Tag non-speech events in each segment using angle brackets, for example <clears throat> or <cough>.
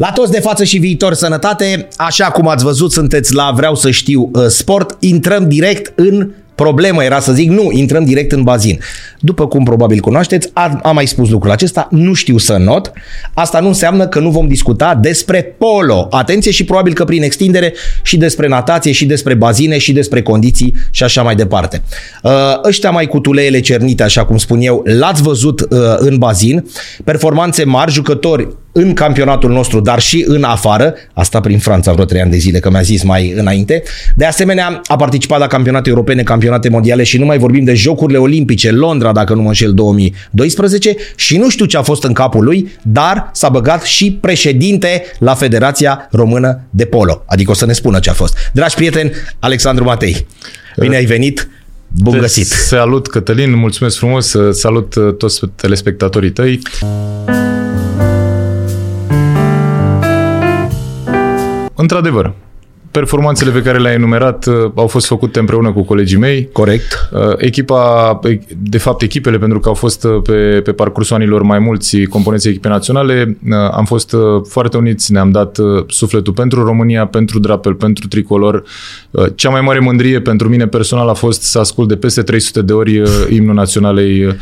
La toți de față și viitor sănătate, așa cum ați văzut, sunteți la Vreau să știu uh, sport, intrăm direct în problemă, era să zic, nu, intrăm direct în bazin. După cum probabil cunoașteți, am, am mai spus lucrul acesta, nu știu să not, asta nu înseamnă că nu vom discuta despre polo. Atenție și probabil că prin extindere și despre natație și despre bazine și despre condiții și așa mai departe. Uh, ăștia mai cu tuleele cernite, așa cum spun eu, l-ați văzut uh, în bazin, performanțe mari, jucători în campionatul nostru, dar și în afară, asta prin Franța vreo trei ani de zile, că mi-a zis mai înainte. De asemenea, a participat la campionate europene, campionate mondiale și nu mai vorbim de Jocurile Olimpice, Londra, dacă nu mă înșel, 2012 și nu știu ce a fost în capul lui, dar s-a băgat și președinte la Federația Română de Polo. Adică o să ne spună ce a fost. Dragi prieteni, Alexandru Matei, bine ai venit! Bun găsit! Salut, Cătălin, mulțumesc frumos, salut uh, toți telespectatorii tăi. Într-adevăr, performanțele pe care le-ai enumerat uh, au fost făcute împreună cu colegii mei. Corect. Uh, echipa, de fapt echipele, pentru că au fost uh, pe, pe parcursul anilor mai mulți componenții echipe naționale, am fost foarte uniți, ne-am dat sufletul pentru România, pentru drapel, pentru tricolor. Cea mai mare mândrie pentru mine personal a fost să ascult de peste 300 de ori imnul naționalei.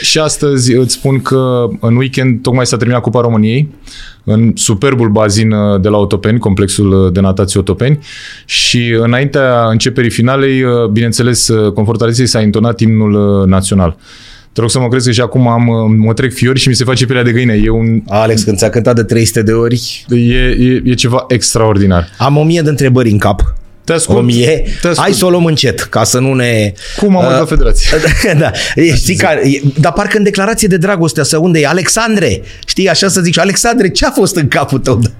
Și astăzi îți spun că în weekend tocmai s-a terminat Cupa României în superbul bazin uh, de la Otopeni, complexul uh, de natație Otopeni și înaintea începerii finalei, uh, bineînțeles, conform s-a intonat imnul național. Te rog să mă crezi că și acum am, mă trec fiori și mi se face pielea de găină. E un... Alex, când ți-a cântat de 300 de ori... E, e, e ceva extraordinar. Am o mie de întrebări în cap. Te ascult. O mie. Te ascult. Hai să o luăm încet, ca să nu ne... Cum am uh, federație. <laughs> da, știi că, dar parcă în declarație de dragoste să unde e Alexandre, știi, așa să zici, Alexandre, ce a fost în capul tău? Da.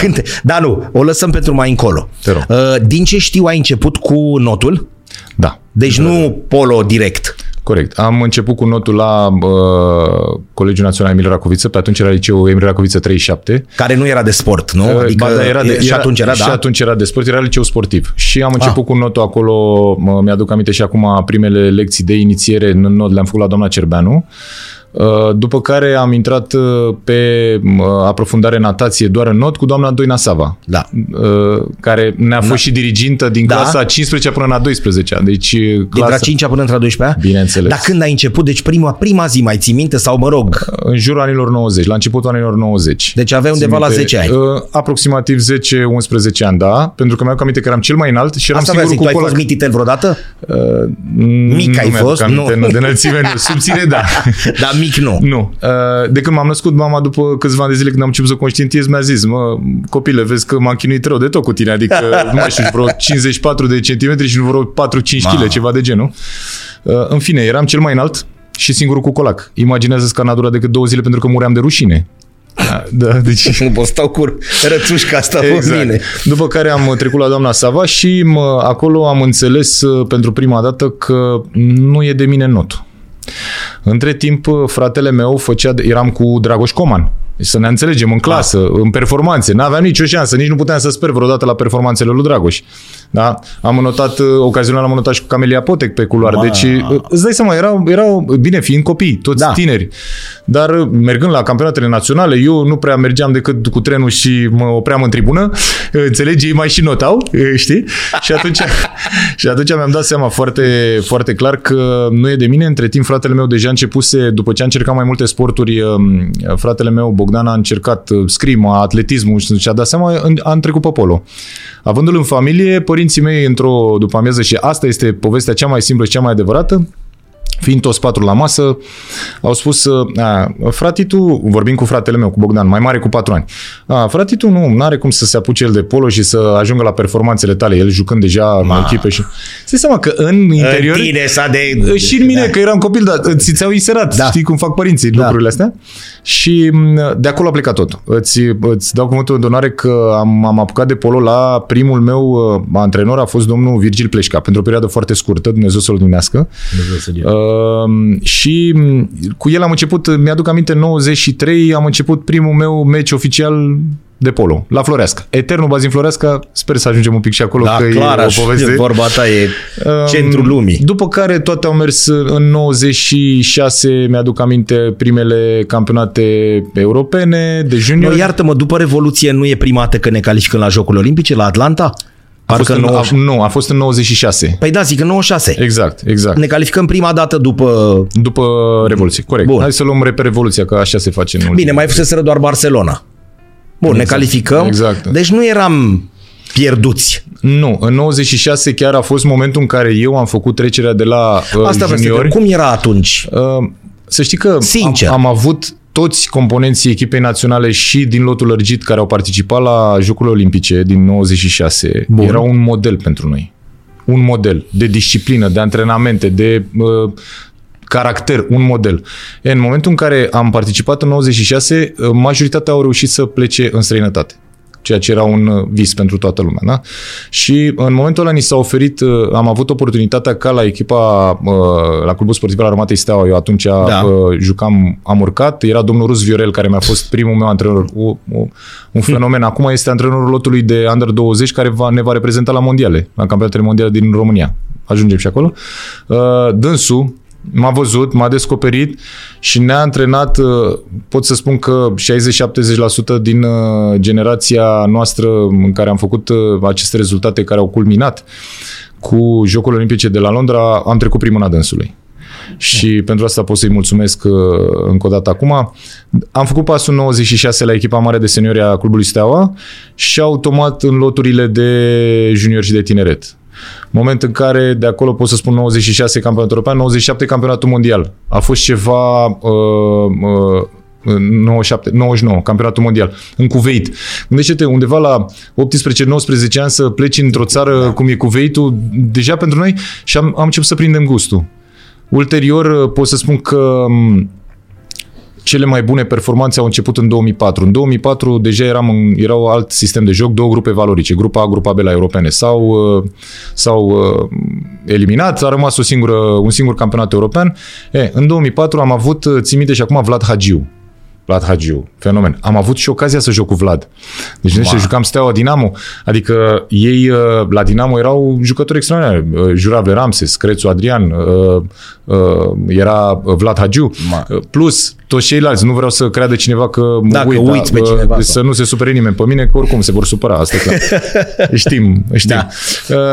Când te... da, nu, o lăsăm pentru mai încolo. Te rog. Uh, din ce știu, ai început cu notul? Da. Deci da. nu polo direct. Corect. Am început cu notul la uh, Colegiul Național Emil Racoviță, pe atunci era liceul Emil Racoviță 37. Care nu era de sport, nu? Uh, adică ba, da, era de, și atunci era, și da? atunci era de sport, era liceu sportiv. Și am început ah. cu notul acolo, mi-aduc aminte și acum primele lecții de inițiere în not le-am făcut la doamna Cerbeanu. Uh, după care am intrat uh, pe uh, aprofundare natație doar în not cu doamna Doina Sava, da. care ne-a fost da. și dirigintă din da. clasa 15 până la 12 Deci clasa... Din 5 până la 12 Bineînțeles. Dar când ai început? Deci prima, prima zi, mai ții minte sau mă rog? În jurul anilor 90, la începutul anilor 90. Deci aveai undeva la 10 ani. Aproximativ 10-11 ani, da, pentru că mi-am aminte că eram cel mai înalt și eram Asta singurul zic, cu tu ai fost mititel vreodată? Uh, Mic ai fost? Nu. De înălțime, nu. Subțire, da. <laughs> Dar mic nu. Nu. Uh, de când m-am născut, mama după câțiva ani de zile când am început să conștientiez, mi-a zis, mă, copile, vezi că m-am chinuit rău de tot cu tine, adică <laughs> nu mai știu, vreo 54 de centimetri și nu vreo 4-5 kg, ceva de genul. Uh, în fine, eram cel mai înalt și singurul cu colac. Imaginează că n-a durat decât două zile pentru că muream de rușine. Da, da, deci... <laughs> Nu pot stau cu rățușca asta exact. mine. După care am trecut la doamna Sava și mă, acolo am înțeles uh, pentru prima dată că nu e de mine notul. Între timp, fratele meu făcea, eram cu Dragoș Coman, să ne înțelegem în clasă, da. în performanțe. N-aveam nicio șansă, nici nu puteam să sper vreodată la performanțele lui Dragoș. Da? Am notat, uh, ocazional am notat și cu Camelia Potec pe culoar. Ma. Deci, uh, îți dai seama, erau, erau, bine, fiind copii, toți da. tineri. Dar uh, mergând la campionatele naționale, eu nu prea mergeam decât cu trenul și mă opream în tribună. Înțelegi? Ei mai și notau, știi? Și atunci, <laughs> și atunci mi-am dat seama foarte, foarte clar că nu e de mine. Între timp, fratele meu deja începuse, după ce a încercat mai multe sporturi, um, fratele meu, Bogdan, a încercat scrima, atletismul și a dat seama, a trecut pe polo. Avându-l în familie, părinții mei într-o după amiază și asta este povestea cea mai simplă și cea mai adevărată, fiind toți patru la masă, au spus, a, fratitu, vorbim cu fratele meu, cu Bogdan, mai mare cu patru ani, a, fratitu nu are cum să se apuce el de polo și să ajungă la performanțele tale, el jucând deja Ma. în echipe și... Se seama că în interior... În tine s-a de... Și în mine, da. că eram copil, dar ți ți-au inserat, da. știi cum fac părinții da. lucrurile astea? Și de acolo a plecat tot. Îți, îți dau cuvântul de onoare că am, am apucat de polo la primul meu uh, antrenor, a fost domnul Virgil Pleșca, pentru o perioadă foarte scurtă, Dumnezeu să-l dumnească. Dumnezeu să uh, și cu el am început, mi-aduc aminte, 93, am început primul meu meci oficial de polo, la Floreasca. Eternul bazin Floreasca, sper să ajungem un pic și acolo, Da, că clar, e o așa, poveste. vorba ta e centrul lumii. După care toate au mers în 96, mi-aduc aminte, primele campionate europene de junior. Nu, iartă-mă, după Revoluție nu e prima dată că ne calificăm la Jocurile Olimpice, la Atlanta? A fost Parcă în, 90... a, nu, a fost în 96. Păi da, zic în 96. Exact, exact. Ne calificăm prima dată după... După Revoluție, corect. Bun. Hai să luăm repere Revoluția, că așa se face în Bine, ultimii- mai fuseseră doar Barcelona. Bun, ne Exact, calificăm. exact. Deci nu eram pierduți. Nu, în 96 chiar a fost momentul în care eu am făcut trecerea de la uh, Asta vreau să juniori. întreb. Cum era atunci? Uh, să știi că Sincer. Am, am avut toți componenții echipei naționale și din lotul lărgit care au participat la Jocurile Olimpice din 96 Bun. erau un model pentru noi. Un model de disciplină, de antrenamente, de uh, caracter, un model. E, în momentul în care am participat în 96, uh, majoritatea au reușit să plece în străinătate ceea ce era un uh, vis pentru toată lumea. Da? Și în momentul ăla ni s-a oferit, uh, am avut oportunitatea ca la echipa, uh, la Clubul Sportiv al Armatei Steaua, eu atunci Da. da. jucam, am urcat, era domnul Rus Viorel, care mi-a fost primul meu antrenor, o, o, un fenomen. Acum este antrenorul lotului de Under 20, care va, ne va reprezenta la mondiale, la campionatele mondiale din România. Ajungem și acolo. Uh, Dânsul, m-a văzut, m-a descoperit și ne-a antrenat, uh, pot să spun că 60-70% din uh, generația noastră în care am făcut uh, aceste rezultate care au culminat cu Jocurile Olimpice de la Londra, am trecut prin mâna dânsului. Și pentru asta pot să-i mulțumesc uh, încă o dată acum. Am făcut pasul 96 la echipa mare de seniori a Clubului Steaua și automat în loturile de juniori și de tineret. Moment în care de acolo pot să spun 96 campionatul european, 97 campionatul mondial. A fost ceva uh, uh, în 97, 99, campionatul mondial, în Cuveit. Gândește-te, undeva la 18-19 ani să pleci într-o țară da. cum e Cuveitul, deja pentru noi, și am, am început să prindem gustul. Ulterior, pot să spun că m, cele mai bune performanțe au început în 2004. În 2004 deja eram în, era un alt sistem de joc, două grupe valorice, grupa A, grupa B la europene. S-au, uh, s-au uh, eliminat, a rămas o singură, un singur campionat european. E, în 2004 am avut, uh, țin minte și acum, Vlad Hagiu. Vlad Hagiu, fenomen. Am avut și ocazia să joc cu Vlad. Deci wow. Wow. jucam Steaua Dinamo, adică ei uh, la Dinamo erau jucători extraordinari. Uh, Juravle Ramses, Crețu Adrian, uh, uh, era Vlad Hagiu, Ma. Uh, plus toți ceilalți. Nu vreau să creadă cineva că mă Da, că uit, uiți pe uh, cineva Să sau- nu se supere nimeni pe mine, că oricum se vor supăra, asta e clar. <laughs> știm, știm. Da.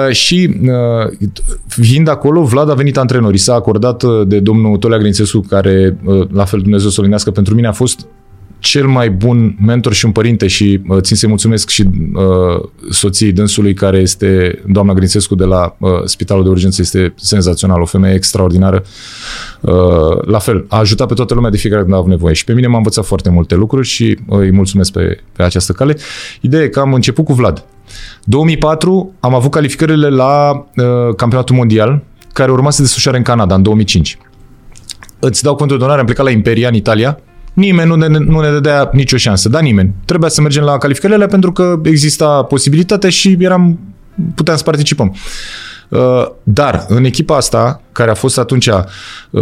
Uh, și uh, fiind acolo, Vlad a venit antrenor. I s-a acordat uh, de domnul Tolea Grințescu, care, uh, la fel Dumnezeu să o linească, pentru mine a fost cel mai bun mentor și un părinte și uh, țin să-i mulțumesc și uh, soției dânsului care este doamna Grințescu de la uh, Spitalul de Urgență, este senzațional, o femeie extraordinară. Uh, la fel, a ajutat pe toată lumea de fiecare dată când a avut nevoie și pe mine m-a învățat foarte multe lucruri și uh, îi mulțumesc pe, pe această cale. Ideea e că am început cu Vlad. 2004 am avut calificările la uh, campionatul mondial care urma să se desfășoare în Canada în 2005 îți dau contul de onoare, am plecat la Imperia în Italia, nimeni nu ne, nu ne dădea nicio șansă, da nimeni. Trebuia să mergem la calificările alea pentru că exista posibilitatea și eram, puteam să participăm. Uh, Dar în echipa asta, care a fost atunci uh,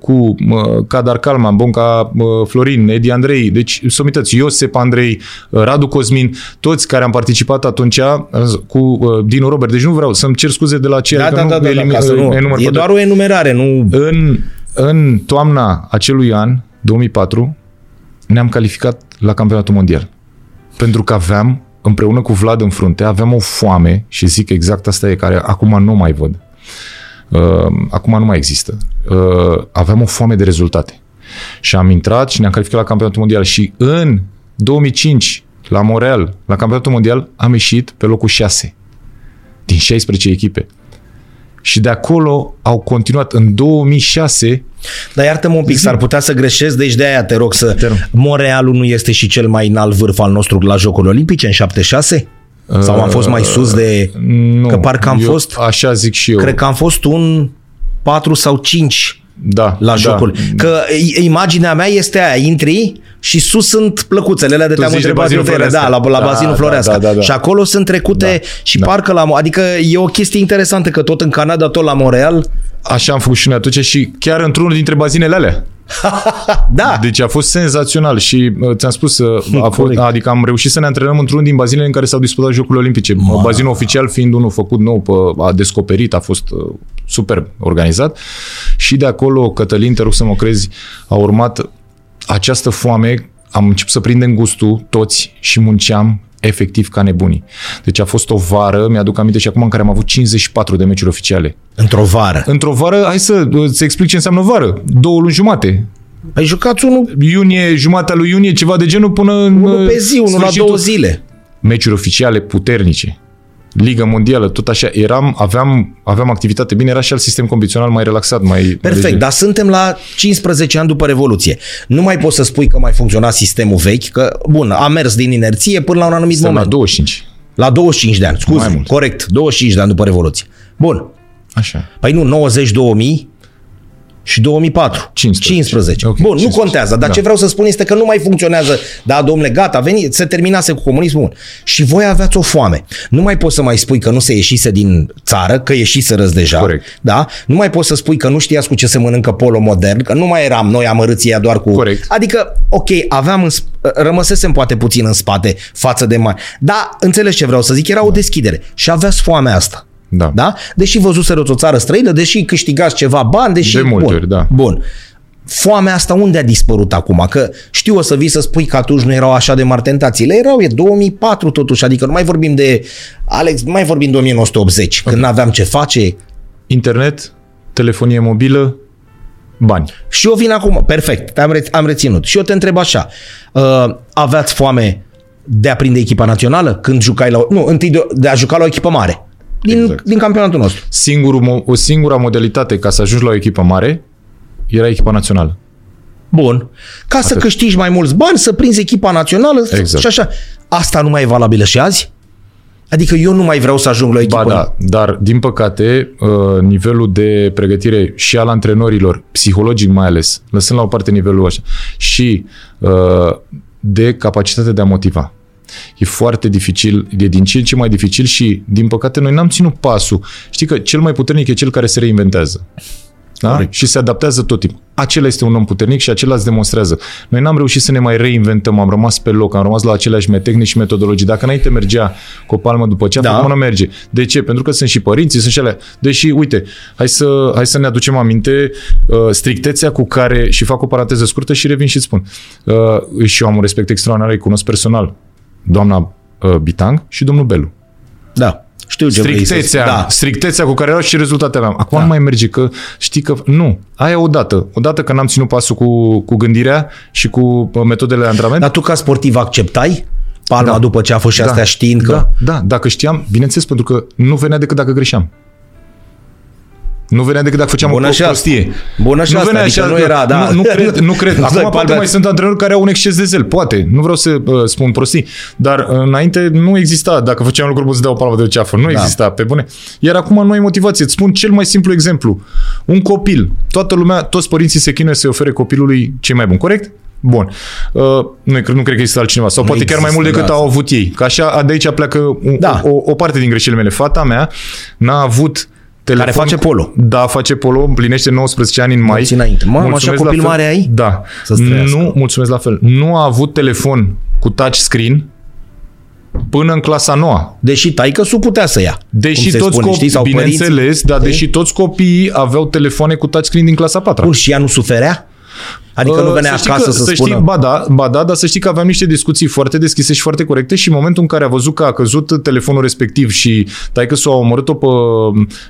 cu uh, Cadar Calman, Bonca uh, Florin, Edi Andrei, deci să uitați, Iosep Andrei, uh, Radu Cosmin, toți care am participat atunci uh, cu uh, Dinu Robert, deci nu vreau să-mi cer scuze de la cei Da, da, da, da, da, elimi- ca să nu. enumăr E pe doar o enumerare, nu... în, în toamna acelui an, 2004, ne-am calificat la campionatul mondial. Pentru că aveam, împreună cu Vlad în frunte, aveam o foame și zic exact asta e care acum nu mai văd. Uh, acum nu mai există. Uh, aveam o foame de rezultate. Și am intrat și ne-am calificat la campionatul mondial și în 2005, la Montreal, la campionatul mondial, am ieșit pe locul 6 din 16 echipe. Și de acolo au continuat. În 2006 Dar iartă-mă un pic, s-ar putea să greșesc, deci de aia te rog să... Te rog. Montrealul nu este și cel mai înalt vârf al nostru la Jocurile Olimpice în 76? Sau am fost mai sus de... nu, Că parcă am eu fost- Așa zic și eu. Cred că am fost un 4 sau 5 da, la da. jocul. Că i- imaginea mea este aia, intri și sus sunt plăcuțele alea de Tu te-am zici de întrebat bazinul eu de ele, da, Floreasca. la, la Da, bazinul da, Floreasca. da, da, da. Și acolo sunt trecute Da, și da. parcă la... Adică e o chestie interesantă că tot în Canada, tot la Montreal, Așa am făcut și noi atunci și chiar într-unul dintre bazinele alea. Da. Deci a fost senzațional și uh, ți-am spus, uh, a <laughs> fost, Corect. adică am reușit să ne antrenăm într-unul din bazinele în care s-au disputat Jocurile Olimpice. Ma. Bazinul oficial fiind unul făcut nou, pe, a descoperit, a fost uh, superb organizat și de acolo, Cătălin, te rog să mă crezi, a urmat această foame, am început să prindem gustul toți și munceam efectiv ca nebunii. Deci a fost o vară, mi-aduc aminte și acum în care am avut 54 de meciuri oficiale. Într-o vară. Într-o vară, hai să îți explic ce înseamnă vară. Două luni jumate. Ai jucat unul, Iunie, jumatea lui iunie, ceva de genul până în unul pe zi, unul la sfârșitul. două zile. Meciuri oficiale puternice. Liga mondială, tot așa, eram, aveam, aveam activitate bine, era și alt sistem competițional mai relaxat, mai... Perfect, mai dar suntem la 15 ani după Revoluție. Nu mai poți să spui că mai funcționa sistemul vechi, că, bun, a mers din inerție până la un anumit Suntem la moment. 25. La 25 de ani, Mai scuze, mult. corect, 25 de ani după Revoluție. Bun, Așa. păi nu, 90-2000 și 2004. 15. 15. Ok, Bun, 15. nu contează, dar Da. ce vreau să spun este că nu mai funcționează. Da, domnule, gata, veni, se terminase cu comunismul. Bun. Și voi aveați o foame. Nu mai poți să mai spui că nu se ieșise din țară, că ieșiserăți deja. Corect. Da? Nu mai poți să spui că nu știați cu ce se mănâncă polo modern, că nu mai eram noi amărâții ea doar cu... Corect. Adică, ok, aveam în, sp- rămăsesem poate puțin în spate față de mai. Da, înțelegi ce vreau să zic, era o deschidere. Și aveați foamea asta. Da. Da? Deși văzuserăți o țară străină, deși câștigați ceva bani, deși... De multe bun, ori, da. Bun. Foamea asta unde a dispărut acum? Că știu o să vii să spui că atunci nu erau așa de mari tentațiile. Erau, e 2004 totuși, adică nu mai vorbim de... Alex, nu mai vorbim de 1980, când n-aveam ce face. Internet, telefonie mobilă, bani. Și eu vin acum, perfect, am, re- am reținut. Și eu te întreb așa, uh, aveați foame de a prinde echipa națională când jucai la... Nu, întâi de, de a juca la o echipă mare. Din, Exact. din campionatul nostru. Singurul, mo- o singura modalitate ca să ajungi la o echipă mare era echipa națională. Bun. Ca să câștigi mai mulți bani, să prinzi echipa națională Exact. și așa. Asta nu mai e valabilă și azi? Adică eu nu mai vreau să ajung la o echipă. Ba da, dar din păcate uh, nivelul de pregătire și al antrenorilor, psihologic mai ales, lăsând la o parte nivelul așa, și uh, de capacitate de a motiva. E foarte dificil, e din ce în ce mai dificil și, din păcate, noi n-am ținut pasul. Știi că cel mai puternic e cel care se reinventează. Da? Corect. Și se adaptează tot timpul. Acela este un om puternic și acela îți demonstrează. Noi n-am reușit să ne mai reinventăm, am rămas pe loc, am rămas la aceleași me- tehnici și metodologii. Dacă înainte mergea cu o palmă după ceafă, Da. acum nu merge. De ce? Pentru că sunt și părinții, sunt și alea. Deși, uite, hai să, hai să ne aducem aminte uh, strictețea cu care, și fac o paranteză scurtă și revin și spun, uh, și eu am un respect extraordinar, îi cunosc personal, doamna uh, Bitang și domnul Belu Da. Știu ce vrei să strictețea, spui. da. strictețea cu care erau și rezultate aveam. Acum Da. nu mai merge că știi că nu. Aia odată. Odată că n-am ținut pasul cu, cu gândirea și cu uh, metodele de antrenament. Dar tu ca sportiv acceptai palma Da. după ce a fost și astea știind că... Da, da, dacă știam, bineînțeles, pentru că nu venea decât dacă greșeam. Nu venea decât dacă făceam Bună o și asta. prostie. Bună și nu asta, venea adică așa, nu că- era, da. Nu, nu cred, nu <laughs> cred. Nu Acum dai poate palme. mai sunt antrenori care au un exces de zel, poate. Nu vreau să uh, spun prostii, dar uh, înainte nu exista. Dacă făceam lucruri, poți să dea o palmă de ceafă. Nu Da. exista, pe bune. Iar acum nu ai motivație. Îți spun cel mai simplu exemplu. Un copil. Toată lumea, toți părinții se chinuie să-i ofere copilului cei mai buni, corect? Bun. Uh, nu, cred, nu cred că există altcineva. Sau Nu poate chiar mai mult există, decât da. au avut ei. Că așa, de aici pleacă un, Da. o, o parte din greșelile mele. Fata mea n-a avut telefon Care face cu- polo. Da, face polo, împlinește 19 ani în mai. Mulți înainte. Mamă, Mulțumesc așa copil la fel. mare ai? Da. Să-ți trăiască. Nu, mulțumesc la fel. Nu a avut telefon cu touchscreen până în clasa noua. Deși taică su putea să ia. Deși cum se toți spune, știi, copii, sau părinții. bineînțeles, dar Știi? deși toți copiii aveau telefoane cu touchscreen din clasa 4 Bun, și ea nu suferea? Adică nu venea știi acasă că, să, să spună... Știi, ba, da, ba da, dar să știi că aveam niște discuții foarte deschise și foarte corecte și în momentul în care a văzut că a căzut telefonul respectiv și tai că s-a omorât-o pe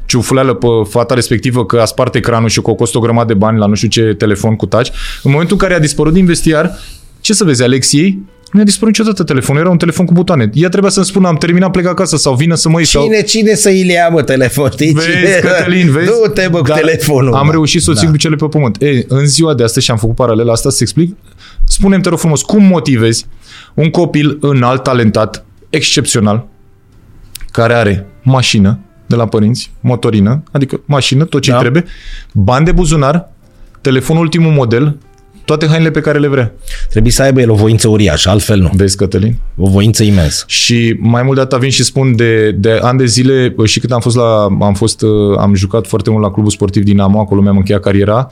ciufuleală pe fata respectivă că a spart ecranul și că o costă o grămadă de bani la nu știu ce telefon cu touch, în momentul în care a dispărut din vestiar, ce să vezi, Alexiei, nu a dispărut niciodată telefonul, era un telefon cu butoane. Ea trebuia să-mi spună, am terminat, plec acasă sau vină să mă iei. Sau... Cine, cine să îi le ia, mă, telefon? Știi? Vezi, cine? Cătălin, vezi? Du-te, bă, cu Dar telefonul. Am mă. reușit să o țin Da. cu cele pe pământ. E, în ziua de astăzi și am făcut paralela asta să explic. Spune-mi, te rog frumos, cum motivezi un copil înalt, talentat, excepțional, care are mașină de la părinți, motorină, adică mașină, tot ce Da. trebuie, bani de buzunar, telefon ultimul model, toate hainele pe care le vrea. Trebuie să aibă el o voință uriașă, altfel nu. Vezi, Cătălin? O voință imensă. Și mai mult de atât vin și spun de, de ani de zile și cât am fost la, am fost, uh, am jucat foarte mult la clubul sportiv Dinamo, acolo mi-am încheiat cariera.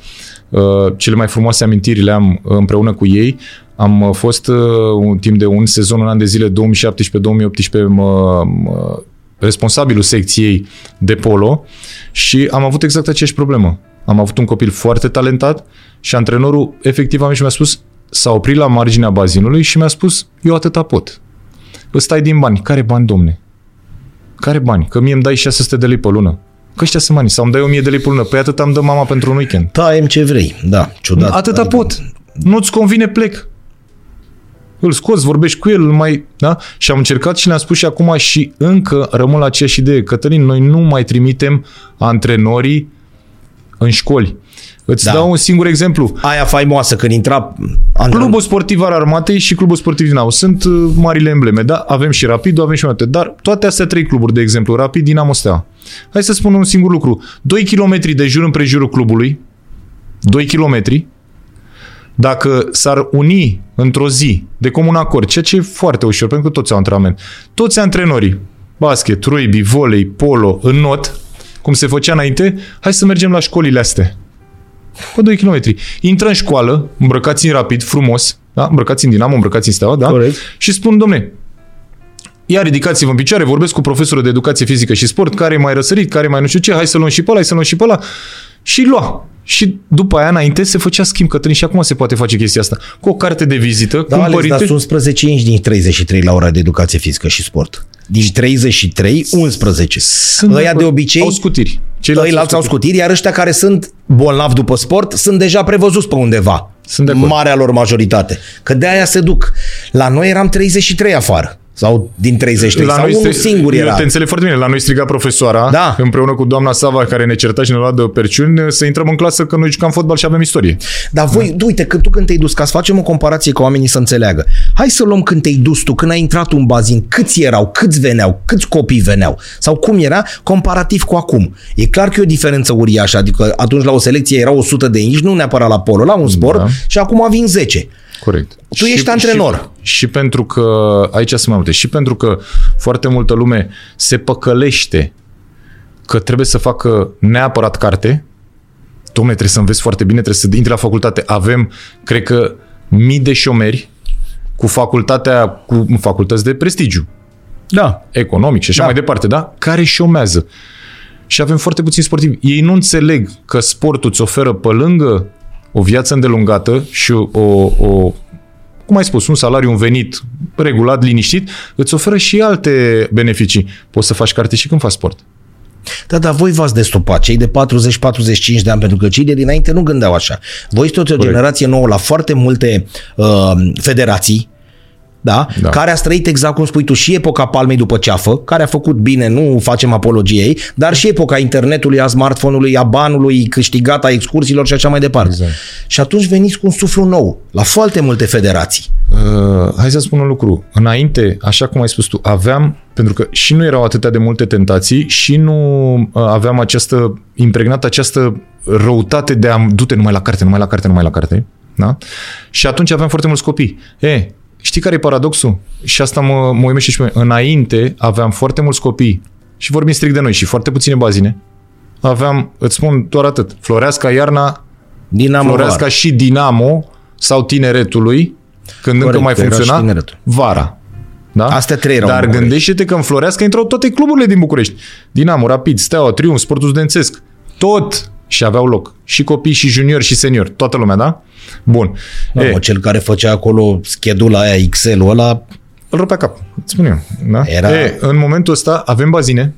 uh, cele mai frumoase amintiri le am împreună cu ei. Am uh, fost uh, un timp de un sezon, un an de zile, 2017-2018, mă, mă, responsabilul secției de polo și am avut exact aceeași problemă. Am avut un copil foarte talentat și antrenorul efectiv am și mi-a spus s-a oprit la marginea bazinului și mi-a spus eu atâta pot. Îți stai din bani. Care bani, domne? Care bani? Că mie îmi dai 600 de lei pe lună. Că ăștia sunt bani. Sau îmi dai 1000 de lei pe lună. Păi atât am dă mama pentru un weekend. Taiem ce vrei, da, ciudat. Atâta adică... pot. Nu-ți convine, plec. Îl scoți, vorbești cu el, îl mai... Da? Și am încercat și le-am spus și acum și încă rămân la aceeași idee. Cătălin, noi nu mai trimitem antrenorii în școli. Îți da. dau un singur exemplu. Aia faimoasă când intra... Clubul sportiv al armatei și clubul sportiv Dinamo sunt uh, marile embleme, da? Avem și Rapid, avem și Mate. Dar toate astea trei cluburi, de exemplu, Rapid, Dinamo, Steaua. Hai să spun un singur lucru. 2 km de jur împrejurul clubului, 2 km, dacă s-ar uni într-o zi de comun acord, ceea ce e foarte ușor, pentru că toți au antrenament, toți antrenorii, basket, rugby, volei, polo, în not, cum se făcea înainte, hai să mergem la școlile astea pe 2 km. Intră în școală, îmbrăcați în rapid, frumos, da? îmbrăcați în dinamo, îmbrăcați în steaua, da? Corect. Și spun, domne, ia ridicați-vă în picioare, vorbesc cu profesorul de educație fizică și sport, care e mai răsărit, care e mai nu știu ce, hai să luăm și pe ăla, hai să luăm și pe ăla. Și lua. Și după aia, înainte, se făcea schimb, Cătălin, și acum se poate face chestia asta. Cu o carte de vizită, da, cu un Alex, părinte... dar sunt 11 inci din 33 la ora de educație fizică și sport. Din 33, 11. Sunt Ăia de obicei... Au scutiri. Ceilalți Ceilalți au scutiri, iar ăștia care sunt bolnavi după sport sunt deja prevăzuți pe undeva. Sunt de Marea lor majoritate. Că de aia se duc. La noi eram 33 afară. Sau din 33. La sau unul strig... singur era. Eu te înțeleg foarte bine. La noi striga profesoara, da. împreună cu doamna Sava, care ne certa și ne lua de perciuni, să intrăm în clasă că noi jucam fotbal și avem istorie. Dar voi, da. uite, când tu când te-ai dus, ca să facem o comparație cu oamenii să înțeleagă. Hai să luăm când te-ai dus tu, când ai intrat un bazin, câți erau, câți veneau, câți copii veneau, sau cum era, comparativ cu acum. E clar că e o diferență uriașă, adică atunci la o selecție erau 100 de inci, nu neapărat la polo, la un sport, da. și acum vin 10. Corect. Tu și, ești antrenor. Și, și pentru că, aici sunt mai multe, și pentru că foarte multă lume se păcălește că trebuie să facă neapărat carte, domne, trebuie să înveți foarte bine, trebuie să intri la facultate. Avem, cred că, mii de șomeri cu facultatea, cu facultăți de prestigiu. Da. Economic și așa da. mai departe, da? Care șomează. Și avem foarte puțini sportivi. Ei nu înțeleg că sportul îți oferă pe lângă o viață îndelungată și o, o cum ai spus, un salariu, un venit regulat, liniștit, îți oferă și alte beneficii. Poți să faci carte și când faci sport. Da, dar voi v-ați destopat, cei de 40-45 de ani, pentru că cei de dinainte nu gândeau așa. Voi sunteți o Corect. generație nouă la foarte multe uh, federații, da? da? care a străit exact cum spui tu și epoca palmei după ceafă, care a făcut bine, nu facem apologiei, dar și epoca internetului, a smartphone-ului, a banului câștigat, a excursiilor și așa mai departe. Exact. Și atunci veniți cu un suflu nou la foarte multe federații. Uh, hai să spun un lucru. Înainte, așa cum ai spus tu, aveam, pentru că și nu erau atâtea de multe tentații și nu uh, aveam această, impregnat această răutate de a du-te numai la carte, numai la carte, numai la carte. Da? Și atunci aveam foarte mulți copii. E, Știi care e paradoxul? Și asta mă, mă uimește și pe mine. Înainte aveam foarte mulți copii și vorbim strict de noi și foarte puține bazine. Aveam, îți spun doar atât, Floreasca iarna, Dinamo Floreasca var. și Dinamo sau Tineretului, când Corect, încă mai funcționa, vara. Da? Astea trei erau Dar gândește-te că în Floreasca intrau toate cluburile din București. Dinamo, Rapid, Steaua, Triumf, Sportul Studențesc. Tot și aveau loc. Și copii, și juniori, și seniori. Toată lumea, da? Bun. Da, e, mă, cel care făcea acolo schedula aia, Excel-ul ăla... Îl rupea cap, îți spun eu. Da? Era... E, în momentul ăsta avem bazine.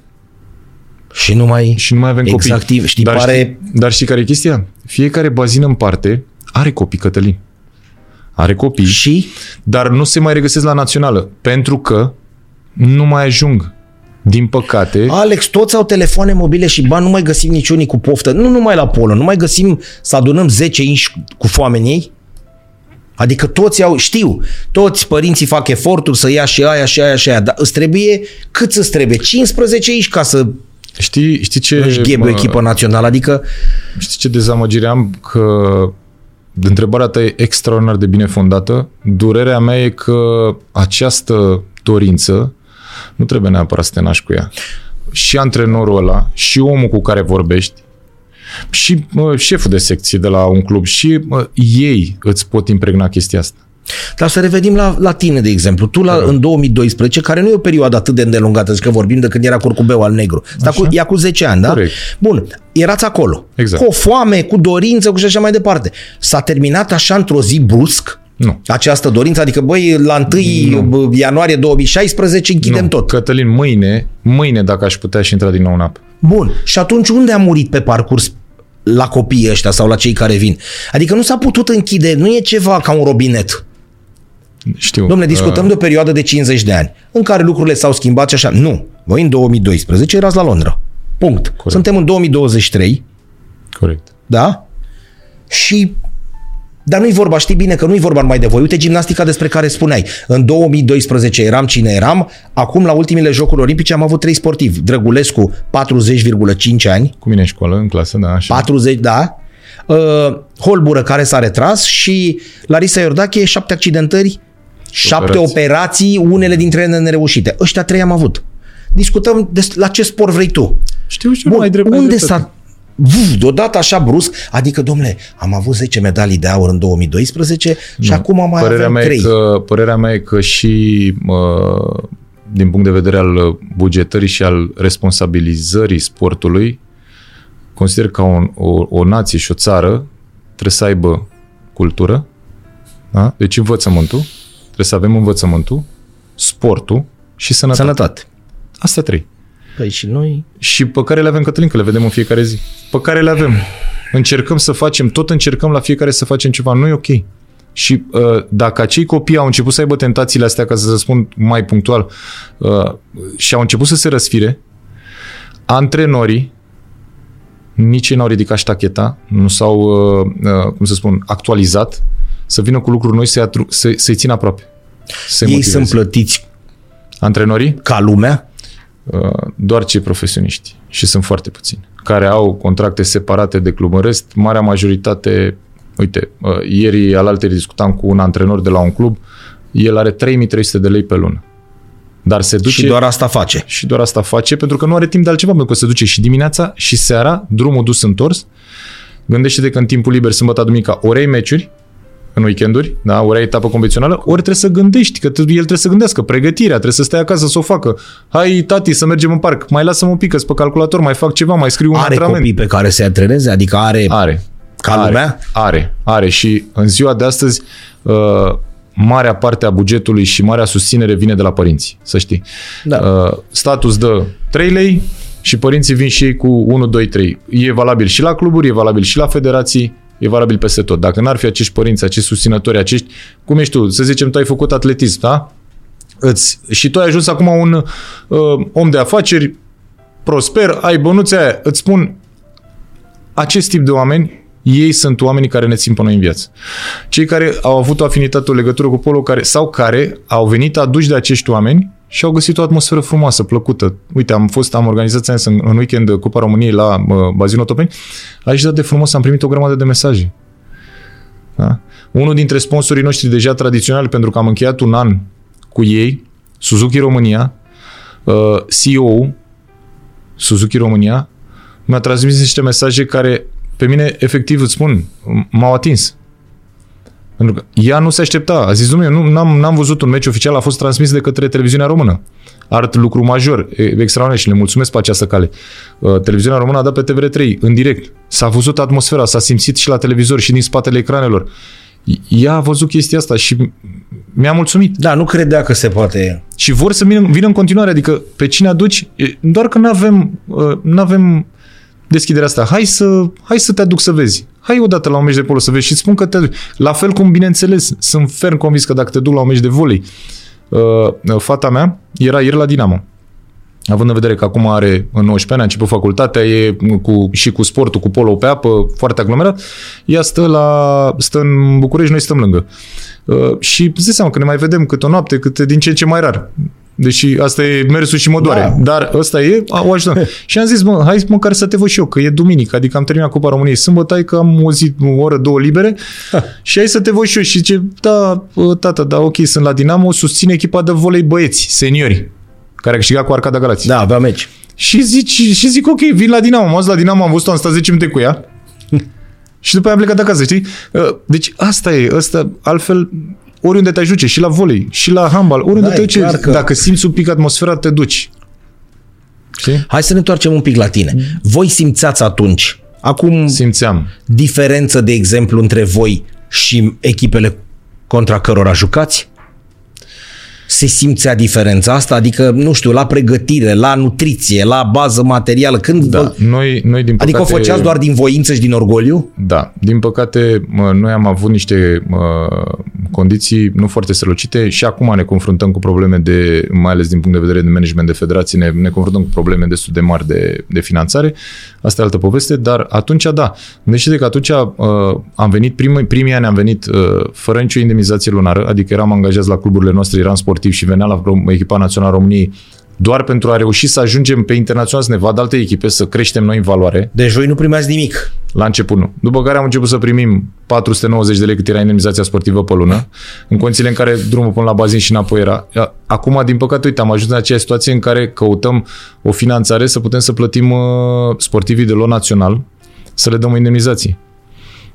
Și nu mai, și nu mai avem exact, copii. Știi, dar, pare... știi, dar știi care e chestia? Fiecare bazin în parte are copii, Cătălin. Are copii. Și? Dar nu se mai regăsesc la națională. Pentru că nu mai ajung din păcate... Alex, toți au telefoane mobile și bani, nu mai găsim niciunii cu poftă. Nu numai la polo, nu mai găsim să adunăm 10 inși cu foame în ei. Adică toți au, știu, toți părinții fac eforturi să ia și aia și aia și aia, dar îți trebuie, cât îți trebuie? 15 inși ca să Știi, știi ce... Își ghebe o echipă națională, adică... Știi ce dezamăgire am? Că întrebarea ta e extraordinar de bine fondată. Durerea mea e că această dorință nu trebuie neapărat să te naști cu ea. Și antrenorul ăla, și omul cu care vorbești, Și uh, șeful de secție de la un club și uh, ei îți pot impregna chestia asta. Dar să revenim la, la tine, de exemplu. Tu la, în 2012, care nu e o perioadă atât de îndelungată, zic că vorbim de când era curcubeu al negru. Asta cu, ea cu 10 ani, da? Corect. Bun, erați acolo. Exact. Cu o foame, cu dorință, cu și așa mai departe. S-a terminat așa într-o zi brusc Nu. această dorință? Adică, băi, la 1 ianuarie 2016 închidem nu, tot. Cătălin, mâine, mâine dacă aș putea și intra din nou în apă. Bun. Și atunci unde a murit pe parcurs la copiii ăștia sau la cei care vin? Adică nu s-a putut închide, nu e ceva ca un robinet. Știu. Domnule, discutăm de o perioadă de 50 de ani, în care lucrurile s-au schimbat și așa. Nu. Voi în 2012 erați la Londra. Punct. Corect. Suntem în 2023, Uh, corect. da? Și dar nu-i vorba, știi bine că nu-i vorba numai de voi. Uite gimnastica despre care spuneai. În 2012 eram cine eram, acum la ultimele Jocuri Olimpice am avut trei sportivi. Drăgulescu, 40,5 ani, Cu mine în școală, în clasă, da, așa. 40, da. Uh, Holbură care s-a retras și Larisa Iordache, șapte accidentări, șapte operații. operații, unele dintre ele nereușite. Ăștia trei am avut. Discutăm des, la ce sport vrei tu. Știu, știu, Bun, ai drept, ai unde dreptate. s-a Vuf, deodată așa brusc, adică, domnule, am avut 10 medalii de aur în 2012 și acum mai Părerea avem mea, 3. e că, părerea mea e că și uh, din punct de vedere al bugetării și al responsabilizării sportului, consider că o, o, o nație și o țară trebuie să aibă cultură, da? deci învățământul, trebuie să avem învățământul, sportul și sănătate. Sănătate. Astea trei. Păi și noi... Și pe care le avem, Cătălin, că le vedem în fiecare zi. Pe care le avem. Încercăm să facem, tot încercăm la fiecare să facem ceva. Nu e ok. Și uh, dacă acei copii au început să aibă tentațiile astea, ca să răspund mai punctual, uh, și au început să se răsfire, antrenorii nici ei n-au ridicat ștacheta, nu s-au, uh, uh, cum să spun, actualizat, să vină cu lucruri noi, să-i, atru- să, să-i țină aproape. Să-i Ei motiveze. sunt plătiți Antrenorii? ca lumea. Uh, doar cei profesioniști și sunt foarte puțini care au contracte separate de club. În rest, marea majoritate, uite, uh, ieri alaltă discutam cu un antrenor de la un club, el are 3300 de lei pe lună. Dar se duce Și doar asta face. și doar asta face pentru că nu are timp de altceva, pentru că se duce și dimineața și seara, drumul dus întors. Gândește-te că în timpul liber, sâmbătă, duminica, ori ai meciuri, în weekenduri, da, ori ai etapă convențională, ori trebuie să gândești, că el trebuie să gândească, pregătirea, trebuie să stai acasă să o facă. Hai, tati, să mergem în parc, mai lasă-mă un pic, că pe calculator, mai fac ceva, mai scriu un Are antrenament. copii pe care se antreneze, adică are... Are. Ca are, lumea? Are, are. Și în ziua de astăzi, uh, marea parte a bugetului și marea susținere vine de la părinți, să știi. Da. Uh, statul îți dă 3 lei și părinții vin și ei cu 1, 2, 3. E valabil și la cluburi, e valabil și la federații, e valabil peste tot. Dacă n-ar fi acești părinți, acești susținători, acești, cum ești tu, să zicem, tu ai făcut atletism, da? Îți, și tu ai ajuns acum un uh, om de afaceri, prosper, ai bănuțe aia, îți spun, acest tip de oameni, ei sunt oamenii care ne țin pe noi în viață. Cei care au avut o afinitate, o legătură cu polo care, sau care au venit aduși de acești oameni și au găsit o atmosferă frumoasă, plăcută. Uite, am fost, am organizat ți-am zis, în, în weekend Cupa României la uh, Bazinul Otopeni. Aici dat de frumos, am primit o grămadă de mesaje. Da? Unul dintre sponsorii noștri deja tradiționali, pentru că am încheiat un an cu ei, Suzuki România, uh, CEO Suzuki România, mi-a transmis niște mesaje care pe mine, efectiv, îți spun, m-au atins. Pentru că ea nu se aștepta. A zis, domnule, nu, n-am, n-am văzut un meci oficial, a fost transmis de către televiziunea română. Art lucru major, e- extraordinar și le mulțumesc pe această cale. Uh, Televiziunea română a dat pe TVR3, în direct. S-a văzut atmosfera, s-a simțit și la televizor și din spatele ecranelor. Ea a văzut chestia asta și mi-a mulțumit. Da, nu credea că se poate... Și vor să vină, vină în continuare, adică pe cine aduci, e, doar că nu avem, nu avem deschiderea asta. Hai să, hai să te aduc să vezi. Hai odată la un meci de polo să vezi și îți spun că te aduc. La fel cum, bineînțeles, sunt ferm convins că dacă te duc la un meci de volei, uh, fata mea era ieri la Dinamo. Având în vedere că acum are în 19 ani, a început facultatea, e cu, și cu sportul, cu polo pe apă, foarte aglomerat, ea stă, la, stă în București, noi stăm lângă. Uh, și îți dai seama că ne mai vedem câte o noapte, câte din ce în ce mai rar. Deși asta e mersul și mă doare. Da. Dar ăsta e, a, o ajutăm. <laughs> și am zis, mă, hai măcar să te văd și eu, că e duminică, adică am terminat Cupa României sâmbătă, hai că am o zi, o oră, două libere <laughs> și hai să te văd și eu. Și zice, da, tata, da, ok, sunt la Dinamo, susține echipa de volei băieți, seniori, care a câștigat cu Arcada Galați. Da, avea meci. Și, zici, și zic, ok, vin la Dinamo. M-am dus la Dinamo, am văzut-o, am stat 10 minute cu ea. <laughs> și după aia am plecat acasă, știi? Uh, Deci asta e, asta, altfel, oriunde te duce, și la volei, și la handbal, oriunde Da, te e duce, clar că- dacă simți un pic atmosfera, te duci. Știi? Hai să ne întoarcem un pic la tine. Voi simțeați atunci, acum Simțeam. diferență, de exemplu, între voi și echipele contra cărora jucați? Se simțea diferența asta? Adică, nu știu, la pregătire, la nutriție, la bază materială, când Da, vă... noi, noi din Adică păcate... o făceați doar din voință și din orgoliu? Da, din păcate, mă, noi am avut niște mă, condiții nu foarte strălucite și acum ne confruntăm cu probleme de, mai ales din punct de vedere de management de federații, ne, ne confruntăm cu probleme destul de mari de, de finanțare. Asta e altă poveste, dar atunci da. Gândește-te că atunci uh, am venit, primii, primii ani am venit uh, fără nicio indemnizație lunară, adică eram angajați la cluburile noastre, eram sportiv și veneam la Rom- echipa națională a României doar pentru a reuși să ajungem pe internațional, să ne vadă alte echipe, să creștem noi în valoare. Deci voi nu primeați nimic. La început nu. După care am început să primim 490 de lei cât era indemnizația sportivă pe lună, în condițiile în care drumul până la bazin și înapoi era. Acum, din păcate, uite, am ajuns în aceeași situație în care căutăm o finanțare să putem să plătim uh, sportivii de lot național, să le dăm indemnizații.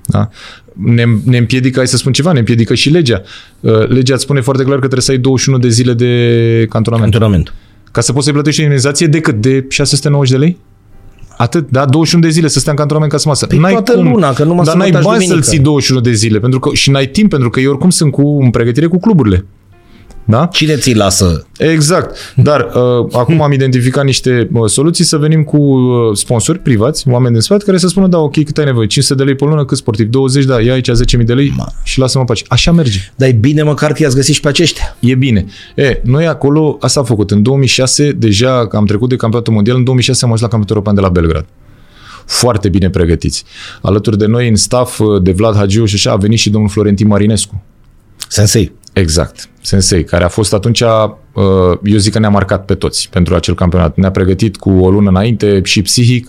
Da? Ne, ne împiedică, hai să spun ceva, ne împiedică și legea. Uh, Legea îți spune foarte clar că trebuie să ai 21 de zile de cantonament. Antrenament. Ca să poți să-i plătești o indemnizație de cât? De 690 de lei? Atât, da? 21 de zile să stea în cantonament ca să masă. Păi toată luna, că numai Dar săpătă n-ai și bani să-l duminică. ții 21 de zile pentru că, și n-ai timp, pentru că eu oricum sunt cu, în pregătire cu cluburile. Da? Cine ți lasă? Exact. Dar uh, acum am identificat niște uh, soluții să venim cu uh, sponsori privați, oameni din spate, care să spună, da, ok, cât ai nevoie? 500 de lei pe lună, cât sportiv? 20, da, ia aici 10.000 de lei Ma. și lasă-mă pace. Așa merge. Dar e bine măcar că i-ați găsit și pe aceștia. E bine. E, noi acolo, asta am făcut. În 2006, deja am trecut de campionatul mondial, în 2006 am ajuns la campionatul european de la Belgrad. Foarte bine pregătiți. Alături de noi, în staff, de Vlad Hagiu și așa, a venit și domnul Florentin Marinescu. Sensei. Exact. Sensei, care a fost atunci, uh, eu zic că ne-a marcat pe toți pentru acel campionat. Ne-a pregătit cu o lună înainte și psihic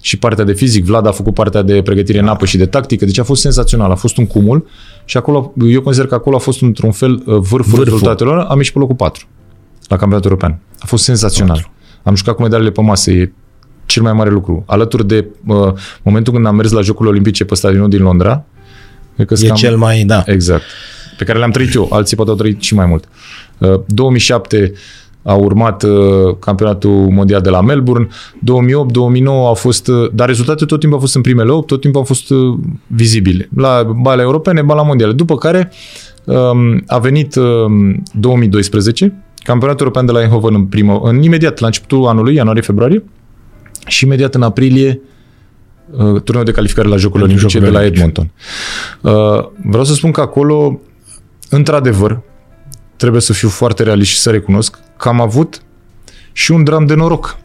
și partea de fizic. Vlad a făcut partea de pregătire în apă și de tactică, deci a fost senzațional. A fost un cumul și acolo, eu consider că acolo a fost într-un fel uh, vârful, Vârful. rezultatelor. Am ieșit pe locul 4 la campionatul european. A fost senzațional. Am jucat cu medalele pe masă, e cel mai mare lucru. Alături de uh, momentul când am mers la Jocurile Olimpice pe stadionul din Londra, cred că E cam- cel mai, da. Exact. Pe care le-am trăit eu. Alții poate au trăit și mai mult. Uh, 2007 a urmat uh, campionatul mondial de la Melbourne. 2008, 2009 au fost, uh, dar rezultatele tot timpul au fost în primele 8, tot timpul au fost uh, vizibile. La bale europene, bala mondiale. După care um, a venit um, 2012, campionatul european de la Eindhoven în primă, în imediat la începutul anului, ianuarie-februarie, și imediat în aprilie uh, turneul de calificare la Jocurile Pentru Olimpice de Jocurile la Edmonton. Uh, vreau să spun că acolo, într-adevăr, trebuie să fiu foarte realist și să recunosc că am avut și un dram de noroc.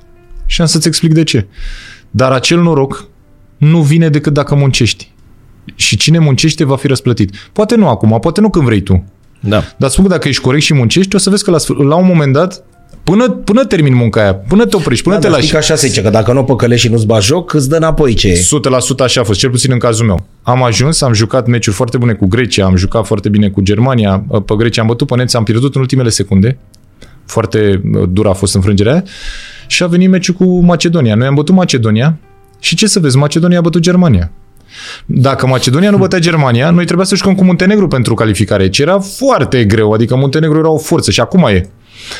Și am să-ți explic de ce. Dar acel noroc nu vine decât dacă muncești. Și cine muncește va fi răsplătit. Poate nu acum, poate nu când vrei tu. Da. Dar spun că dacă ești corect și muncești, o să vezi că la, sfâr- la un moment dat, până, până termin munca aia, până te oprești, până Da, te dar lași, știi că așa se zice, că dacă nu o păcălești și nu-ți bagi joc, îți dă înapoi ce e. 100% așa a fost, cel puțin în cazul meu. Am ajuns, am jucat meciuri foarte bune cu Grecia, am jucat foarte bine cu Germania, pe Grecia am bătut pe neți, am pierdut în ultimele secunde. Foarte uh, dură a fost înfrângerea aia. Și a venit meciul cu Macedonia. Noi am bătut Macedonia și ce să vezi, Macedonia a bătut Germania. Dacă Macedonia nu bătea Germania, noi trebuia să jucăm cu Muntenegru pentru calificare, ce era foarte greu, adică Muntenegru era o forță și acum e.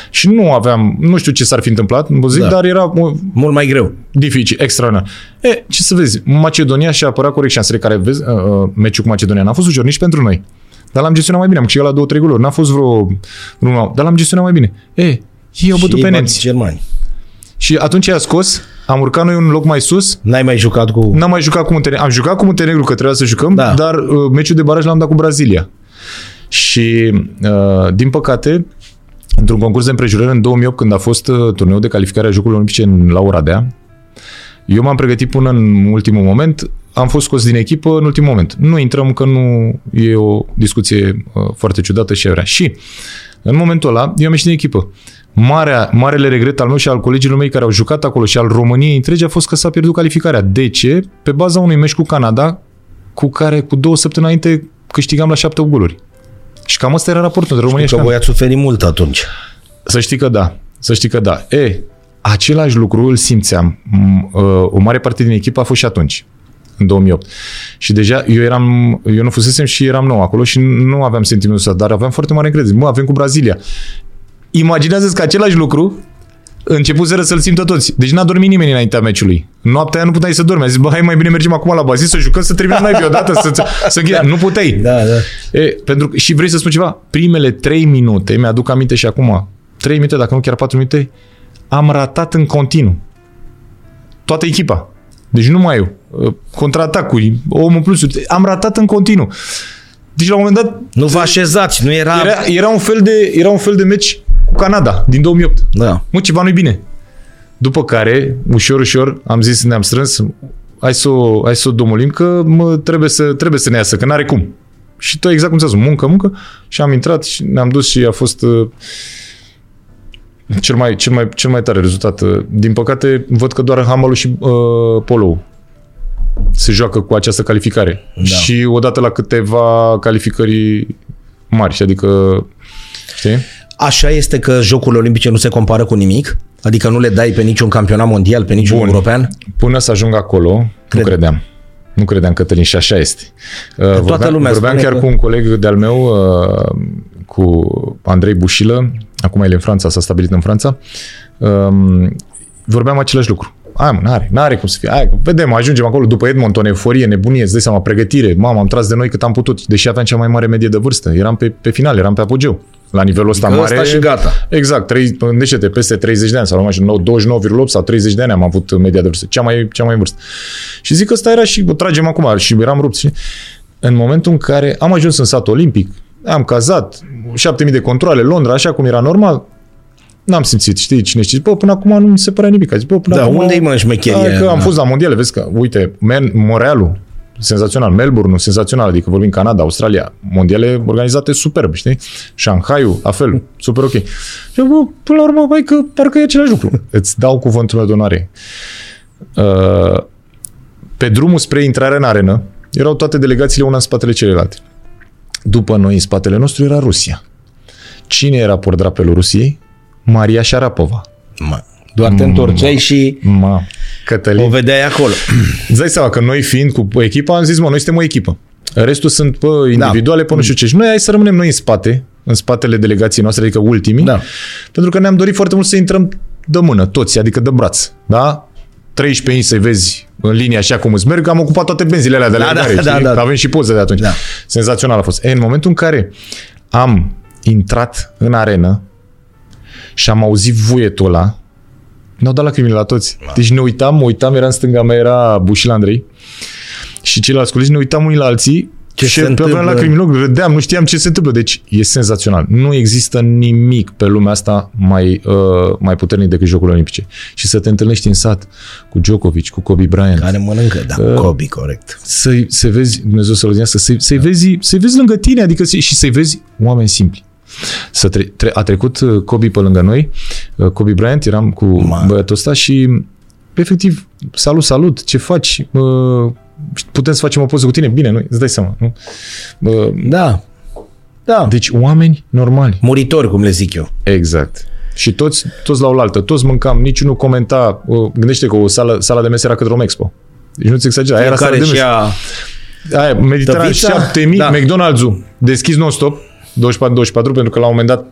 Și nu aveam, nu știu ce s-ar fi întâmplat, vă zic, Da. dar era o- Mult mai greu. dificil, extraordinar. E, ce să vezi, Macedonia și-a apărat corect șansele care vezi, uh, uh, meciul cu Macedonia n-a fost ușor nici pentru noi. Dar l-am gestionat mai bine, am câștigat la două, trei goluri, n-a fost vreo, vreo dar l-am gestionat mai bine. E, ei au bătut Și pe ei neți. Germani. Și atunci i-a scos, am urcat noi un loc mai sus, N-ai mai jucat cu... n-am mai jucat cu Muntenegru. Am jucat cu Muntenegru, că trebuia să jucăm, Da. dar uh, meciul de baraj l-am dat cu Brazilia. Și, uh, din păcate, într-un concurs de împrejurări în 2008, când a fost uh, turneul de calificare a Jocurilor Olimpice în, la Oradea, eu m-am pregătit până în ultimul moment, am fost scos din echipă în ultimul moment. Nu intrăm că nu e o discuție uh, foarte ciudată și vrea. Și în momentul ăla, eu am ieșit din echipă. Marea, marele regret al meu și al colegilor mei care au jucat acolo și al României întregi a fost că s-a pierdut calificarea. De ce? Pe baza unui meci cu Canada, cu care cu două săptămâni înainte câștigam la șapte goluri. Și cam asta era raportul între România și Că Canada. voi ați suferit mult atunci. Să știi că da. Să știi că da. E, același lucru îl simțeam. M- uh, O mare parte din echipă a fost și atunci, în 2008. Și deja eu eram, eu nu fusesem și eram nou acolo și nu aveam sentimentul ăsta, dar aveam foarte mare încredere. Mă, avem cu Brazilia. Imaginează-ți că același lucru începuseră să-l simtă toți. Deci n-a dormit nimeni înaintea meciului. Noaptea aia nu puteai să dormi. A zis, bă, hai mai bine mergem acum la bazin să jucăm, să terminăm noi odată, să, să, să da. Nu puteai. Da, da. E, pentru, și vrei să spun ceva? Primele trei minute, mi-aduc aminte și acum, trei minute, dacă nu chiar patru minute, am ratat în continuu. Toată echipa. Deci nu mai eu. Contraatacuri, omul plus, am ratat în continuu. Deci la un moment dat Nu vă așezați, nu era... era, era, un fel de, era un fel de meci cu Canada din 2008. Da. Mă, ceva nu-i bine. După care, ușor, ușor, am zis, ne-am strâns, hai să o, hai să o domolim, că mă, trebuie, să, trebuie să ne iasă, că n-are cum. Și tot exact cum ți-a spus, muncă, muncă, și am intrat și ne-am dus și a fost uh, cel mai, cel mai, cel mai tare rezultat. Uh, Din păcate, văd că doar handball și uh, polo se joacă cu această calificare. Da. Și odată la câteva calificări mari, adică, știi? Așa este că Jocurile Olimpice nu se compară cu nimic? Adică nu le dai pe niciun campionat mondial, pe niciun Bun. european? Până să ajung acolo, Cred. Cred. nu credeam. Nu credeam, Cătălin, și așa este. Uh, vorbeam, lumea vorbeam spune chiar că- cu un coleg de-al meu, uh, cu Andrei Bușilă, acum el e în Franța, s-a stabilit în Franța, um, vorbeam același lucru. Hai mă, n-are, n-are cum să fie. Hai, că vedem, ajungem acolo după Edmonton, euforie, nebunie, îți dai seama, pregătire. Mamă, am tras de noi cât am putut, deși aveam cea mai mare medie de vârstă. Eram pe, pe final, eram pe apogeu. La nivelul ăsta Adică mare. ăsta și gata. Exact, trei, gândește-te, peste 30 de ani sau nu mai știu, 29,8 sau 30 de ani am avut media de vârstă, cea mai, cea mai în vârstă. Și zic că ăsta era și o tragem acum și eram rupți. Și în momentul în care am ajuns în satul olimpic, am cazat, 7000 de controle, Londra, așa cum era normal, n-am simțit, știi, cine știe, bă, până acum nu mi se părea nimic. Zic, bă, până Da, acum, unde-i, mă, șmecheria Da, că am Da. fost la mondiale, vezi că, uite, Man- Montrealul, senzațional, Melbourne, senzațional, adică vorbim Canada, Australia, mondiale organizate superb, știi? Shanghai-ul, la fel, <laughs> super ok. Și bă, până la urmă, băi, că parcă e același lucru. <laughs> Îți dau cuvântul meu de onoare. Uh, pe drumul spre intrarea în arenă, erau toate delegațiile una în spatele celelalte. După noi, în spatele nostru, era Rusia. Cine era pordrapelul Rusiei? Maria Șarapova. Mă, doar te întorceai și Ma, Cătălin. o vedeai acolo. Îți dai seama că noi fiind cu echipa, am zis, mă, noi suntem o echipă. Restul sunt pe individuale, pe nu știu ce. Și noi hai să rămânem noi în spate, în spatele delegației noastre, adică ultimii, Da. pentru că ne-am dorit foarte mult să intrăm de mână, toți, adică de braț. Da? 13 inși să vezi în linie așa cum îți merg, am ocupat toate benzile alea de Da, alergare, da, știi? da, da. Că Avem și poze de atunci. Da. Senzațional a fost. E, în momentul în care am intrat în arenă și am auzit vuietul ăla, ne-au dat lacrimile la toți. Deci ne uitam, mă uitam, era în stânga mea, era Bușil Andrei și ceilalți colegi, ne uitam unii la alții Ce și se aveam întâmplă? lacrimi în ochi, râdeam, nu știam ce se întâmplă. Deci e senzațional. Nu există nimic pe lumea asta mai, uh, mai puternic decât Jocurile Olimpice. Și să te întâlnești în sat cu Djokovic, cu Kobe Bryant, Care mănâncă, da, Uh, Kobe, corect. să-i, să vezi, Dumnezeu să-l odihnească, să-i, să-i, vezi, să-i vezi lângă tine, adică să, și să-i vezi oameni simpli. Să tre- tre- a trecut uh, Kobe pe lângă noi, uh, Kobe Bryant, eram cu Ma. băiatul ăsta și efectiv, salut, salut, ce faci? Uh, putem să facem o poză cu tine? Bine, nu? Îți dai seama, nu? Uh, Da. Da. deci oameni normali. Muritori, cum le zic eu. Exact. Și toți, toți la oaltă, toți mâncam, niciunul comenta. Uh, Gândește că o sală, sala de mese era către Romexpo. Deci nu-ți exagera, aia era sala Care de și mese. ea... Aia, Mediterana Tăvița? 7000, Da. da. McDonald's-ul deschis non-stop, 24-24, pentru că la un moment dat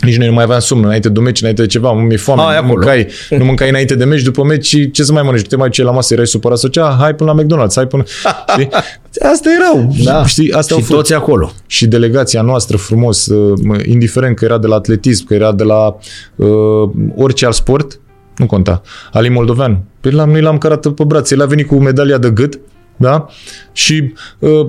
nici noi nu mai aveam somn înainte de un meci, înainte de ceva, mi-e foame, Hai nu acolo. mâncai, nu mâncai înainte de meci, după meci, și ce să mai mănânci? Te mai duceai la masă, erai supărat sau cea, hai până la McDonald's, hai până... <laughs> Știi? Asta erau, Da. știi, asta și au fost toți acolo. și delegația noastră frumos, uh, mă, indiferent că era de la atletism, că era de la uh, orice alt sport, nu conta. Ali Moldoveanu. Pe l-am, noi l-am cărat pe brațe. El a venit cu medalia de gât, da? Și uh,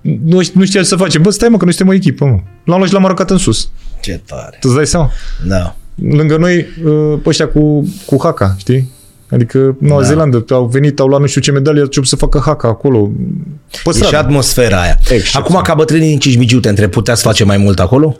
nu, nu știa ce să face. Bă, stai mă, că noi suntem o echipă, mă. L-am luat și l-am aruncat în sus. Ce tare. Tu îți dai seama? Da. Lângă noi, uh, pe ăștia cu, cu haka, știi? Adică Noua Da. da. Zeelandă au venit, au luat nu știu ce medalie, au început să facă haka acolo. Pe E și stradă. atmosfera aia. Excepțional. Acum, ca bătrânii din Cismigiu, te întreb, puteați face mai mult acolo?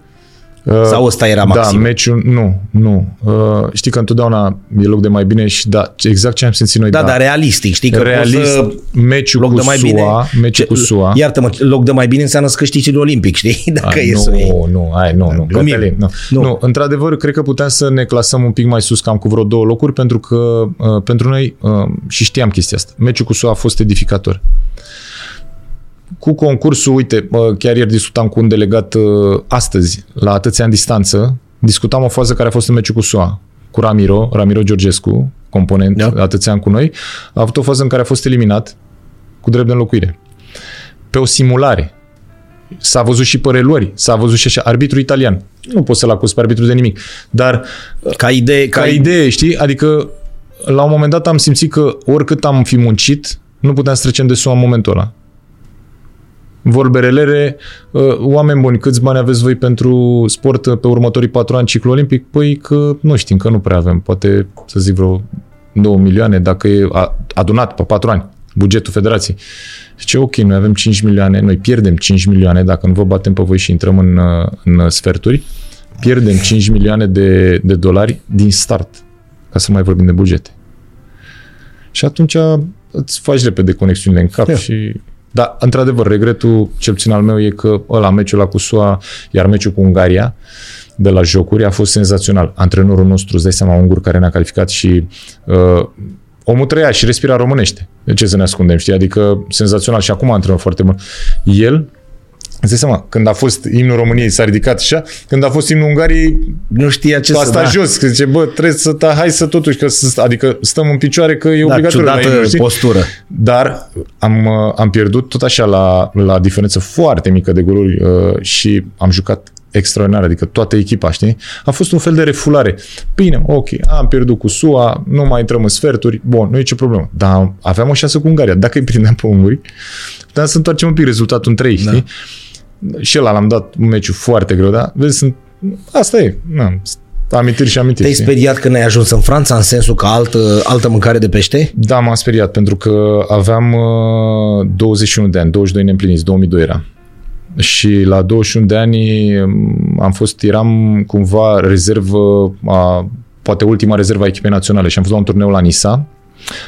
Sau ăsta era maxim? Da, meciul, nu, nu. Uh, știi că întotdeauna e loc de mai bine și da, exact ce am simțit noi. Da, da dar realistic, știi că Realist, să... meciul loc cu de mai SUA, bine, meciul cu SUA. Iartă-mă, loc de mai bine înseamnă să câștigi olimpic, știi? <laughs> Dacă A, e nu, să nu, hai, nu, nu, Cătălin, nu. nu. Nu, într-adevăr, cred că puteam să ne clasăm un pic mai sus, cam cu vreo două locuri, pentru că uh, pentru noi, uh, și știam chestia asta, meciul cu SUA a fost edificator cu concursul, uite, chiar ieri discutam cu un delegat uh, astăzi, la atâția în distanță, discutam o fază care a fost în meciul cu SUA, cu Ramiro, Ramiro Georgescu, component da. atâția ani cu noi, a avut o fază în care a fost eliminat cu drept de înlocuire. Pe o simulare. S-a văzut și pe reluări, s-a văzut și așa, arbitru italian. Nu pot să-l acuz pe arbitru de nimic, dar ca idee, ca, ca idee, știi? Adică la un moment dat am simțit că oricât am fi muncit, nu puteam să trecem de SUA în momentul ăla vorbelele, uh, oameni buni, câți bani aveți voi pentru sport pe următorii patru ani ciclu olimpic? Păi că nu știm, că nu prea avem, poate să zic vreo 2 milioane dacă e adunat pe patru ani bugetul federației. Zice, ok, noi avem 5 milioane, noi pierdem 5 milioane dacă nu vă batem pe voi și intrăm în, uh, în sferturi, pierdem 5 milioane de, de dolari din start, ca să mai vorbim de bugete. Și atunci îți faci repede conexiunile în cap yeah. și dar, într-adevăr, regretul, cel puțin al meu, e că ăla, meciul la cu SUA, iar meciul cu Ungaria, de la jocuri, a fost senzațional. Antrenorul nostru, îți dai seama, ungur care ne-a calificat și uh, omul trăia și respira românește. De ce să ne ascundem, știi? Adică senzațional și acum antrenor foarte bun. El Îți seama, când a fost imnul României s-a ridicat așa, când a fost imnul Ungariei nu știa ce să da. jos, că zice, bă, trebuie să ta, hai să totuși, că să, adică stăm în picioare că e da, obligatoriu. Da, imnul, postură. Dar am, am pierdut tot așa la, la diferență foarte mică de goluri uh, și am jucat extraordinar, adică toată echipa, știi? A fost un fel de refulare. Bine, ok, am pierdut cu SUA, nu mai intrăm în sferturi, bun, nu e ce problemă. Dar aveam o șansă cu Ungaria. Dacă îi prindeam pe unguri, puteam să întoarcem un pic rezultatul în 3, știi? Da și ăla l-am dat un meciu foarte greu, dar vezi, sunt, asta e. Na, amintiri și amintiri. Te-ai speriat când ai ajuns în Franța în sensul că altă, altă mâncare de pește? Da, m-am speriat pentru că aveam uh, 21 de ani, 22 neîmpliniți, 2002 era. Și la 21 de ani um, am fost, eram cumva rezervă, a, poate ultima rezervă a echipei naționale și am fost la un turneu la Nisa,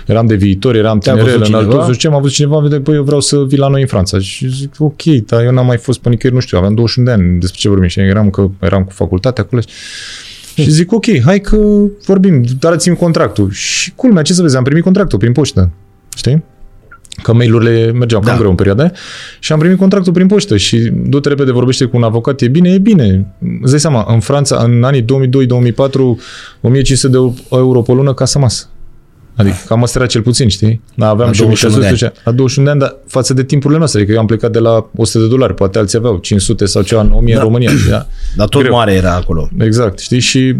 Eram de viitor, eram tinerel, în alt ce am văzut cineva, vede, păi eu vreau să vii la noi în Franța. Și zic, ok, dar eu n-am mai fost pe nicăieri, nu știu, aveam 21 de ani, despre ce vorbim. Și eram, că, eram cu facultatea acolo. Și zic, ok, hai că vorbim, dați-mi contractul. Și culmea, ce să vezi, am primit contractul prin poștă. Știi? Că mail-urile mergeau da. cam greu în perioada și am primit contractul prin poștă și du-te repede, vorbește cu un avocat, e bine, e bine. Îți dai seama, în Franța, în anii 2002-2004, 1500 de euro pe lună ca să masă. Adică cam asta era cel puțin, știi? Da, aveam la și 21 de ani. La 21 de ani, dar față de timpurile noastre. Adică eu am plecat de la 100 de dolari, poate alții aveau 500 sau ceva, 1000 da. în România. Da? Dar tot Greu. mare era acolo. Exact, știi? Și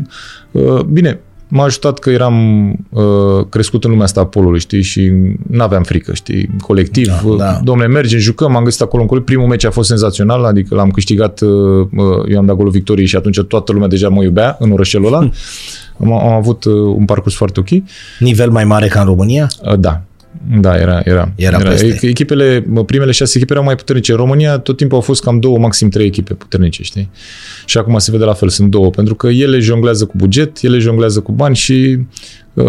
uh, bine, m-a ajutat că eram uh, crescut în lumea asta a polului, știi, și nu aveam frică, știi, colectiv. Da, uh, da. Domnule, mergem, jucăm, am găsit acolo în colectiv. Primul meci a fost senzațional, adică l-am câștigat, uh, uh, eu am dat golul victoriei și atunci toată lumea deja mă iubea în orășelul ăla. <laughs> Am, am avut uh, un parcurs foarte ok. Nivel mai mare ca în România? Uh, da, da, era. Era, era, era. Echipele, primele șase echipe erau mai puternice. În România tot timpul au fost cam două, maxim trei echipe puternice, știi? Și acum se vede la fel, sunt două, pentru că ele jonglează cu buget, ele jonglează cu bani și uh,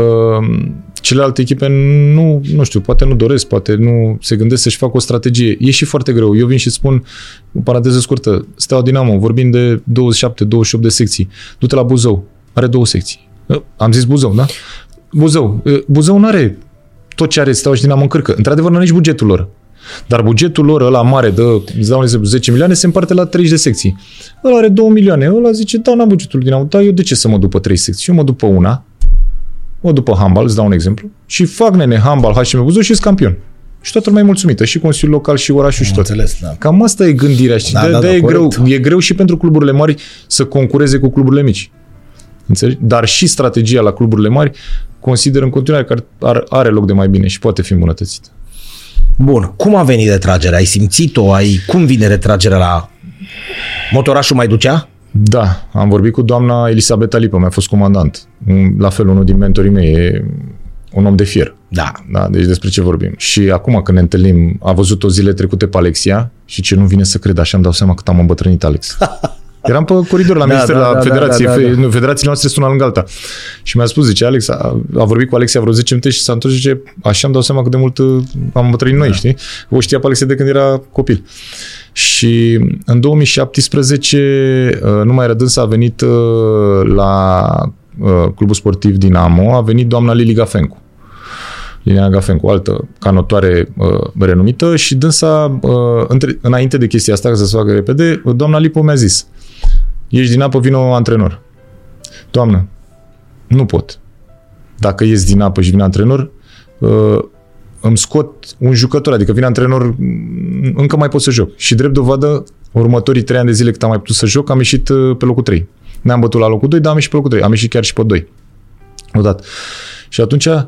celelalte echipe nu, nu știu, poate nu doresc, poate nu se gândesc să-și facă o strategie. E și foarte greu. Eu vin și spun, o paranteză scurtă, Steaua Dinamo, vorbim de 27-28 de secții. Du-te la Buzău, are două secții. Am zis Buzău, da? Buzău. Buzău nu are tot ce are Steaua și Dinamo în cârcă. Într-adevăr, nu are nici bugetul lor. Dar bugetul lor, ăla mare, de, îți dau un exemplu, 10 milioane, se împarte la 30 de secții. Ăla are 2 milioane. Ăla zice, da, n-am bugetul Dinamo. Da, eu de ce să mă duc pe 3 secții? Eu mă duc pe una, mă duc pe handball, îți dau un exemplu, și fac nene handball, HM Buzău și sunt campion. Și toată lumea e mulțumită, și Consiliul Local, și orașul, și tot. Înțeles, da. Cam asta e gândirea, știi? Da, de, da, de da, e, greu, e greu și pentru cluburile mari să concureze cu cluburile mici. Înțelegi? Dar și strategia la cluburile mari consider în continuare că ar, are loc de mai bine și poate fi îmbunătățită. Bun. Cum a venit retragerea? Ai simțit-o? Ai... Cum vine retragerea la... Motorașul mai ducea? Da, am vorbit cu doamna Elisabeta Lipă, mi-a fost comandant. La fel, unul din mentorii mei, e un om de fier. Da. da. Deci despre ce vorbim. Și acum când ne întâlnim, a văzut o zile trecute pe Alexia și ce nu vine să cred, așa îmi dau seama cât am îmbătrânit Alex. <laughs> Eram pe coridor la Da, minister, da, la da, federație. da, da, da. Fe- nu, Federațiile noastre sunt una lângă alta. Și mi-a spus, zice, Alex, a, a vorbit cu Alexia vreo 10 minute și s-a întors și zice, așa îmi dau seama cât de mult uh, am bătrânit noi, știi? O știa pe Alexia de când era copil. Și în 2017, uh, nu mai era dânsa, a venit uh, la uh, clubul sportiv Dinamo, a venit doamna Lili Gafencu. Liliana Gafencu, o altă canotoare uh, renumită și dânsa, uh, între, înainte de chestia asta, ca să se facă repede, doamna Lipo mi-a zis, ești din apă, vino antrenor. Doamnă, nu pot. Dacă ies din apă și vine antrenor, uh, îmi scot un jucător, adică vine antrenor, m, încă mai pot să joc. Și drept dovadă, următorii trei ani de zile cât am mai putut să joc, am ieșit uh, pe locul 3. Ne-am bătut la locul 2, dar am ieșit pe locul 3. Am ieșit chiar și pe 2. Odată. Și atunci uh,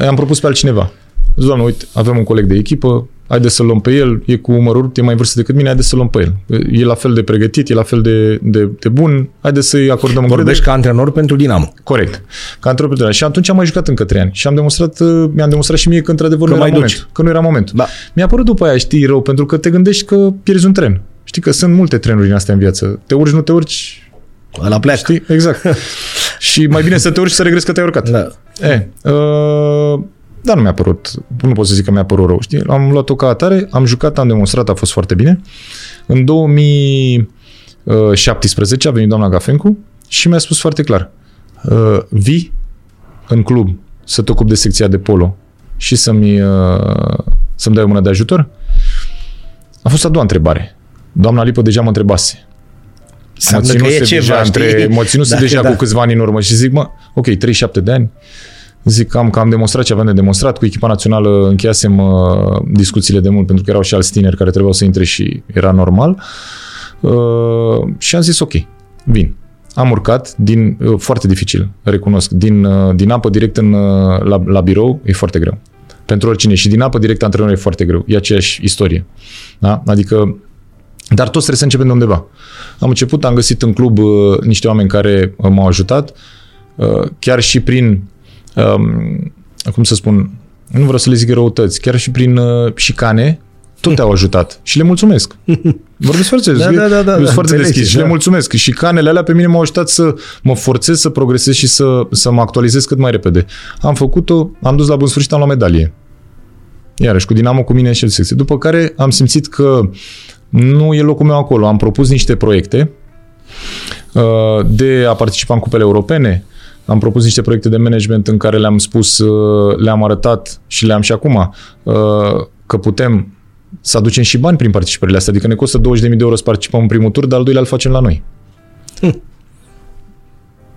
i-am propus pe altcineva. Zic, doamne, uite, avem un coleg de echipă, haide să-l luăm pe el, e cu umărul rupt, e mai în vârstă decât mine, haide să-l luăm pe el. E la fel de pregătit, e la fel de, de, de bun, haide să-i acordăm încredere. Vorbești ca antrenor pentru Dinamo. Corect. Ca antrenor pentru Și atunci am mai jucat încă trei ani. Și am demonstrat, uh, mi-am demonstrat și mie că într-adevăr Că nu era mai duci. momentul. Că nu era momentul. Da. Mi-a părut după aia, știi, rău, pentru că te gândești că pierzi un tren. Știi că sunt multe trenuri din astea în viață. Te urci, nu te urci, La pleacă. știi? Exact. <laughs> și mai bine să te urci și să regrezi că te-ai urcat. Da. E, uh, dar nu mi-a părut, nu pot să zic că mi-a părut rău, știi? Am luat-o ca atare, am jucat, am demonstrat, a fost foarte bine. În 2017 a venit doamna Gafencu și mi-a spus foarte clar, uh, vii în club să te ocupi de secția de polo și să-mi, uh, să-mi dai o mână de ajutor? A fost a doua întrebare. Doamna Lipă deja mă întrebase. Mă Înseamnă că e ținuse ceva, deja, între, știi? mă ținuse Dacă deja da. cu câțiva ani în urmă și zic, mă, ok, 37 de ani, zic că am, că am demonstrat ce aveam de demonstrat, cu echipa națională încheiasem uh, discuțiile de mult, pentru că erau și alți tineri care trebuiau să intre și era normal. Uh, și am zis, ok, vin. Am urcat din, uh, foarte dificil, recunosc, din, uh, din apă direct în, uh, la, la birou e foarte greu. Pentru oricine. Și din apă direct antrenor e foarte greu. E aceeași istorie. Da? Adică dar toți trebuie să începem de undeva. Am început, am găsit în club uh, niște oameni care uh, m-au ajutat, uh, chiar și prin, um, cum să spun, nu vreau să le zic răutăți, chiar și prin uh, șicane, tot te-au ajutat. Și le mulțumesc. <laughs> Vorbesc foarte Da, serios. da, da, da, Eu sunt da, foarte înțeleg, deschis și da. le mulțumesc. Și canele alea pe mine m-au ajutat să mă forțez să progresez și să, să mă actualizez cât mai repede. Am făcut-o, am dus la bun sfârșit, am luat medalie. Iarăși, cu Dinamo, cu mine în șef de secție. După care am simțit că nu e locul meu acolo. Am propus niște proiecte uh, de a participa în cupele europene. Am propus niște proiecte de management în care le-am spus, uh, le-am arătat și le-am și acum uh, că putem să aducem și bani prin participările astea. Adică ne costă 20.000 de euro să participăm în primul tur, dar al doilea îl facem la noi.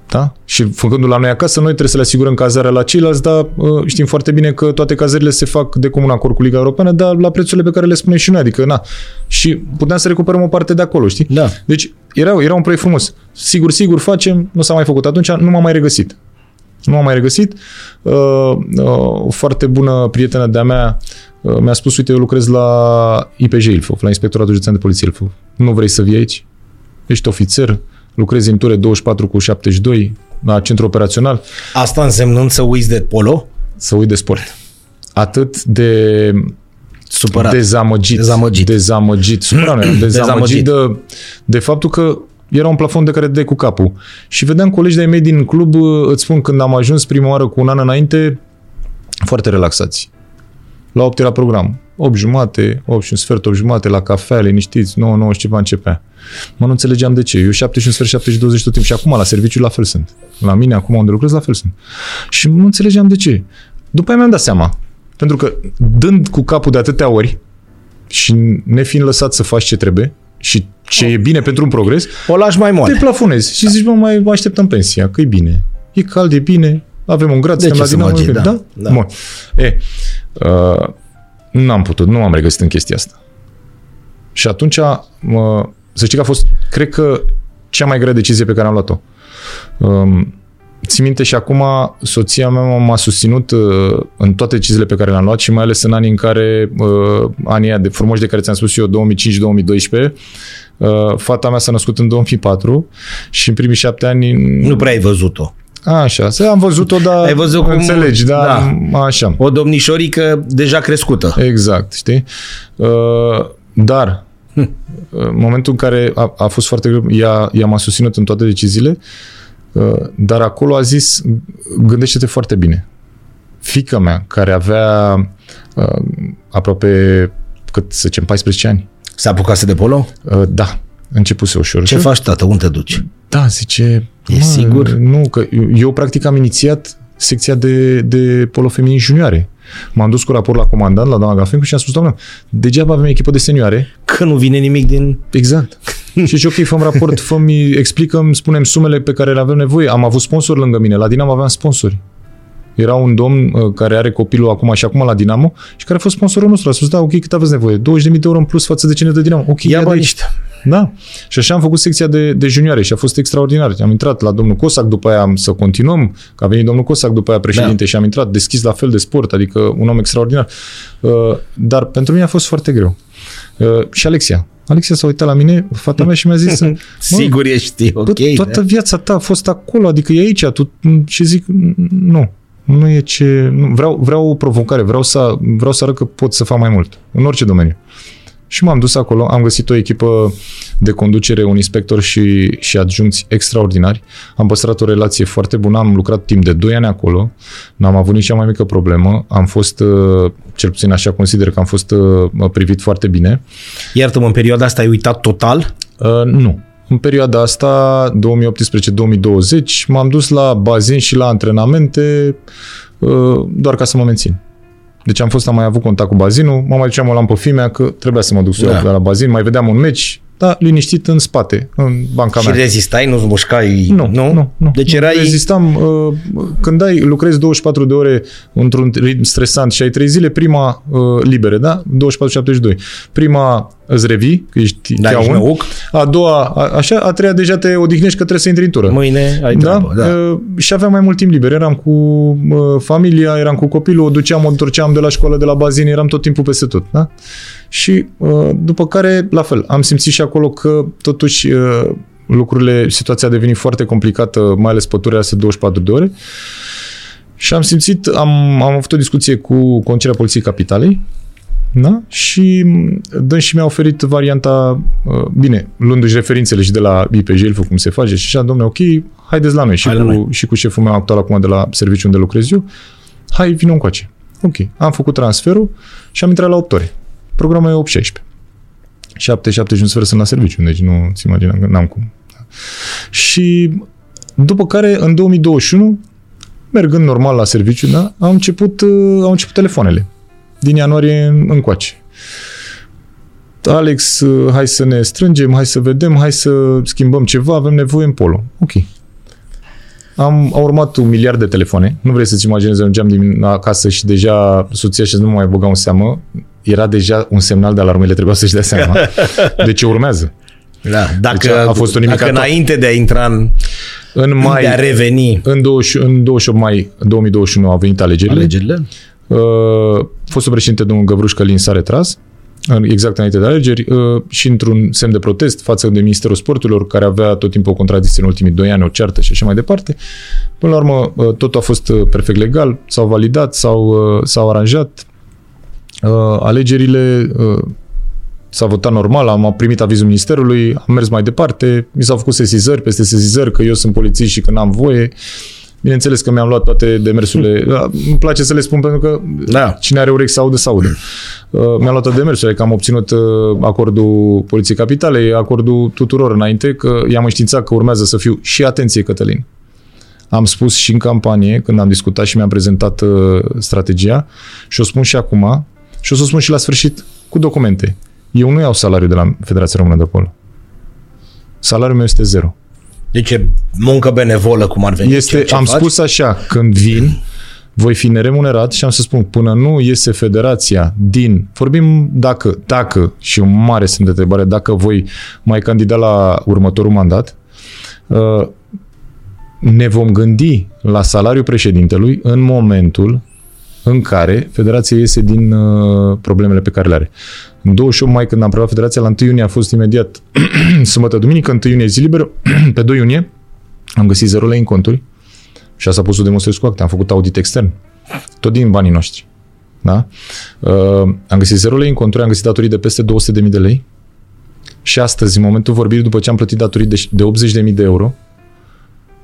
Da? Și făcându-l la noi acasă, noi trebuie să le asigurăm cazarea la ceilalți, dar uh, știm foarte bine că toate cazările se fac de comun acord cu Liga Europeană, dar la prețurile pe care le spunem și noi, adică na. Și puteam să recuperăm o parte de acolo, știi? Da. Deci era, era un proiect frumos. Sigur, sigur facem, nu s-a mai făcut. Atunci nu m-am mai regăsit. Nu m-am mai regăsit. Uh, uh, o foarte bună prietenă de-a mea uh, mi-a spus, uite, eu lucrez la IPJ Ilfov, la Inspectoratul Județean de Poliție Ilfov. Nu vrei să vii aici? Ești ofițer, lucrezi în ture 24 cu 72, la centru operațional, Asta însemnând să uiți de polo? să uit de sport. Atât de Supărat. dezamăgit. Dezamăgit. Dezamăgit. <clears throat> Supărat, nu era, dezamăgit Dezamăgit. de, de faptul că era un plafon de care de cu capul. Și vedeam colegi de-ai mei din club, îți spun, când am ajuns prima oară cu un an înainte, foarte relaxați. La 8 era program. 8 jumate, 8 și un sfert, 8 jumate, la cafea, liniștiți, 9, 9 și ceva începea. Mă, nu înțelegeam de ce. Eu 7 și un sfert, 7 și 20 tot timp. Și acum la serviciu la fel sunt. La mine, acum unde lucrez, la fel sunt. Și nu înțelegeam de ce. După aia mi-am dat seama. Pentru că dând cu capul de atâtea ori și nefiind lăsat să faci ce trebuie și ce e bine pentru un progres, O lași mai te moale. plafonezi și zici, mă, mai mă așteptăm pensia, că e bine. E cald, e bine, avem un grad, De suntem ce la să Dinamo, mă e agit, bine. da, da? da. Bun. E, uh, n-am putut, nu m-am regăsit în chestia asta. Și atunci, mă, să știi că a fost, cred că, cea mai grea decizie pe care am luat-o. Um, țin minte și acum soția mea m-a susținut uh, în toate deciziile pe care le-am luat și mai ales în anii în care, uh, anii aia de frumoși de care ți-am spus eu, 2005-2012, uh, fata mea s-a născut în 2004 și în primii șapte ani... Nu prea ai văzut-o. Așa, să am văzut-o, dar Ai văzut cum- înțelegi, da, da. așa. O domnișorică deja crescută. Exact, știi? Uh, dar În momentul în care a, a fost foarte greu, ea, ea m-a susținut în toate deciziile, uh, dar acolo a zis, gândește-te foarte bine. Fica mea, care avea uh, aproape, cât să zicem, 14 ani. S-a apucat de polo? Uh, da, începuse ușor. Ce faci, tată? Unde te duci? Da, zice... E sigur? Nu, că eu, eu practic am inițiat secția de, de polo feminin junioare. M-am dus cu raport la comandant, la doamna Gafencu și am spus, doamnă, degeaba avem echipă de senioare. Că nu vine nimic din... Exact. <laughs> și zice, ok, făm raport, fă explicăm, spunem sumele pe care le avem nevoie. Am avut sponsori lângă mine. La Dinamo aveam sponsori. Era un domn uh, care are copilul acum și acum la Dinamo și care a fost sponsorul nostru. A spus, da, ok, cât aveți nevoie? 20.000 de euro în plus față de cine de Dinamo. Ok, ia, ia de aici. Da. Și așa am făcut secția de, de junioare și a fost extraordinar. Am intrat la domnul Cosac, după aia am să continuăm, că a venit domnul Cosac după aia președinte da. și am intrat deschis la fel de sport, adică un om extraordinar. Uh, dar pentru mine a fost foarte greu. Uh, și Alexia. Alexia s-a uitat la mine, fata mea, și mi-a zis... <laughs> Sigur ești, ok. Toată da? viața ta a fost acolo, adică e aici. Tu... Și zic, nu, nu e ce... Nu, vreau, vreau o provocare, vreau să, vreau să arăt că pot să fac mai mult, în orice domeniu. Și m-am dus acolo, am găsit o echipă de conducere, un inspector și, și adjuncți extraordinari. Am păstrat o relație foarte bună, am lucrat timp de 2 ani acolo, n-am avut nici cea mai mică problemă, am fost, uh, cel puțin așa consider că am fost uh, privit foarte bine. Iartă-mă, în perioada asta ai uitat total? Uh, nu. În perioada asta, 2018-2020, m-am dus la bazin și la antrenamente uh, doar ca să mă mențin. Deci am fost, am mai avut contact cu bazinul, mă mai duceam o lampă fimea că trebuia să mă duc da. la bazin, mai vedeam un meci, da, liniștit în spate, în banca și mea. Și rezistai, nu zmușcai? Nu, nu, nu. nu. Deci erai... Rezistam, uh, când ai, lucrezi 24 de ore într-un ritm stresant și ai 3 zile, prima uh, libere, da? 24-72. Prima îți revii, că ești da, ești un. A doua, a, așa, a treia deja te odihnești că trebuie să intri în tură. Mâine ai da? treabă, da. Uh, și aveam mai mult timp liber. Eram cu uh, familia, eram cu copilul, o duceam, o întorceam de la școală, de la bazin, eram tot timpul peste tot. Da? Și uh, după care, la fel, am simțit și acolo că totuși uh, lucrurile, situația a devenit foarte complicată, mai ales păturea astea 24 de ore. Și am simțit, am, am avut o discuție cu conducerea Poliției Capitalei, da? Și dă și mi-a oferit varianta, uh, bine, luându-și referințele și de la IPJ, cum se face și așa, domne, ok, haideți la noi și, cu, noi. și cu șeful meu actual acum de la serviciu unde lucrez eu, hai, vină încoace. Ok, am făcut transferul și am intrat la 8 ore. Programul e 8-16. 7, 7 și un sfert sunt la serviciu, deci nu ți imaginam că n-am cum. Și după care, în 2021, mergând normal la serviciu, da, au început, uh, au început telefoanele din ianuarie încoace. Alex, uh, hai să ne strângem, hai să vedem, hai să schimbăm ceva, avem nevoie în polo. Ok. Am, au urmat un miliard de telefoane. Nu vrei să-ți imaginezi, ajungeam din acasă și deja soția și nu mai băga în seamă. Era deja un semnal de alarmă, ele trebuia să-și dea seama. <laughs> De ce urmează. Da, dacă, deci a fost o dacă înainte de a intra în, în mai, de a reveni. În, 20, în 28 mai 2021 au venit alegerile. Alegerile? Uh, fostul președinte domnul Găvruș Călin s-a retras exact înainte de alegeri uh, și într-un semn de protest față de Ministerul Sporturilor, care avea tot timpul o contradicție în ultimii doi ani, o ceartă și așa mai departe. Până la urmă, uh, totul a fost uh, perfect legal, s-au validat, s-au, uh, s-au aranjat. Uh, alegerile uh, s-a votat normal, am primit avizul Ministerului, am mers mai departe, mi s-au făcut sesizări peste sesizări că eu sunt polițist și că n-am voie. Uh, Bineînțeles că mi-am luat toate demersurile. Da, îmi place să le spun pentru că da. cine are urechi să audă, să audă. Uh, mi-am luat toate demersurile, că am obținut uh, acordul Poliției Capitale, acordul tuturor înainte, că i-am înștiințat că urmează să fiu și atenție, Cătălin. Am spus și în campanie, când am discutat și mi-am prezentat uh, strategia, și o spun și acum, și o să o spun și la sfârșit cu documente. Eu nu iau salariu de la Federația Română de Polo. Salariul meu este zero. Deci e muncă benevolă, cum ar veni. Este, ce am faci? spus așa, când vin, voi fi neremunerat și am să spun, până nu iese federația din, vorbim dacă, dacă, și un mare semn de întrebare, dacă voi mai candida la următorul mandat, uh, ne vom gândi la salariul președintelui în momentul în care federația iese din uh, problemele pe care le are. În 28 mai, când am preluat federația, la 1 iunie a fost imediat <clears throat> sâmbătă, duminică, 1 iunie zi liber, <clears throat> pe 2 iunie am găsit 0 lei în conturi și asta a pus să demonstrez cu acte. Am făcut audit extern, tot din banii noștri. Da? Uh, am găsit 0 lei în conturi, am găsit datorii de peste 200.000 de lei și astăzi, în momentul vorbirii, după ce am plătit datorii de, de 80.000 de euro,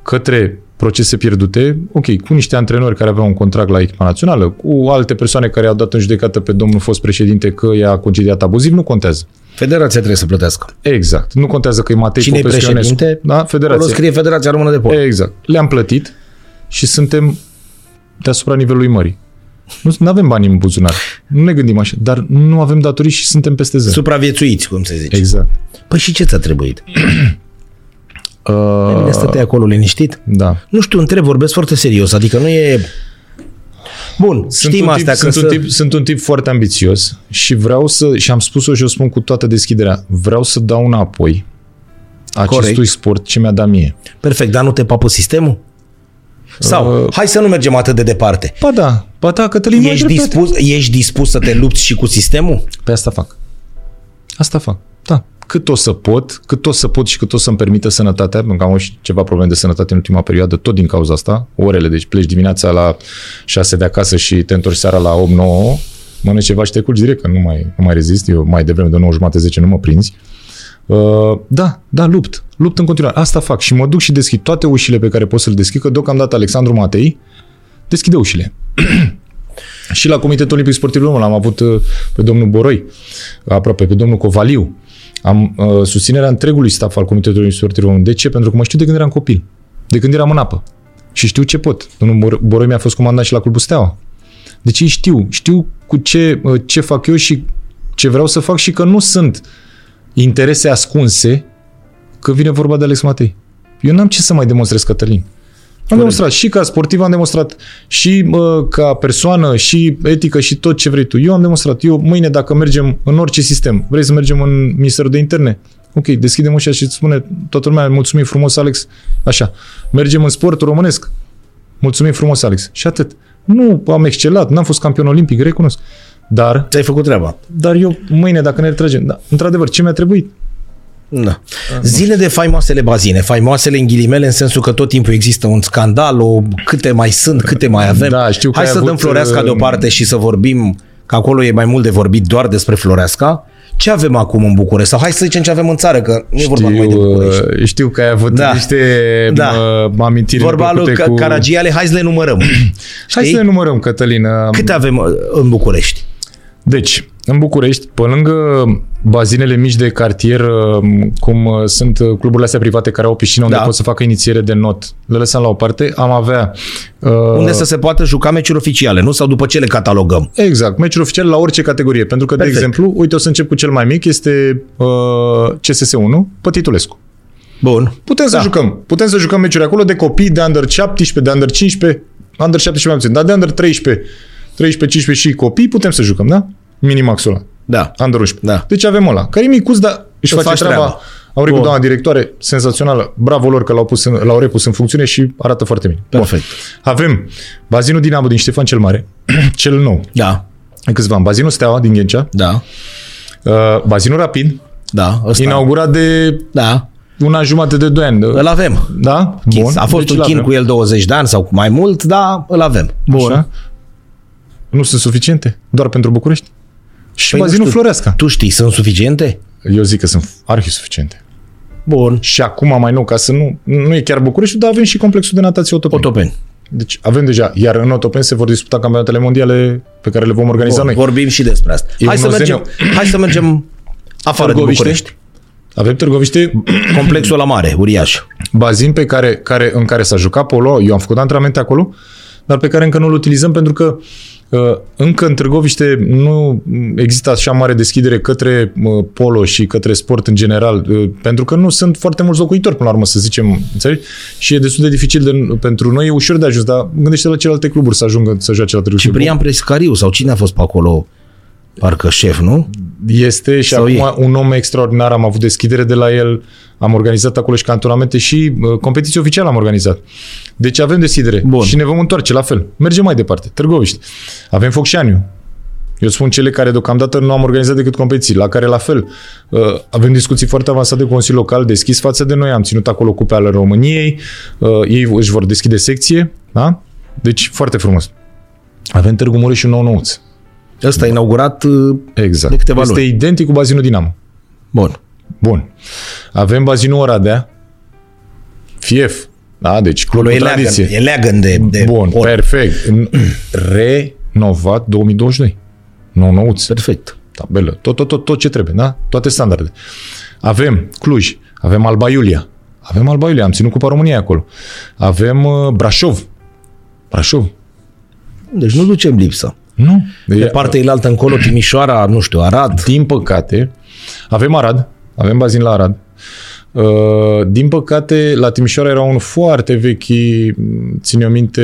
către procese pierdute, ok, cu niște antrenori care aveau un contract la echipa națională, cu alte persoane care au dat în judecată pe domnul fost președinte că i-a concediat abuziv, nu contează. Federația trebuie să plătească. Exact. Nu contează că e Matei Cine e Popescu Ionescu. președinte? Da, Acolo federația. scrie Federația Română de Polo. Exact. Le-am plătit și suntem deasupra nivelului mării. Nu avem bani în buzunar. Nu ne gândim așa. Dar nu avem datorii și suntem peste zero. Supraviețuiți, cum se zice. Exact. Păi și ce ți-a trebuit? <clears throat> Uh, Uh, stăteai acolo liniștit? da. Nu știu, întreb, vorbesc foarte serios, adică nu e... Bun, Sunt știm un, astea tip, că sunt, să... un tip, sunt un tip foarte ambițios și vreau să, și am spus-o și o spun cu toată deschiderea, vreau să dau înapoi acestui Corect. sport ce mi-a dat mie. Perfect, dar nu te papă sistemul? Sau, Uh, hai să nu mergem atât de departe. Ba da, ba da, Cătălin, mai Ești dreptate. dispus, ești dispus să te lupți și cu sistemul? Pe asta fac. Asta fac. Da. Cât o să pot, cât o să pot și cât o să-mi permită sănătatea, pentru că am și ceva probleme de sănătate în ultima perioadă, tot din cauza asta, orele, deci pleci dimineața la 6 de acasă și te întorci seara la 8-9, mănânci ceva și te culci direct, că nu mai, nu mai rezist, eu mai devreme de 9 jumate 10 nu mă prinzi. Uh, da, da, lupt. Lupt în continuare. Asta fac și mă duc și deschid toate ușile pe care pot să le deschid, că deocamdată Alexandru Matei deschide ușile. <clears throat> Și la Comitetul Olimpic Sportiv Român am avut uh, pe domnul Boroi, aproape pe domnul Covaliu. Am uh, susținerea întregului staff al Comitetului Olimpic Sportiv Român. De ce? Pentru că mă știu de când eram copil. De când eram în apă. Și știu ce pot. Domnul Bor- Boroi mi-a fost comandant și la Clubul Steaua. Deci ei știu. Știu cu ce, uh, ce fac eu și ce vreau să fac și că nu sunt interese ascunse că vine vorba de Alex Matei. Eu n-am ce să mai demonstrez, Cătălin. Am demonstrat și ca sportiv, am demonstrat și uh, ca persoană, și etică, și tot ce vrei tu. Eu am demonstrat. Eu mâine, dacă mergem în orice sistem, vrei să mergem în Ministerul de Interne? Ok, deschidem ușa și îți spune toată lumea, mulțumim frumos, Alex. Așa. Mergem în sportul românesc? Mulțumim frumos, Alex. Și atât. Nu am excelat, n-am fost campion olimpic, recunosc. Dar, Ți-ai făcut treaba. dar eu mâine, dacă ne retragem, da, într-adevăr, ce mi-a trebuit? Da. Zile de faimoasele bazine, faimoasele în ghilimele, în sensul că tot timpul există un scandal, o, câte mai sunt, câte mai avem. Da, știu că Hai ai să dăm avut, Floreasca uh, deoparte și să vorbim, că acolo e mai mult de vorbit doar despre Floreasca. Ce avem acum în București? Sau hai să zicem ce avem în țară, că nu e vorba numai de București. uh, știu că ai avut Da. da. niște Da. da. amintiri Vorba lui plăcute cu... cu... Caragiale, hai să le numărăm. <clears throat> Hai să le numărăm, Cătălin. Câte avem uh, în București? Deci, în București, pe lângă bazinele mici de cartier, uh, cum uh, sunt uh, cluburile astea private care au piscină unde Da. pot să facă inițiere de not, le lăsăm la o parte, am avea... Uh, Unde să se poată juca meciuri oficiale, nu? Sau după ce le catalogăm? Exact, meciuri oficiale la orice categorie. Pentru că, Perfect. de exemplu, uite, o să încep cu cel mai mic, este uh, CSS1, Pătitulescu. Bun. Putem să Da. jucăm. Putem să jucăm meciuri acolo de copii de under 17, de under 15, under 17 mai puțin, dar de under 13, 13, 15 și copii putem să jucăm, da? Minimaxul ăla. Da. Under 11. Da. Deci avem ăla. Care e micuț, dar își Îți face faci treaba. treaba. Au cu Bun. doamna directoare, senzațională. Bravo lor că l-au, pus în, l-au repus în funcțiune și arată foarte bine. Bun. Perfect. Avem bazinul Dinamo din Ștefan cel Mare, <clears throat> cel nou. Da. În câțiva ani. Bazinul Steaua din Ghencea, Da. uh, bazinul Rapid, Da. Ăsta. inaugurat de Da. una jumătate de 2 ani. Îl avem. Da? Bun. A fost Deci un chin l-avem. cu el 20 de ani sau mai mult, dar îl avem. Așa? Nu sunt suficiente? Doar pentru București? Și Păi păi nu bazinul știu. Floreasca. Tu știi, sunt suficiente? Eu zic că sunt arhi suficiente. Bun. Și acum mai nou, ca să nu, nu e chiar București, dar avem și complexul de natație Otopeni. Otopeni. Deci avem deja, iar în Otopeni se vor disputa campionatele mondiale pe care le vom organiza Bun, noi. vorbim și despre asta. E Hai un să, ozeniu. mergem, hai să mergem afară de Târgoviște. București. Avem Târgoviște, Complexul la mare, uriaș. bazin pe care, care, în care s-a jucat polo, eu am făcut antrenamente acolo, dar pe care încă nu-l utilizăm pentru că uh, încă în Târgoviște nu există așa mare deschidere către uh, polo și către sport în general, uh, pentru că nu sunt foarte mulți locuitori, până la urmă, să zicem, înțelegi? Și e destul de dificil de, pentru noi, e ușor de ajuns, dar gândește la celelalte cluburi să ajungă să joace la Târgoviște. Ciprian Prescariu sau cine a fost pe acolo? Parcă șef, nu? Este și Sau acum ei. un om extraordinar, am avut deschidere de la el, am organizat acolo și cantonamente și uh, competiții oficiale am organizat. Deci avem deschidere Bun. și ne vom întoarce la fel. Mergem mai departe. Târgoviște. Avem Focșaniu. Eu spun cele care deocamdată nu am organizat decât competiții, la care la fel uh, avem discuții foarte avansate cu Consiliul Local deschis față de noi, am ținut acolo cupe ale României, uh, ei își vor deschide secție, da? Deci foarte frumos. Avem Târgu Mureș și un nou nouț. Ăsta a inaugurat... uh, Exact. De câteva este luni. identic cu bazinul Dinamo. Bun. Bun. Avem bazinul Oradea, Fief, da, deci club Acolo cu e leagăn, tradiție. e leagăn de, de Bun, or. perfect. În- Renovat 2022. Nou nouț. Perfect. Tabelă. Tot, tot, tot, tot ce trebuie, da? Toate standardele. Avem Cluj, avem Alba Iulia. Avem Alba Iulia, am ținut Cupa României acolo. Avem uh, Brașov. Brașov. Deci nu ducem lipsă. Nu. Pe E- partea ilaltă încolo, Timișoara, nu știu, Arad. Din păcate, avem Arad, avem bazin la Arad. Uh, din păcate, la Timișoara era unul foarte vechi, ține o minte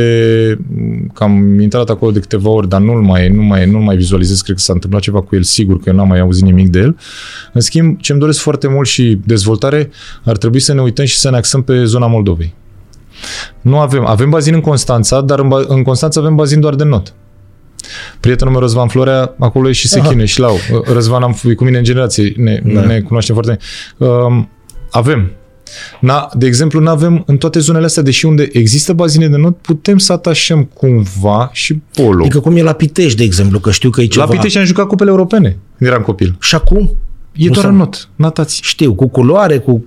m, că am intrat acolo de câteva ori, dar nu-l mai, nu mai, nu mai vizualizez, cred că s-a întâmplat ceva cu el, sigur că eu n-am mai auzit nimic de el. În schimb, ce-mi doresc foarte mult și dezvoltare, ar trebui să ne uităm și să ne axăm pe zona Moldovei. Nu avem, avem bazin în Constanța, dar în, ba- în Constanța avem bazin doar de not. Prietenul meu Răzvan Florea, acolo e și se Aha. chinuie și lau. Răzvan am e cu mine în generație, ne, Da. ne cunoaștem foarte bine. Um, avem. Na, de exemplu, nu avem în toate zonele astea, deși unde există bazine de not, putem să atașăm cumva și polo. Adică cum e la Pitești, de exemplu, că știu că e ceva. La Pitești am jucat cupele europene când eram copil. Și acum? E Nu doar s-a- în not, natați. Știu, cu culoare, cu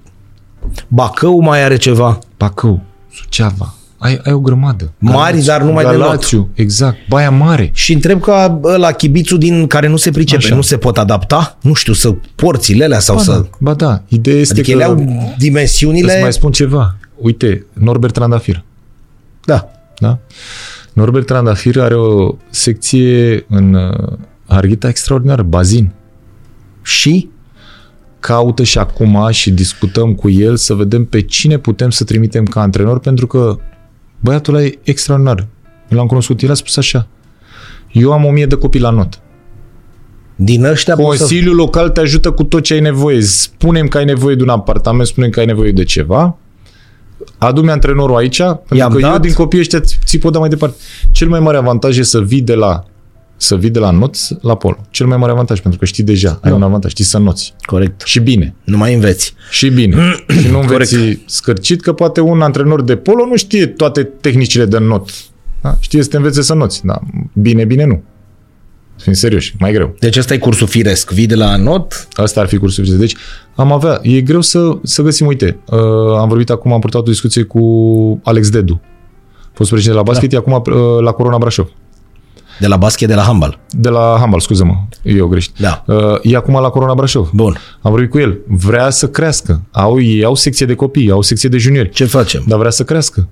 Bacău mai are ceva. Bacău, Suceava, ai, ai o grămadă. Mari, dar numai de not. Galațiu, exact, Baia Mare. Și întreb ca la chibițul din care nu se pricepe, Așa. nu se pot adapta? Nu știu, să porțile alea sau Ba să... da, ba da, ideea este Adică că... ele au dimensiunile... Îți mai spun ceva. Uite, Norbert Trandafir. Da. Da? Norbert Trandafir are o secție în uh, Harghita extraordinară, bazin. Și? Caută și acum și discutăm cu el să vedem pe cine putem să trimitem ca antrenor, pentru că băiatul ăla e extraordinar. L-am cunoscut, el a spus așa. Eu am o mie de copii la not. Din ăștia poți să... Consiliul local te ajută cu tot ce ai nevoie. Spunem că ai nevoie de un apartament, spunem că ai nevoie de ceva. Adu-mi antrenorul aici, pentru I-am că eu dat. din copiii ăștia ți ți pot da mai departe. Cel mai mare avantaj e să vii de la să vii de la noți la polo. Cel mai mare avantaj, pentru că știi deja, ai Da. un avantaj, știi să noți. Corect. Și bine. Nu mai înveți. Și bine. <clears throat> și nu înveți scărcit, că poate un antrenor de polo nu știe toate tehnicile de not. Da? Știe să te învețe să noți. Da. Bine, bine nu. Să fim serioși, mai greu. Deci ăsta e cursul firesc. Vii de la not, Asta ar fi cursul suficient. Deci am avea, e greu să, să găsim, uite, uh, am vorbit acum, am purtat o discuție cu Alex Dedu, fost președinte la basket, da. e acum uh, la Corona Brașov. De la basket, de la handball. De la handball, scuză-mă, eu greșit. Da. Uh, e acum la Corona Brașov. Bun. Am vorbit cu el. Vrea să crească. Au, ei au secție de copii, au secție de juniori. Ce facem? Dar vrea să crească.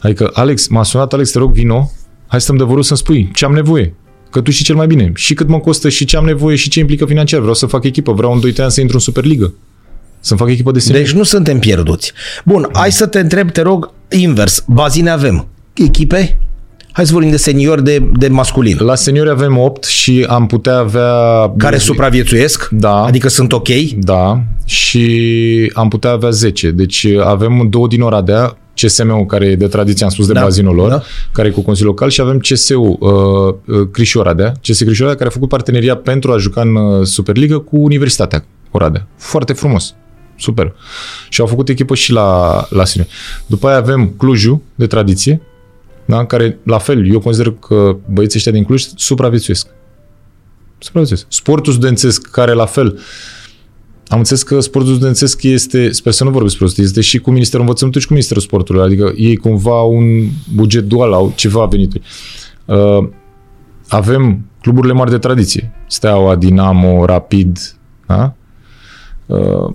Adică, Alex, m-a sunat, Alex, te rog, vino, hai să stăm de vorbă să-mi spui ce am nevoie. Că tu știi cel mai bine. Și cât mă costă și ce am nevoie și ce implică financiar. Vreau să fac echipă. Vreau în 2 ani să intru în Superligă. Să-mi fac echipă de senior. Deci nu suntem pierduți. Bun, hai să te întreb, te rog, invers. Bazine avem. Echipe? Hai să vorbim de seniori, de, de masculin. La seniori avem 8 și am putea avea... Care supraviețuiesc? Da. Adică sunt ok? Da, și am putea avea 10. Deci avem două din Oradea, CSM-ul care e de tradiție, am spus, de Da, bazinul lor, da. care e cu Consiliul Local și avem CS-ul uh, uh, Criș Oradea, CS Criș Oradea, care a făcut parteneria pentru a juca în uh, Superliga cu Universitatea Oradea. Foarte frumos. Super. Și au făcut echipă și la, la sine. După aia avem Clujul, de tradiție, da? care, la fel, eu consider că băieții ăștia din Cluj supraviețuiesc. Supraviețuiesc. Sportul studențesc, care la fel, am înțeles că sportul studențesc este, sper să nu vorbesc prost, este și cu Ministerul Învățământului și cu Ministerul Sportului, adică ei cumva un buget dual, au ceva venituri. Uh, avem cluburile mari de tradiție, Steaua, Dinamo, Rapid, da? Uh,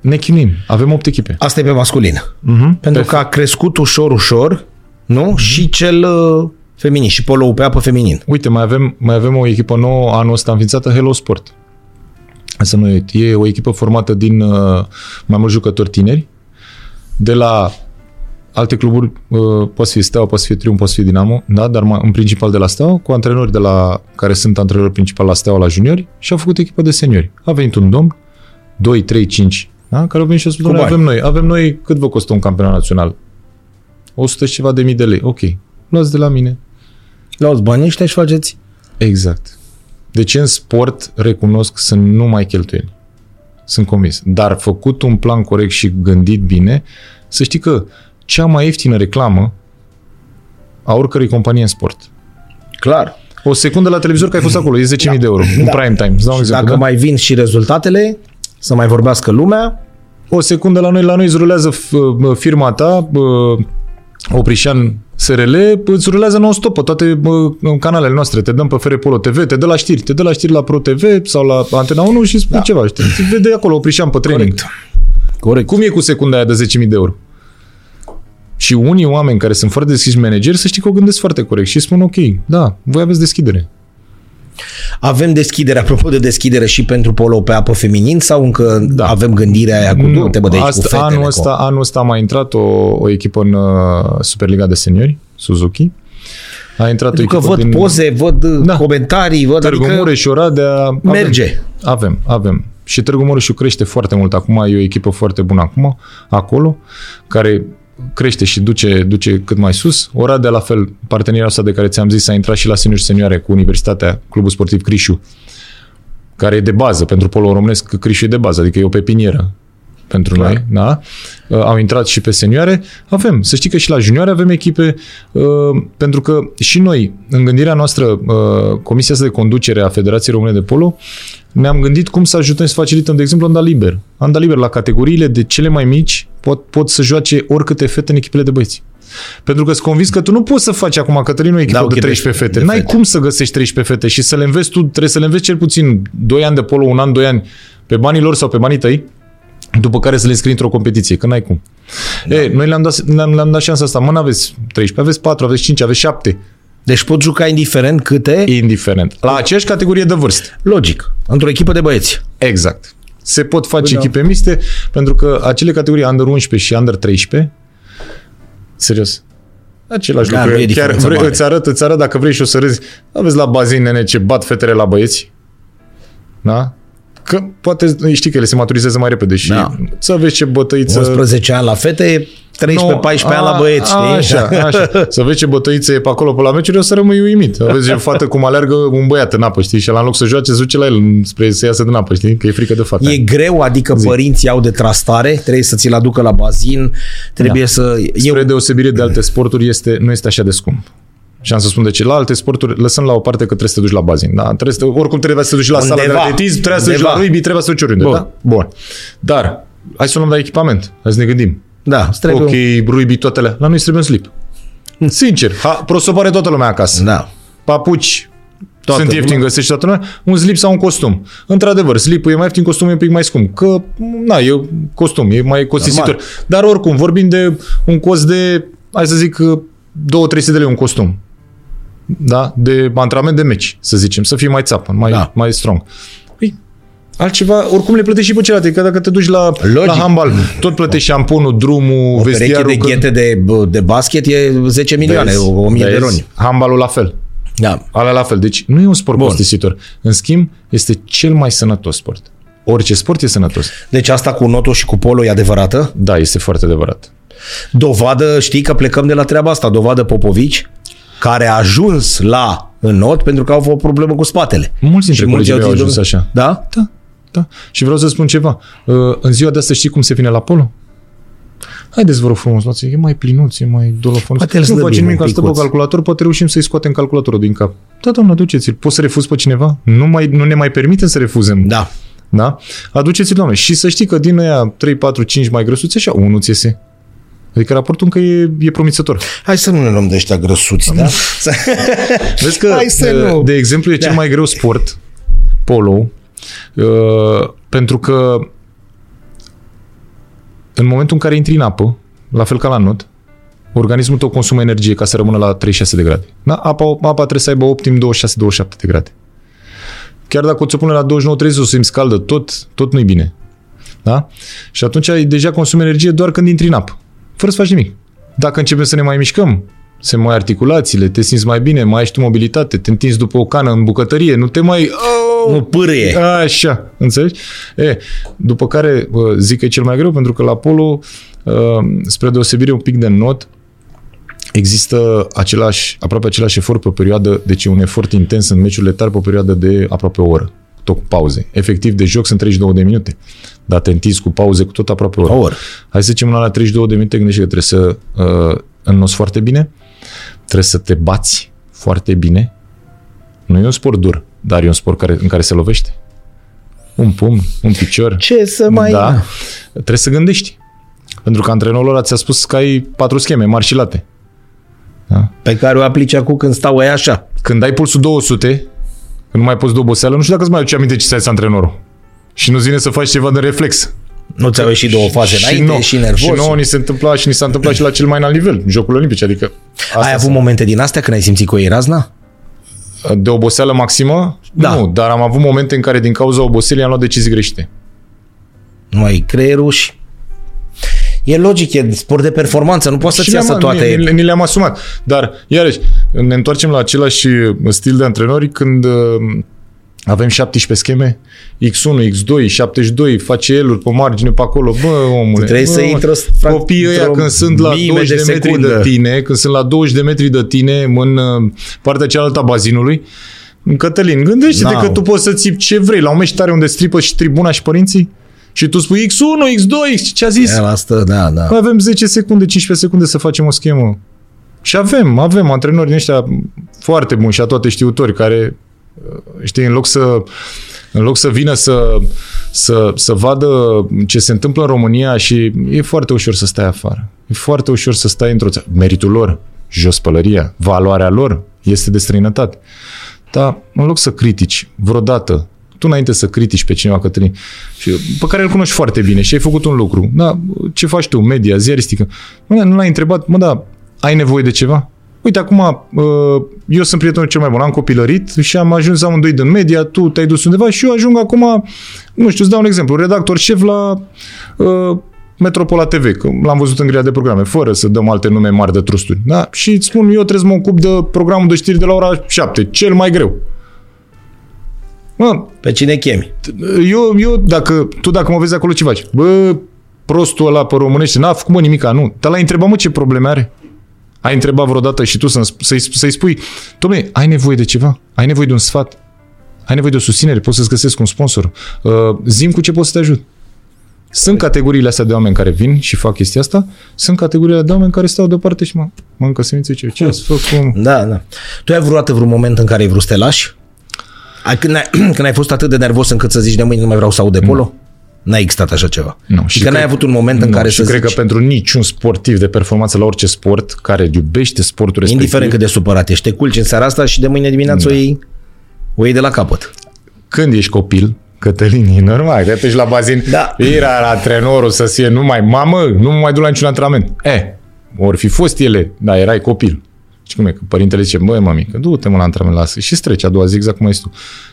ne chinuim, avem 8 echipe. Asta e pe masculin. Uh-huh. Pentru că a crescut ușor, ușor, nu? Mhm. Și cel uh, feminin, și polo pe apă feminin. Uite, mai avem, mai avem o echipă nouă anul ăsta înființată, Hello Sport. Să nu uit, e o echipă formată din uh, mai mulți jucători tineri, de la alte cluburi, uh, poate să fie Steaua, poate să fie Triumf, poate să fie Dinamo, da? dar mai, în principal de la Steaua, cu antrenori de la, care sunt antrenori principal la Steaua, la juniori, și au făcut echipă de seniori. A venit un domn, 2, 3, 5, da? care au venit și au spus, Cu "Doamne, bani." avem noi, avem noi, cât vă costă un campionat național? 100 și ceva de mii de lei. Ok, luați de la mine, Luați banii ăștia și faceți. Exact. Deci în sport recunosc să nu mai cheltuieli. Sunt convins. Dar făcut un plan corect și gândit bine, să știi că cea mai ieftină reclamă a oricărei companii în sport. Clar. O secundă la televizor că ai fost acolo, e 10.000 de euro. Un Da. prime time. Îți dau un Și exemplu, dacă da? mai vin și rezultatele, să mai vorbească lumea. O secundă la noi, la noi îți rulează f- firma ta, bă, Oprișan SRL, îți rulează non-stop pe toate bă, canalele noastre. Te dăm pe Fere Polo TV, te dă la știri, te dă la știri la Pro TV sau la Antena 1 și spune da. ceva. Știi? Te vede acolo Oprișan pe training. Corect. Corect. Cum e cu secunda aia de 10.000 de euro? Și unii oameni care sunt foarte deschiși manageri, să știi că o gândesc foarte corect și spun ok, da, voi aveți deschidere. Avem deschidere, apropo de deschidere și pentru polo pe apă feminin sau încă da. avem gândirea aia cu nu, te bă de aici asta, cu fetele, anul, cu- ăsta, anul ăsta a mai intrat o, o echipă în uh, Superliga de seniori, Suzuki. A intrat Pentru o că echipă văd din poze, văd Da. da. comentarii, văd Târgu adică Mureș, Oradea. Avem, merge. Avem, avem. Și Târgu Mureșul crește foarte mult acum, e o echipă foarte bună acum, acolo, care crește și duce, duce cât mai sus. Oradea, la fel, parteneria asta de care ți-am zis, a intrat și la seniori senioare cu Universitatea, Clubul Sportiv Crișu, care e de bază pentru polo românesc, Crișu e de bază, adică e o pepinieră pentru Clar. noi, da? Uh, Au intrat și pe senioare. Avem, să știi că și la junioare avem echipe, uh, pentru că și noi, în gândirea noastră, uh, Comisia asta de conducere a Federației Române de Polo, ne-am gândit cum să ajutăm să facilităm, de exemplu, Anda Liber. Anda Liber, la categoriile de cele mai mici, pot, pot să joace oricâte fete în echipele de băieți. Pentru că sunt convins că tu nu poți să faci acum, Cătălin, o echipă Da, de ok, 13 de- fete. de N-ai fete. cum să găsești 13 fete și să le înveți tu, trebuie să le înveți cel puțin 2 ani de polo, un an, 2 ani, pe banii lor sau pe banii tăi, după care să le înscrii într-o competiție, că n-ai cum. Da. E, noi le-am dat, le-am, le-am dat șansa asta. Mă, n-aveți 13, aveți 4, aveți 5, aveți 7. Deci pot juca indiferent câte, Indiferent. La aceeași categorie de vârstă. logic, într-o echipă de băieți. Exact. Se pot face da. echipe mixte, pentru că acele categorii Under 11 și Under 13, serios, același Da, lucru. nu e Chiar diferența vrei, mare. îți arăt, îți arăt dacă vrei și o să râzi. Aveți la bazin, nene, ce bat fetele la băieți? Da? Că poate știi că ele se maturizează mai repede și Da. să vezi ce bătăiță... 11 ani la fete, 13-14 ani la băieți, știi? Așa, așa. <laughs> Să vezi ce bătăiță e pe acolo pe la meciuri, o să rămâi uimit. Vezi ce fată cum aleargă un băiat în apă, știi? Și la în loc să joace, se duce la el spre să iasă din apă, știi? Că e frică de fată. E greu, adică Zic. părinții au de trastare, trebuie să ți-l aducă la bazin, trebuie da. să... Spre Eu, deosebire de alte sporturi, este, nu este așa de scump. Și am să spun de ce. La alte sporturi, lăsăm la o parte că trebuie să te duci la bazin. Da? Trebuie să, oricum trebuie să te duci la sala de Undeva. atletism, trebuie să te duci Undeva. la rugby, trebuie să te duci oriunde. Bun. Da? Bun. Dar, hai să luăm la echipament. Hai să ne gândim. da, îți trebuie Ok, rugby, toate alea. La noi îți trebuie un slip. <laughs> Sincer, ha, prosopare toată lumea acasă. un... Da. Papuci, Toată sunt ieftini, lumea. găsești toată lumea, un slip sau un costum. Într-adevăr, slipul e mai ieftin, costumul e un pic mai scump. Că, na, e un costum, e mai costisitor. Normal. Dar oricum, vorbim de un cost de, hai să zic, 2-300 de lei un costum. Da? De antrenament de meci, să zicem, să fie mai țapă, mai, Da. mai strong. Păi, altceva, oricum le plătești și pe celelalte, că dacă te duci la, Logic. la handbal, tot plătești șamponul, drumul, O pereche vestiarul. de că- ghete de, de basket e 10 milioane, Vezi? 1000 de Vezi? roni. Handbalul la fel. Da. Alea la fel. Deci nu e un sport Bun. costisitor. În schimb, este cel mai sănătos sport. Orice sport e sănătos. Deci asta cu noto și cu polo e adevărată? Da, este foarte adevărat. Dovadă, știi că plecăm de la treaba asta, dovadă Popovici, care a ajuns la înot pentru că au avut o problemă cu spatele. Mulți dintre Și mulți colegii mei au zis, ajuns așa. Da? Da, da. Și vreau să spun ceva. Uh, În ziua de astăzi știi cum se vine la polo? Haideți, vă rog frumos, luați, e mai plinuț, e mai dolofonos. Poate îl nu slăbim face nimic, un că stă pe picuț. calculator, poate reușim să-i scoatem calculatorul din cap. Da, doamnă, aduceți-l. Poți să refuzi pe cineva? Nu, mai, nu ne mai permitem să refuzăm. Da. Da? Aduceți-l, doamne. Și să știi că din aia 3, 4, 5 mai grăsuți, așa, unul ți iese. Adică raportul încă e, e promițător. Hai să nu ne luăm de ăștia grăsuți, da? Să- <laughs> Vezi că, Hai să uh, nu. de exemplu, e cel Da. mai greu sport, polo, uh, pentru că în momentul în care intri în apă, la fel ca la not, organismul tău consumă energie ca să rămână la 36 de grade. Da? Apa, apa trebuie să aibă optim 26-27 de grade. Chiar dacă o ți-o pune la 29-30 o simți caldă, tot, tot nu-i bine. Da? Și atunci ai deja consumi energie doar când intri în apă, fără să faci nimic. Dacă începem să ne mai mișcăm, se mai articulațiile, te simți mai bine, mai ai și tu mobilitate, te întinzi după o cană în bucătărie, nu te mai... Oh! Nu pârâie. Așa, înțelegi? E, după care bă, zic că e cel mai greu pentru că la polo, uh, spre deosebire un pic de not, există același, aproape același efort pe o perioadă, deci e un efort intens în meciurile tari pe o perioadă de aproape o oră, tot cu pauze. Efectiv, de joc sunt 32 de minute, dar te întinzi cu pauze cu tot aproape o oră. O oră. Hai să zicem la 32 de minute, gândește că trebuie să uh, înnoți foarte bine, trebuie să te bați foarte bine. Nu e un sport dur, dar e un sport care, în care se lovește. un pumn, un picior. Ce să mai... Da, trebuie să gândești. Pentru că antrenorul ăla ți-a spus că ai patru scheme mari și late. Pe care o aplici acum când stau ei așa. Când ai pulsul 200, când nu mai poți de oboseală, nu știu dacă îți mai aduce aminte ce ți-a antrenorul. Și nu vine să faci ceva de reflex. Nu ți-au ieșit două faze înainte, nou- și nervos. Și nouă ni se întâmpla și ni s-a întâmplat și la cel mai înalt nivel, Jocul Olimpice, adică asta Ai avut momente din astea când ai simțit că o iei razna? de oboseală maximă? Da. Nu, dar am avut momente în care din cauza oboselii am luat decizii greșite. Nu ai creierul și... E logic, e sport de performanță, nu poți să-ți Și iasă le-am- toate... Ni, ni, ni le-am asumat. Dar, iarăși, ne întoarcem la același stil de antrenori când uh, avem 17 scheme, X1, X2, 72, face eluri pe margine, pe acolo. Bă, omule, Trebuie bă, să omule, intri o- Copiii ăia într-o când sunt la mime 20 de, de metri secundă. de tine, când sunt la 20 de metri de tine în uh, partea cealaltă a bazinului, Cătălin, gândește-te N-au. că tu poți să ții ce vrei la un meci tare unde stripă și tribuna și părinții și tu spui X1, X2, X, ce a zis? El asta, da, da. Mai avem 10 secunde, 15 secunde să facem o schemă. Și avem, avem antrenori din ăștia foarte buni și a toate știutori care, uh, știi, în loc să, în loc să vină să, să, să vadă ce se întâmplă în România și e foarte ușor să stai afară. E foarte ușor să stai într-o țară. Meritul lor, jos pălăria, valoarea lor este de străinătate. Dar în loc să critici vreodată, tu înainte să critici pe cineva, Cătălin, și, pe care îl cunoști foarte bine și ai făcut un lucru, da, ce faci tu, media, ziaristică, mă, nu l-ai întrebat, mă, da, ai nevoie de ceva? Uite, acum, uh, eu sunt prietenul cel mai bun, am copilărit și am ajuns amândoi din media, tu te-ai dus undeva și eu ajung acum, nu știu, îți dau un exemplu, redactor șef la uh, Metropola TV, că l-am văzut în grila de programe, fără să dăm alte nume mari de trusturi. Da? Și îți spun, eu trebuie să mă ocup de programul de știri de la ora 7, cel mai greu. Mă, Pe cine chemi? eu, eu dacă, tu dacă mă vezi acolo ce faci? Bă, prostul ăla pe românește, n-a făcut mă nimica, nu. Dar l-ai întrebat, mă, ce probleme are? Ai întrebat vreodată și tu să, să-i, să-i spui, dom'le, ai nevoie de ceva? Ai nevoie de un sfat? Ai nevoie de o susținere? Poți să-ți găsesc un sponsor? Uh, zim cu ce pot să te ajut. Sunt categoriile astea de oameni care vin și fac chestia asta, sunt categoriile de oameni care stau deoparte și mă, mănâncă semințe ce, ce ați făcut? Da, da. Tu ai vreodată vreun moment în care ai vrut să te lași? Ai, când, ai, <clears throat> când ai fost atât de nervos încât să zici de mâine nu mai vreau să aud de polo? N-a existat așa ceva. Nu, și că n-ai cred- avut un moment în nu, care și să cred zici, că pentru niciun sportiv de performanță la orice sport care iubește sportul respectiv, indiferent cât de supărat ești, te culci în seara asta și de mâine dimineață Da. o, iei, o iei de la capăt. când ești copil, Cătălin, e normal, că te duci la bazin, Da. era la antrenorul să fie numai, mamă, nu mă mai duc la niciun antrenament. E, ori fi fost ele, dar erai copil. Și cum e, că părintele zice, băi, mămică, du-te mă la antrenament, lasă. Și streci a doua zi exact cum ai zis tu.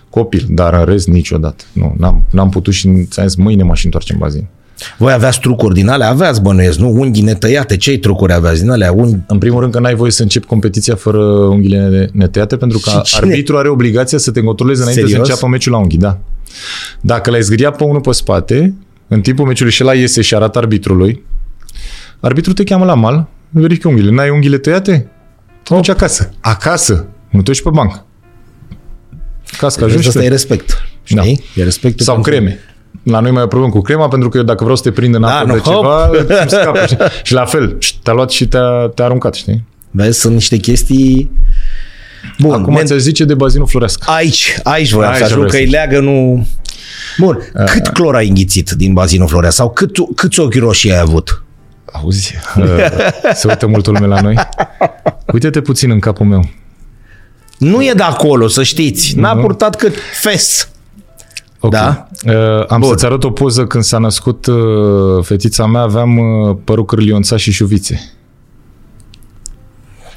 Copil, dar în rest niciodată. Nu, n-am, n-am putut și ți-am zis, mâine m-aș întoarce în bazin. Voi aveați trucuri din alea? Aveați bănuiesc, nu? Unghi netăiate, ce trucuri aveați din alea? Unghi... În primul rând că n-ai voie să începi competiția fără unghiile ne- netăiate, pentru că Și cine- arbitru are obligația să te controleze înainte Serios? să înceapă meciul la unghi, da. Dacă l-ai zgâriat pe unul pe spate, în timpul meciului și la iese și arată arbitrului, arbitrul te cheamă la mal, verifică unghiile. N-ai unghiile tăiate? Te duci acasă. Acasă. Nu te duci pe bancă. Casca ajungi Asta tu. e respect. Da. Știi? E respectul Sau pentru- creme. La noi mai e o problemă cu crema, pentru că eu dacă vreau să te prind în Da, apă nu, de ceva, hop. îmi scapă. știi? și la fel, te-a luat și te-a, te-a aruncat, știi? Vezi, sunt niște chestii... Bun, Acum men- ți zice de bazinul Florească. aici, aici voiam Aici să ajung, vreau că să îi zic. leagă, nu... Bun, cât clor ai înghițit din bazinul Florea? Sau cât, câți ochi roșii ai avut? Auzi, uh, se uită multă lume la noi. Uite-te puțin în capul meu. Nu e de acolo, să știți. N-a Nu. purtat cât fes. Okay. Da? Uh, am Bun. să-ți arăt o poză când s-a născut uh, fetița mea, aveam uh, părul cârlionța și șuvițe.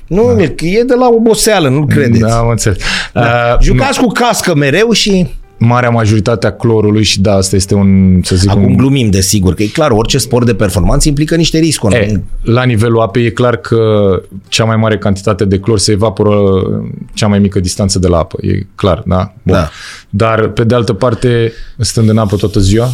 Nu, da. e de la oboseală, nu credeți. Da, am înțeles. Da. Uh, Jucați cu cască mereu și marea majoritate a clorului și da, asta este un, să zic, acum un, glumim, desigur, că e clar, orice sport de performanță implică niște riscuri. E, la nivelul apei e clar că cea mai mare cantitate de clor se evaporă cea mai mică distanță de la apă. E clar, da? Bun. Da. Dar, pe de altă parte, stând în apă toată ziua,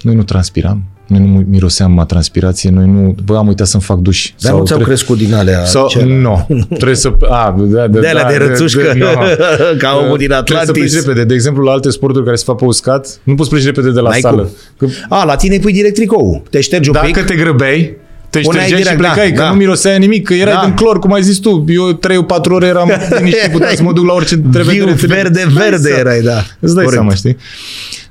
noi nu transpiram. Noi nu miroseam a transpirație, noi nu... Bă, am uitat să-mi fac duș. Dar nu ți-au tre- crescut din alea? Sau, ce- nu, trebuie să... A, <laughs> da, da, De alea da, de rățușcă, nu. <laughs> ca omul din Trebuie să Atlantis. pleci repede. De exemplu, la alte sporturi care se fac pe uscat, nu poți pleci repede de la N-ai sală. cum. Că A, la tine îi pui direct tricou. Te ștergi un dacă pic. te grăbeai, Te Puneai ștergeai și direct, plecai, da, că da. nu mirosea nimic, că erai Da. din clor, cum ai zis tu. Eu 3-4 ore eram <laughs> liniștit, puteam să mă duc la orice trebuie Viu, de rețele. verde, Îți dai verde seama. erai, da. Îți dai Corect. seama, știi?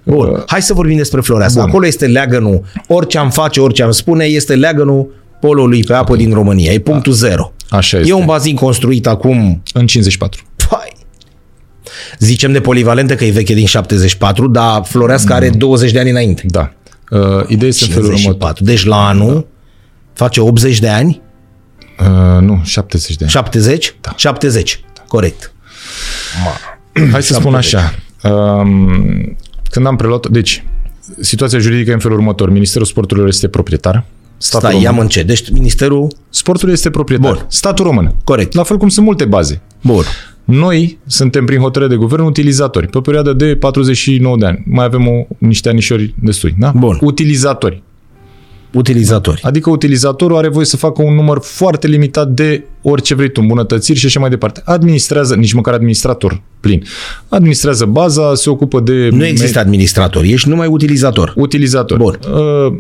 Bun. Hai să vorbim despre Floreasca. Bun. Acolo este leagănul. Orice am face, orice am spune, este leagănul polului pe apă din România. E punctul zero. Așa E este. un bazin construit acum În 54. Pai. Zicem de polivalentă că e veche din 74, dar Floreasca are 20 de ani înainte. Da. Uh, ideea este în felul următor. 54. Deci la anul face 80 de ani, Uh, nu, 70 de ani. 70? Da. 70. Corect. Hai să spun așa. Um, când am preluat... Deci, situația juridică e în felul următor. Ministerul Sporturilor este proprietar. Statul Stai, român. ia încet. Deci ministerul... Sportul este proprietar. Bun. Statul român. Corect. La fel cum sunt multe baze. Bun. Noi suntem prin hotărâre de guvern utilizatori pe o perioadă de 49 de ani. Mai avem o, niște anișori destui. Da? Bun. Utilizatori. Utilizatori. Adică utilizatorul are voie să facă un număr foarte limitat de orice vrei tu, îmbunătățiri și așa mai departe. Administrează, nici măcar administrator plin. Administrează baza, se ocupă de... Nu există administrator, ești numai utilizator. Utilizator. Bun. Uh,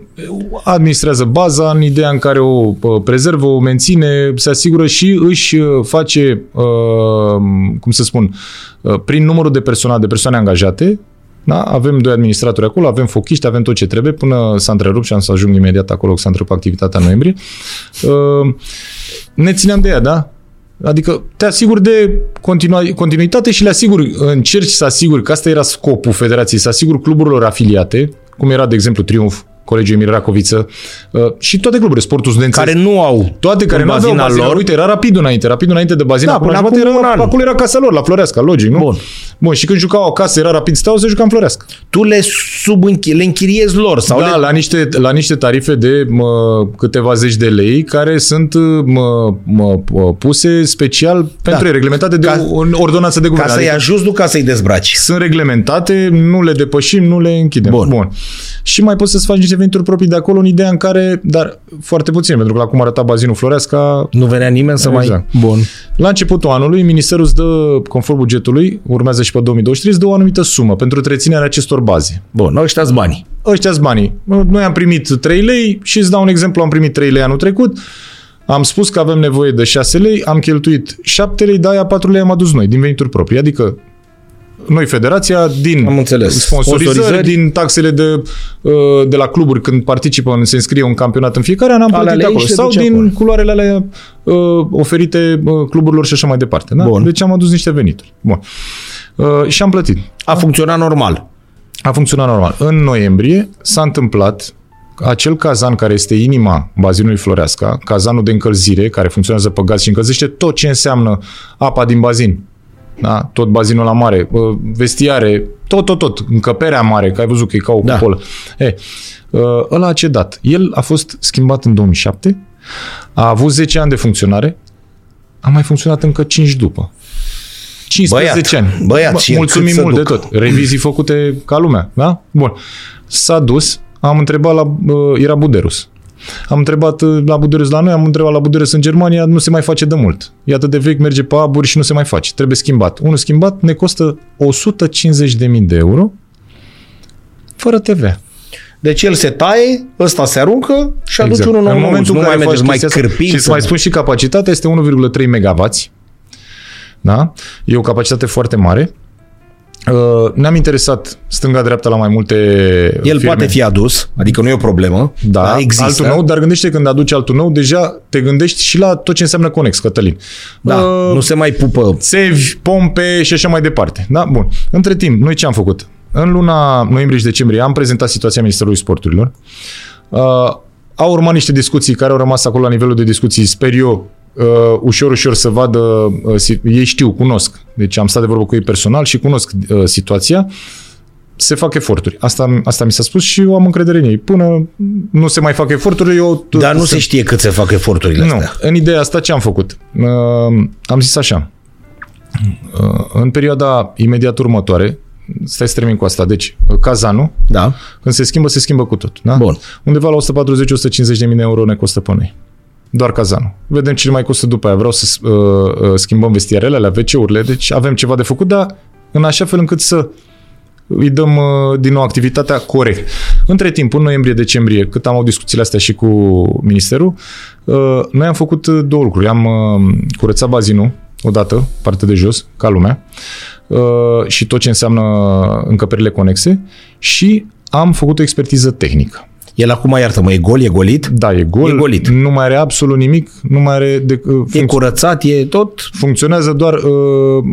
Administrează baza în ideea în care o uh, prezervă, o menține, se asigură și își uh, face, uh, cum să spun, uh, prin numărul de personal, de persoane angajate, da? Avem doi administratori acolo, avem fochiști, avem tot ce trebuie până s-a întrerupt și am să ajung imediat acolo, că s-a întrerupt activitatea în noiembrie. Uh, Ne țineam de ea, da? Adică te asiguri de continua- continuitate și le asiguri, încerci să asiguri, că asta era scopul federației, să asiguri cluburilor afiliate, cum era, de exemplu, Triumf, colegiul Emil Racoviță, uh, și toate cluburile, sportul studențesc. Care nu au toate care în nu aveau bazina bazin, lor. uite, era rapid înainte, rapid înainte de bazin, Da, acum, până în acum spate un an. era, acolo era casa lor, la Floreasca, logic, nu? Bun. Bun, și când jucau acasă, era rapid steaua, se juca în Floreasca. tu le subînchi, le închiriezi lor sau Da, le... la niște, la niște tarife de mă, câteva zeci de lei care sunt mă, mă, puse special pentru Da. ei, reglementate de Ca- o ordonanță de ca guvern. să-i ajuți, nu ca să-i dezbraci. sunt reglementate, nu le depășim, nu le închidem. Bun. Bun. Și mai poți să-ți faci niște venituri proprii de acolo în ideea în care, dar foarte puțin, pentru că la cum arăta bazinul Floreasca, Nu venea nimeni să Exact. mai... Bun. la începutul anului, Ministerul îți dă, conform bugetului, urmează și pe 2023, îți dă o anumită sumă pentru întreținerea acestor baze. Bun, ăștia banii. ăștia banii. Noi am primit 3 lei și îți dau un exemplu, am primit 3 lei anul trecut, am spus că avem nevoie de 6 lei, am cheltuit 7 lei, de aia 4 lei am adus noi, din venituri proprii. Adică noi, federația, din Am înțeles. sponsorizări, Sponsorizări. din taxele de, uh, de la cluburi când participă, în- se înscrie un campionat în fiecare an, am Alea plătit le iei acolo. și le Sau duci din acolo. culoarele alea uh, oferite uh, cluburilor și așa mai departe. Da? Bun. Deci am adus niște venituri. Bun. Uh, și am plătit. A funcționat normal. A funcționat normal. În noiembrie s-a întâmplat acel cazan care este inima bazinului Floreasca, cazanul de încălzire, care funcționează pe gaz și încălzește tot ce înseamnă apa din bazin. Da? Tot bazinul la mare, uh, vestiare, tot, tot, tot, încăperea mare, că ai văzut că e ca o Da. cupolă. E, uh, ăla a cedat. El a fost schimbat în 2007, a avut 10 ani de funcționare, a mai funcționat încă 5 după. 15 Băiat, ani. băiat, Bă, și el Mulțumim cât să mult de ducă. tot. Revizii făcute ca lumea, da? Bun. S-a dus, am întrebat la... uh, Era Buderus. Am întrebat uh, la Buderus la noi, am întrebat la Buderus în Germania, nu se mai face de mult. E atât de vechi, merge pe aburi și nu se mai face. Trebuie schimbat. Unul schimbat ne costă 150.000 de euro fără TVA. Deci el se taie, ăsta se aruncă și aduce unul nou. Exact. În momentul nu în mai care mergeți faci mai chestia asta- cârpiți. Și să mai spun și capacitatea este 1,3 MW. Da? E o capacitate foarte mare. Uh, Ne-am interesat stânga-dreapta la mai multe El firme. poate fi adus, adică nu e o problemă. da, dar există. altul nou, dar gândește când aduci altul nou, deja te gândești și la tot ce înseamnă conex, Cătălin. Da, Uh, nu se mai pupă. țevi, pompe și așa mai departe. Da? Bun. Între timp, noi ce am făcut? În luna noiembrie și decembrie am prezentat situația Ministerului Sporturilor. Uh, au urmat niște discuții care au rămas acolo la nivelul de discuții, sper eu, uh, ușor, ușor să vadă, uh, si- ei știu, cunosc. Deci am stat de vorbă cu ei personal și cunosc uh, situația. Se fac eforturi. Asta, asta mi s-a spus și eu am încredere în ei. Până nu se mai fac eforturi, eu... Dar nu se știe cât se fac eforturile Nu, astea. în ideea asta ce am făcut? Uh, am zis așa. Uh, în perioada imediat următoare, stai să termin cu asta, deci uh, cazanul, Da. când se schimbă, se schimbă cu tot. Da? Bun. Undeva la 140-150 de mii de euro ne costă pe noi. Doar cazanul. Vedem ce ne mai costă după aia. Vreau să uh, uh, schimbăm vestierele, alea, WC-urile, deci avem ceva de făcut, dar în așa fel încât să îi dăm uh, din nou activitatea corect. Între timp, în noiembrie-decembrie, cât am avut discuțiile astea și cu ministerul, uh, noi am făcut uh, două lucruri. Am uh, curățat bazinul, odată, partea de jos, ca lumea, uh, și tot ce înseamnă încăperile conexe și am făcut o expertiză tehnică. El acum, iartă-mă, e gol, e golit? Da, e gol, E golit. nu mai are absolut nimic, nu mai are de, uh, E func- curățat, e tot... funcționează doar uh,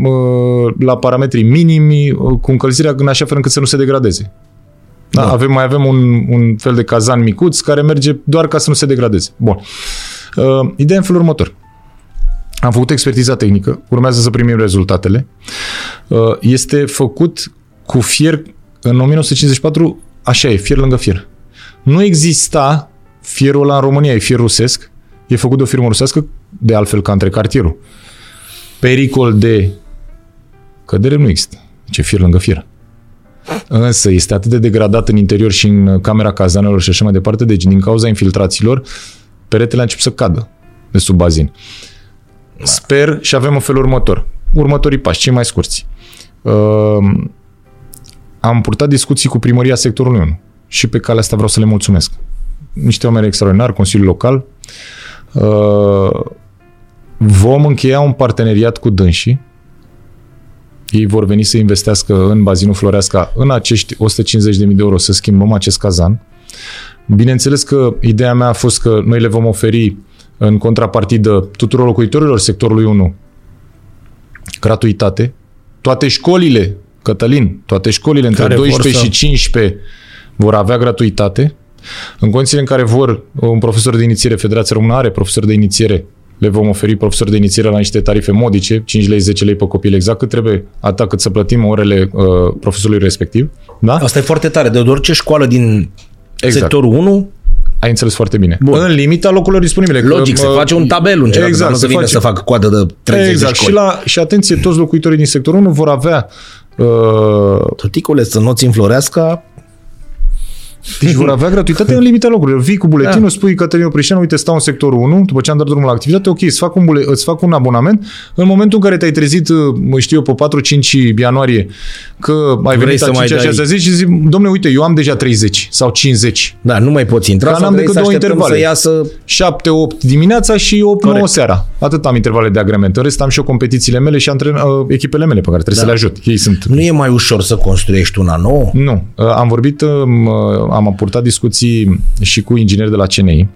uh, la parametrii minimi, uh, cu încălzirea în așa fel încât să nu se degradeze. Da, Da. Avem, mai avem un, un fel de cazan micuț care merge doar ca să nu se degradeze. Bun. Uh, ideea în felul următor. Am făcut expertiza tehnică, urmează să primim rezultatele. Uh, este făcut cu fier, în 1954, așa e, fier lângă fier. Nu exista fierul ăla în România, e fier rusesc, e făcut de o firmă rusească, de altfel ca între cartierul. Pericol de cădere nu există. Ce fier lângă fier. Însă este atât de degradat în interior și în camera cazanelor și așa mai departe, deci din cauza infiltrațiilor, peretele a început să cadă de sub bazin. Sper și avem în felul următor. Următorii pași, cei mai scurți. Uh, am purtat discuții cu primăria sectorului 1 și pe calea asta vreau să le mulțumesc. Niște oameni extraordinari, Consiliul Local. Uh, vom încheia un parteneriat cu dânsii. Ei vor veni să investească în bazinul Floreasca în acești 150.000 de euro să schimbăm acest cazan. Bineînțeles că ideea mea a fost că noi le vom oferi în contrapartidă tuturor locuitorilor sectorului 1 gratuitate. Toate școlile, Cătălin, toate școlile între Care vor 12 să- și 15 vor avea gratuitate. În condițiile în care vor un profesor de inițiere, Federația Română are profesor de inițiere, le vom oferi profesor de inițiere la niște tarife modice, 5 lei, 10 lei pe copil, exact cât trebuie, atât cât să plătim orele uh, profesorului respectiv. Da? Asta e foarte tare. De orice școală din Exact. sectorul 1, Ai înțeles foarte bine. Bun. În limita locurilor disponibile. că, logic, se mă, face un tabel în Exact, exact, nu se se vine face- să facă coadă de 30 Exact. de Și, școli. la, și atenție, toți locuitorii din sectorul 1 vor avea uh, Tăticuleț, să nu-ți înflorească, Deci vor avea gratuitate în limita locurilor. Vii cu buletinul, da. spui Cătălin Oprișan, uite, stau în sectorul 1, după ce am dat drumul la activitate, ok, îți fac un, bule, îți fac un abonament. În momentul în care te-ai trezit, mă știu eu, pe 4-5 ianuarie, că ai Vrei venit să a mai 5 dai- 6 zi și zic, domne, uite, eu am deja 30 sau 50. da, nu mai poți intra, Dar sau n-am trebuie decât să două așteptăm intervale. să iasă 7-8 dimineața și 8-9 Corect. seara. Atât am intervale de agrement. În rest am și eu competițiile mele și antren, uh, echipele mele pe care trebuie Da. să le ajut. Ei sunt Nu e mai ușor să construiești una nouă? nu. Uh, Am vorbit, um, uh, am purtat discuții și cu ingineri de la CNI.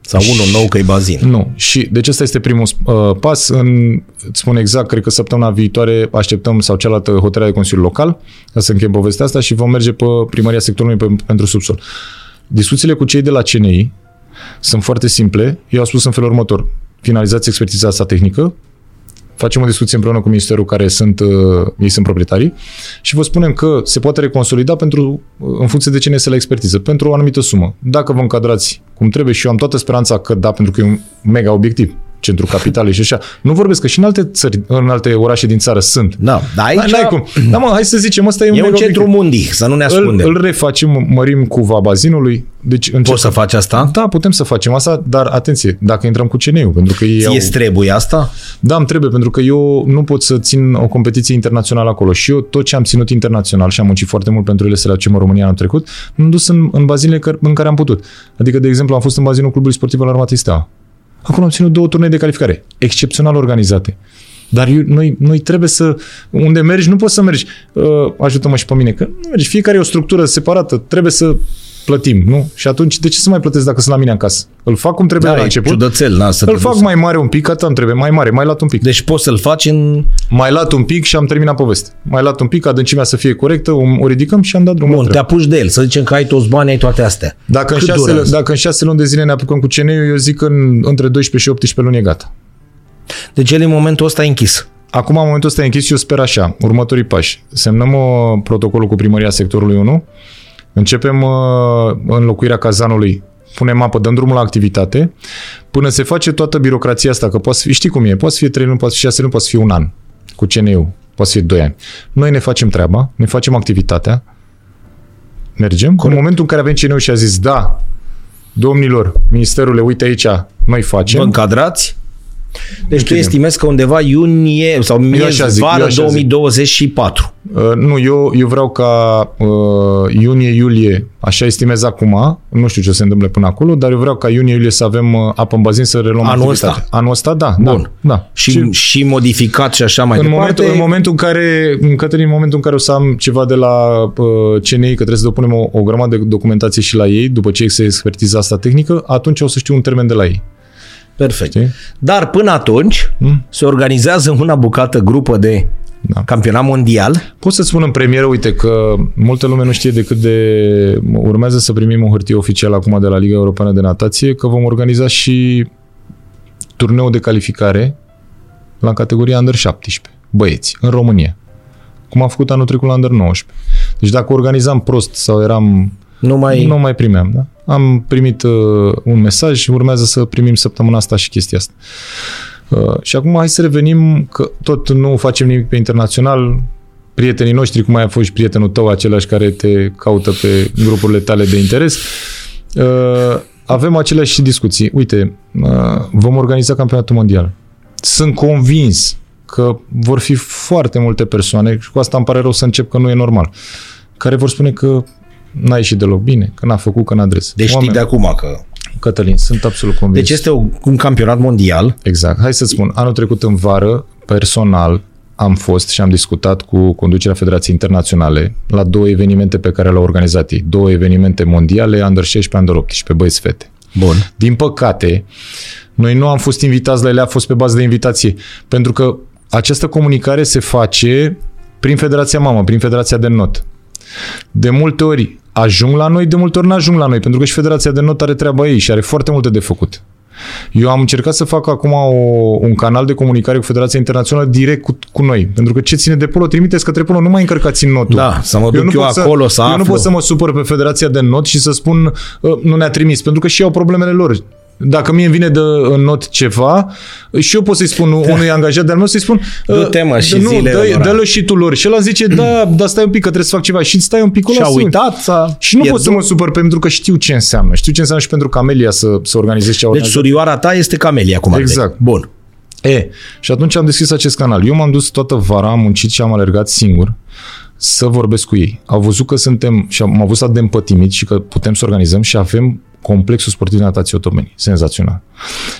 Sau unul nou că e bazin? Nu. Și deci ăsta este primul uh, pas. În, îți spun exact, cred că săptămâna viitoare așteptăm sau cealaltă hotărâre de Consiliul Local ca să încheiem povestea asta și vom merge pe primăria sectorului pe, pentru subsol. Discuțiile cu cei de la CNI sunt foarte simple. Eu au spus în felul următor. Finalizați expertiza asta tehnică, facem o discuție împreună cu ministerul care sunt, uh, ei sunt proprietarii și vă spunem că se poate reconsolida pentru, uh, în funcție de ce ne este la expertiză, pentru o anumită sumă. Dacă vă încadrați cum trebuie și eu am toată speranța că da, pentru că e un mega obiectiv, centru capitalei și așa. Nu vorbesc că și în alte țări, în alte orașe din țară sunt. Da, dar aici N-ai cum. <clears throat> Da, mă, hai să zicem, ăsta e un, e un mega centru obiectiv. mundi, să nu ne Îl, ascundem. îl refacem, mărim cuva bazinului. Deci încep... Poți să faci asta? Da, putem să facem asta, dar atenție, dacă intrăm cu CNU, pentru că ei au... Ție trebuie asta? Da, îmi trebuie, pentru că eu nu pot să țin o competiție internațională acolo. Și eu tot ce am ținut internațional și am muncit foarte mult pentru ele să le aducem în România anul trecut, m-am dus în, în bazinele căr- în care am putut. Adică, de exemplu, am fost în bazinul clubului sportiv al Armatei Steaua. Acolo am ținut două turnee de calificare, excepțional organizate. Dar eu, noi, noi trebuie să... Unde mergi, nu poți să mergi. Uh, ajută-mă și pe mine. Că nu mergi. Fiecare e o structură separată. Trebuie să plătim, nu? Și atunci, de ce să mai plătesc dacă sunt la mine acasă? Îl fac cum trebuie Da, la e început. ciudățel, na, să te Îl fac duci. mai mare un pic, atât îmi trebuie, mai mare, mai lat un pic. Deci poți să-l faci în... Mai lat un pic și am terminat povestea. Mai lat un pic, adâncimea să fie corectă, o, o ridicăm și am dat drumul. Bun, te la apuci de el. Să zicem că ai toți banii, ai toate astea. dacă, în Cât șase, durează? dacă în șase luni de zile ne apucăm cu CNU, eu zic că în, între 12 și 18 luni e gata. Deci el în momentul ăsta e închis. Acum, în momentul ăsta e închis și eu sper așa. Următorii pași. Semnăm uh, protocolul cu primăria sectorului 1, începem uh, înlocuirea cazanului, punem mapă, dăm drumul la activitate, până se face toată birocrația asta, că poate fi, știi cum e, poate fi 3 luni, poate fi 6 luni, poate fi un an cu CNU, poate fi 2 ani. Noi ne facem treaba, ne facem activitatea, mergem. Corect. În momentul în care avem CNU și a zis, da, domnilor, ministerule, uite aici, noi facem. Vă încadrați? Deci tu Închidem. estimezi că undeva iunie sau așa miez zic, eu vară așa zic. 2024. Uh, nu, eu, eu vreau ca uh, iunie-iulie, așa estimez acum, nu știu ce se întâmplă până acolo, dar eu vreau ca iunie-iulie să avem uh, apă în bazin să reluăm Anul activitatea. ăsta? Anul ăsta, da. Bun. Da, da. Și, și modificat și așa mai în, departe. momentul, în momentul în care, în Cătălin, în momentul în care o să am ceva de la uh, CNI, că trebuie să depunem o, o grămadă de documentație și la ei, după ce se expertiza asta tehnică, atunci o să știu un termen de la ei. Perfect. Știi? Dar până atunci Hmm? se organizează una bucată grupă de Da. campionat mondial. Pot să spun în premieră, uite, că multă lume nu știe decât de... Urmează să primim o hârtie oficială acum de la Liga Europeană de Natație, că vom organiza și turneul de calificare la categoria Under 17, băieți, în România. Cum am făcut anul trecut la Under 19. Deci dacă organizam prost sau eram... Nu mai... Nu mai primeam, da? Am primit uh, un mesaj, urmează să primim săptămâna asta și chestia asta. Uh, și acum hai să revenim, că tot nu facem nimic pe internațional, prietenii noștri, cum ai fost și prietenul tău, același care te caută pe grupurile tale de interes, uh, avem aceleași discuții. Uite, uh, vom organiza campionatul mondial. Sunt convins că vor fi foarte multe persoane, și cu asta îmi pare rău să încep că nu e normal, care vor spune că n-a ieșit deloc bine, că n-a făcut, că n-a adres. Deci știi de acum că... Cătălin, sunt absolut convins. Deci este o, un campionat mondial. Exact. Hai să spun, anul trecut în vară, personal, am fost și am discutat cu conducerea Federației Internaționale la două evenimente pe care le-au organizat ei. Două evenimente mondiale, Under 16, Under 18, băieți fete. Bun. Din păcate, noi nu am fost invitați la ele, a fost pe bază de invitație. Pentru că această comunicare se face prin Federația Mamă, prin Federația de Not. De multe ori ajung la noi, de multe ori nu ajung la noi, pentru că și Federația de Not are treaba ei și are foarte multe de făcut. Eu am încercat să fac acum o, un canal de comunicare cu Federația Internațională direct cu, cu noi. Pentru că ce ține de polo, trimiteți către polo, nu mai încărcați în notul. Da, să mă duc nu eu pot acolo să Eu nu aflu. pot să mă supăr pe Federația de Not și să spun uh, nu ne-a trimis, pentru că și ei au problemele lor. Dacă mie îmi vine de în not ceva, și eu pot să-i spun <laughs> unui angajat de-al meu să-i spun Du-te, mă, și nu, zilele dă, lor. dă-le și tu lor. Și ăla zice, da, <clears throat> dar stai un pic că trebuie să fac ceva. Și stai un pic Și ăla a să- uitat, s-a Și nu pot pierdut. să mă supăr pentru că știu ce înseamnă. Știu ce înseamnă și pentru Camelia să, să organizezi ce a Deci organizat. surioara ta este Camelia acum. Exact. Bun. E, și atunci am deschis acest canal. Eu m-am dus toată vara, am muncit și am alergat singur să vorbesc cu ei. Au văzut că suntem și am avut atât de împătimit și că putem să organizăm și avem complexul sportiv de natație Otomeni. Senzațional.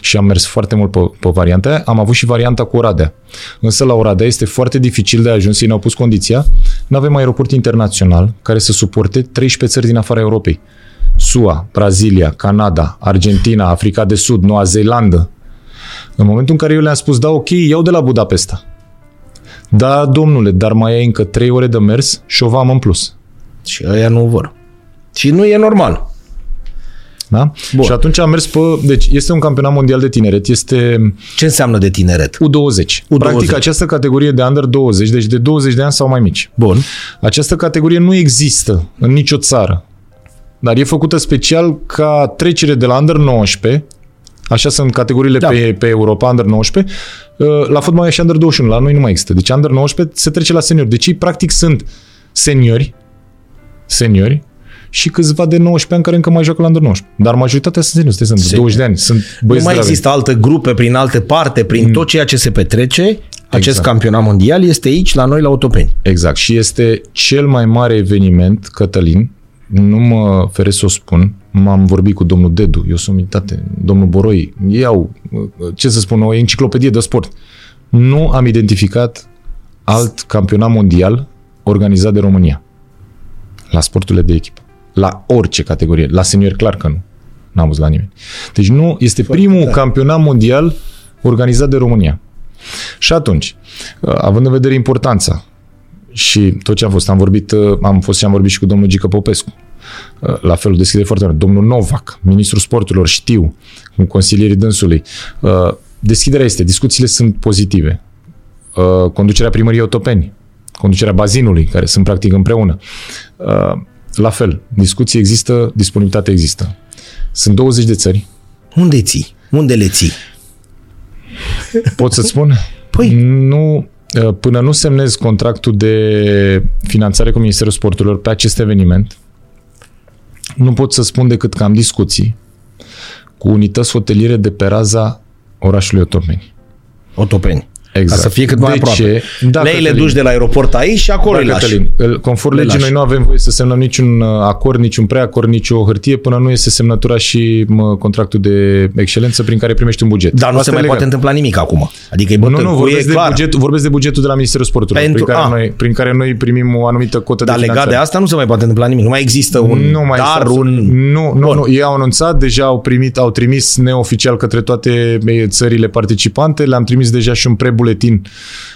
Și am mers foarte mult pe, pe varianta aia. Am avut și varianta cu Oradea. Însă la Oradea este foarte dificil de ajuns. Ei ne-au pus condiția. Nu avem aeroport internațional care să suporte 13 țări din afara Europei. SUA, Brazilia, Canada, Argentina, Africa de Sud, Noua Zeelandă, în momentul în care eu le-am spus, da, ok, iau de la Budapesta. Da, domnule, dar mai ai încă 3 ore de mers și o vam în plus. Și ăia nu vor. Și nu e normal. Da? Bun. Și atunci am mers pe... Deci este un campionat mondial de tineret, este Ce înseamnă de tineret? U20. U20. Practic această categorie de under 20, deci de 20 de ani sau mai mici. Bun. Această categorie nu există în nicio țară. Dar e făcută special ca trecere de la under 19, așa sunt categoriile Da. da. pe, pe Europa, under 19, uh, la fotbal e și under 21, la noi nu mai există. Deci under 19 se trece la seniori. Deci ei practic sunt seniori, seniori, și câțiva de 19 ani care încă mai joacă la under 19. Dar majoritatea sunt seniori, sunt Seniori. 20 de ani, sunt Nu băieți mai gravi. există altă grupe prin alte parte, prin tot ceea ce se petrece. Acest Exact. campionat mondial este aici, la noi, la Otopeni. Exact. Și este cel mai mare eveniment, Cătălin, nu mă feresc să o spun, m-am vorbit cu domnul Dedu, eu sunt unitate, domnul Boroi, ei au, ce să spun, o enciclopedie de sport. Nu am identificat alt campionat mondial organizat de România la sporturile de echipă. La orice categorie. La senior clar că nu. N-am văzut la nimeni. Deci nu, este primul campionat mondial organizat de România. Și atunci, având în vedere importanța și tot ce am fost, am vorbit, am fost și am vorbit și cu domnul Gică Popescu. La fel, o deschide foarte mult. Domnul Novac, ministrul sporturilor, știu, cu consilierii dânsului. Deschiderea este, discuțiile sunt pozitive. Conducerea primăriei Otopeni, conducerea bazinului, care sunt practic împreună. La fel, discuții există, disponibilitate există. Sunt 20 de țări. Unde ții? Unde le ții? Pot să-ți spun? <laughs> Păi. Nu, până nu semnez contractul de finanțare cu Ministerul Sporturilor pe acest eveniment, nu pot să spun decât că am discuții cu unități hoteliere de pe raza orașului Otopeni. Otopeni. Exact. Ca să fie cât mai De aproape. ce? Da, Lei le Cătălin. duci de la aeroport aici și acolo Da, îi lași. Cătălin, îl- conform Le legii, lași. noi nu avem voie să semnăm niciun uh, acord, niciun preacord, nici o hârtie până nu este semnătura și mă, contractul de excelență prin care primești un buget. Dar nu Asta se e mai legal. poate întâmpla nimic acum. Adică e Nu, bătân, nu, cu vorbesc e de, clar. buget, vorbesc de bugetul de la Ministerul Sportului, Pentru- prin, care a. noi, prin care noi primim o anumită cotă Dar de legat de finanțare. asta nu se mai poate întâmpla nimic. Nu mai există un nu mai dar, este un... Nu, nu, Bun. nu. Ei au anunțat, deja au primit, au trimis neoficial către toate e, țările participante, le-am trimis deja și un prebuletin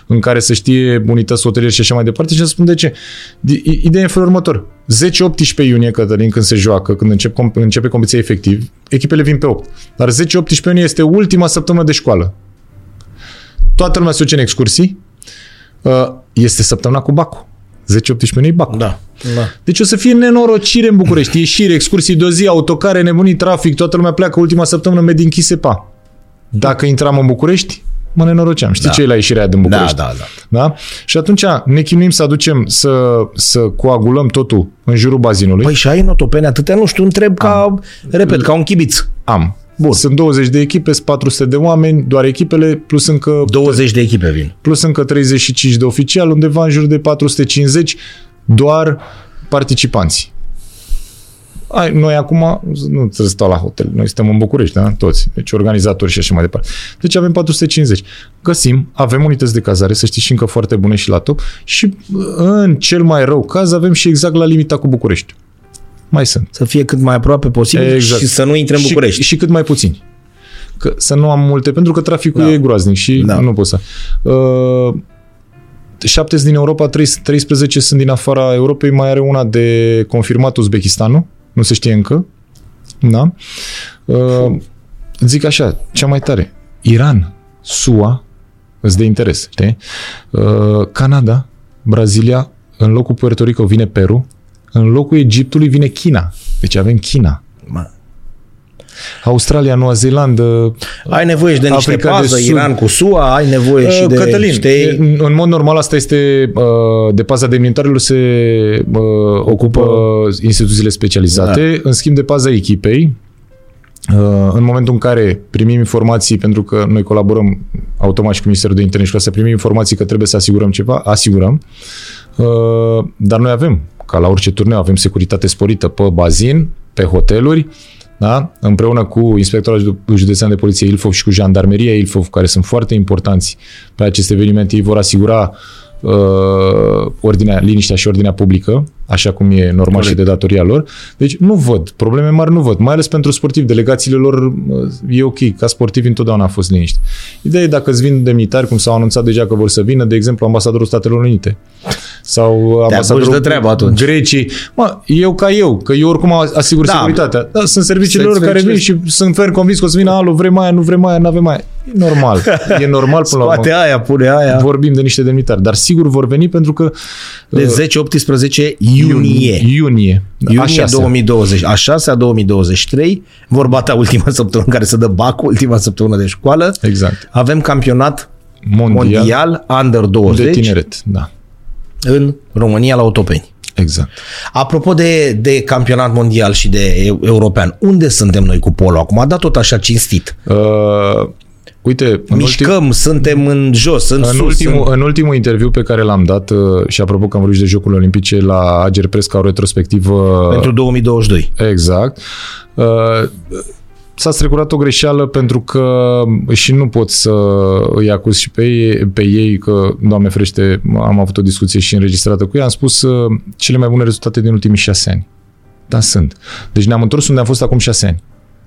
în care să știe unități hoteliere și așa mai departe și să spun de ce. De- i- Ideea e în felul următor. 10-18 iunie, Cătălin, când se joacă, când încep, com- începe competiția efectiv, echipele vin pe 8. Dar 10-18 iunie este ultima săptămână de școală. Toată lumea se duce în excursii. Uh, Este săptămâna cu Bacu. 10-18 iunie e Bacu. Da. da. Deci o să fie nenorocire în București. Ieșiri, excursii de o zi, autocare, nebunii, trafic, toată lumea pleacă ultima săptămână, medii închise, pa. Dacă intram în București, mă nenoroceam. Știi Da. ce e la ieșirea din Da, București? da, da. da? Și atunci ne chinuim să aducem, să, să coagulăm totul în jurul bazinului. Păi și ai în Otopeni atâtea, nu știu, întreb ca, repet, ca un chibiț. Am. Bun. Sunt 20 de echipe, sunt 400 de oameni, doar echipele, plus încă 20 de echipe vin. plus încă 35 de oficiali, undeva în jur de 450 doar participanți. Ai, noi acum nu trebuie să stau la hotel, noi suntem în București, da? toți, deci organizatori și așa mai departe. Deci avem 450. Găsim, avem unități de cazare, să știți și încă foarte bune și la top și în cel mai rău caz avem și exact la limita cu București. Mai sunt. Să fie cât mai aproape posibil Exact. și să nu intre în Și- București. Și, cât mai puțini. Că, să nu am multe, pentru că traficul Da. e groaznic și Da. nu pot să... Uh, șapte sunt din Europa, trei- 13 sunt din afara Europei, mai are una de confirmat Uzbekistanul, nu se știe încă. Da? Uh, zic așa, cea mai tare. Iran, SUA, îți de interes, știi? Uh, Canada, Brazilia, în locul Puerto Rico vine Peru, în locul Egiptului vine China. Deci avem China. Mă. Australia, Noua Zeelandă, Ai nevoie și de niște Africa de pază, Sud. Iran cu SUA, ai nevoie și Uh, de Cătălin, niște... în, în mod normal asta este uh, de paza demnitarilor se uh, ocupă instituțiile specializate, da. în schimb de paza echipei, uh, în momentul în care primim informații, pentru că noi colaborăm automat și cu Ministerul de Interne și ca să primim informații că trebuie să asigurăm ceva, asigurăm, uh, dar noi avem, ca la orice turneu, avem securitate sporită pe bazin, pe hoteluri, da? împreună cu Inspectoratul Județean de Poliție Ilfov și cu Jandarmeria Ilfov, care sunt foarte importanți pe aceste evenimente, ei vor asigura uh, ordinea, liniștea și ordinea publică, așa cum e normal Corect. și de datoria lor. Deci nu văd, probleme mari nu văd, mai ales pentru sportivi. Delegațiile lor uh, e ok, ca sportivi întotdeauna a fost liniște. Ideea e dacă îți vin demnitari, cum s-au anunțat deja că vor să vină, de exemplu, ambasadorul Statelor Unite sau ambasadorul de treabă atunci. Greciei. Mă, eu ca eu, că eu oricum asigur Da. securitatea. Da, sunt serviciile Să-ți lor care vin fericesc. și sunt ferm convins că o să vină, alu, vrem aia, nu vrem aia, nu avem aia. E normal. <laughs> E normal până la urmă. Scoate aia, pune aia. Vorbim de niște demnitari, dar sigur vor veni pentru că De 10-18 iunie. Iunie. Iunie A șasea. 2020. A 6 a 2023. Vor bata ultima săptămână în care se dă bacul, ultima săptămână de școală. Exact. Avem campionat Mondial, mondial Under 20 de tineret. Da. În România la Otopeni. Exact. Apropo de, de campionat mondial și de eu- european, unde suntem noi cu polo acum? A dat tot așa cinstit. Uh, uite, în, Mișcăm, ultim, suntem în jos, în, în, sus. ultimul, în... în ultimul interviu pe care l-am dat uh, și apropo că am vorbit și de Jocurile Olimpice la Ager Press ca o retrospectivă Pentru 2022. Exact. Uh, S-a strecurat o greșeală pentru că și nu pot să îi acuz și pe ei, pe ei că, Doamne ferește, am avut o discuție și înregistrată cu ei, am spus uh, cele mai bune rezultate din ultimii șase ani. Da, sunt. Deci ne-am întors unde am fost acum șase ani.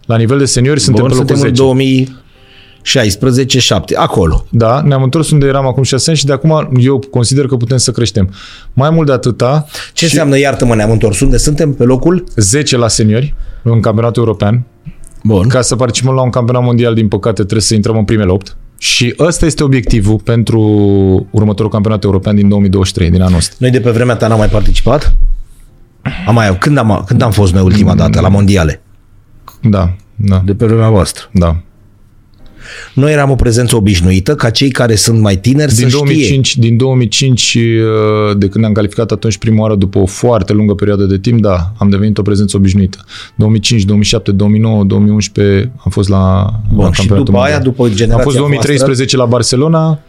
La nivel de seniori suntem Bun, pe locul suntem 10. în 2016, 7, acolo. Da, ne-am întors unde eram acum șase ani și de acum eu consider că putem să creștem. Mai mult de atâta, Ce și înseamnă, iartă-mă, ne-am întors? Unde suntem? Pe locul? 10 la seniori în campionatul european, Bun. Ca să participăm la un campionat mondial, din păcate, trebuie să intrăm în primele 8. Și ăsta este obiectivul pentru următorul campionat european din 2023, din anul ăsta. Noi de pe vremea ta n-am mai participat? Am mai, când, am, când am fost noi ultima dată? La mondiale. Da, da, De pe vremea voastră. da. Noi eram o prezență obișnuită, ca cei care sunt mai tineri Din să 2005, știe. din 2005, uh, de când ne-am calificat atunci prima oară după o foarte lungă perioadă de timp, da, am devenit o prezență obișnuită. 2005, 2007, 2009, 2011 am fost la, Bun, la și campionatul după aia, mondial. după generația Am fost 2013 la Barcelona,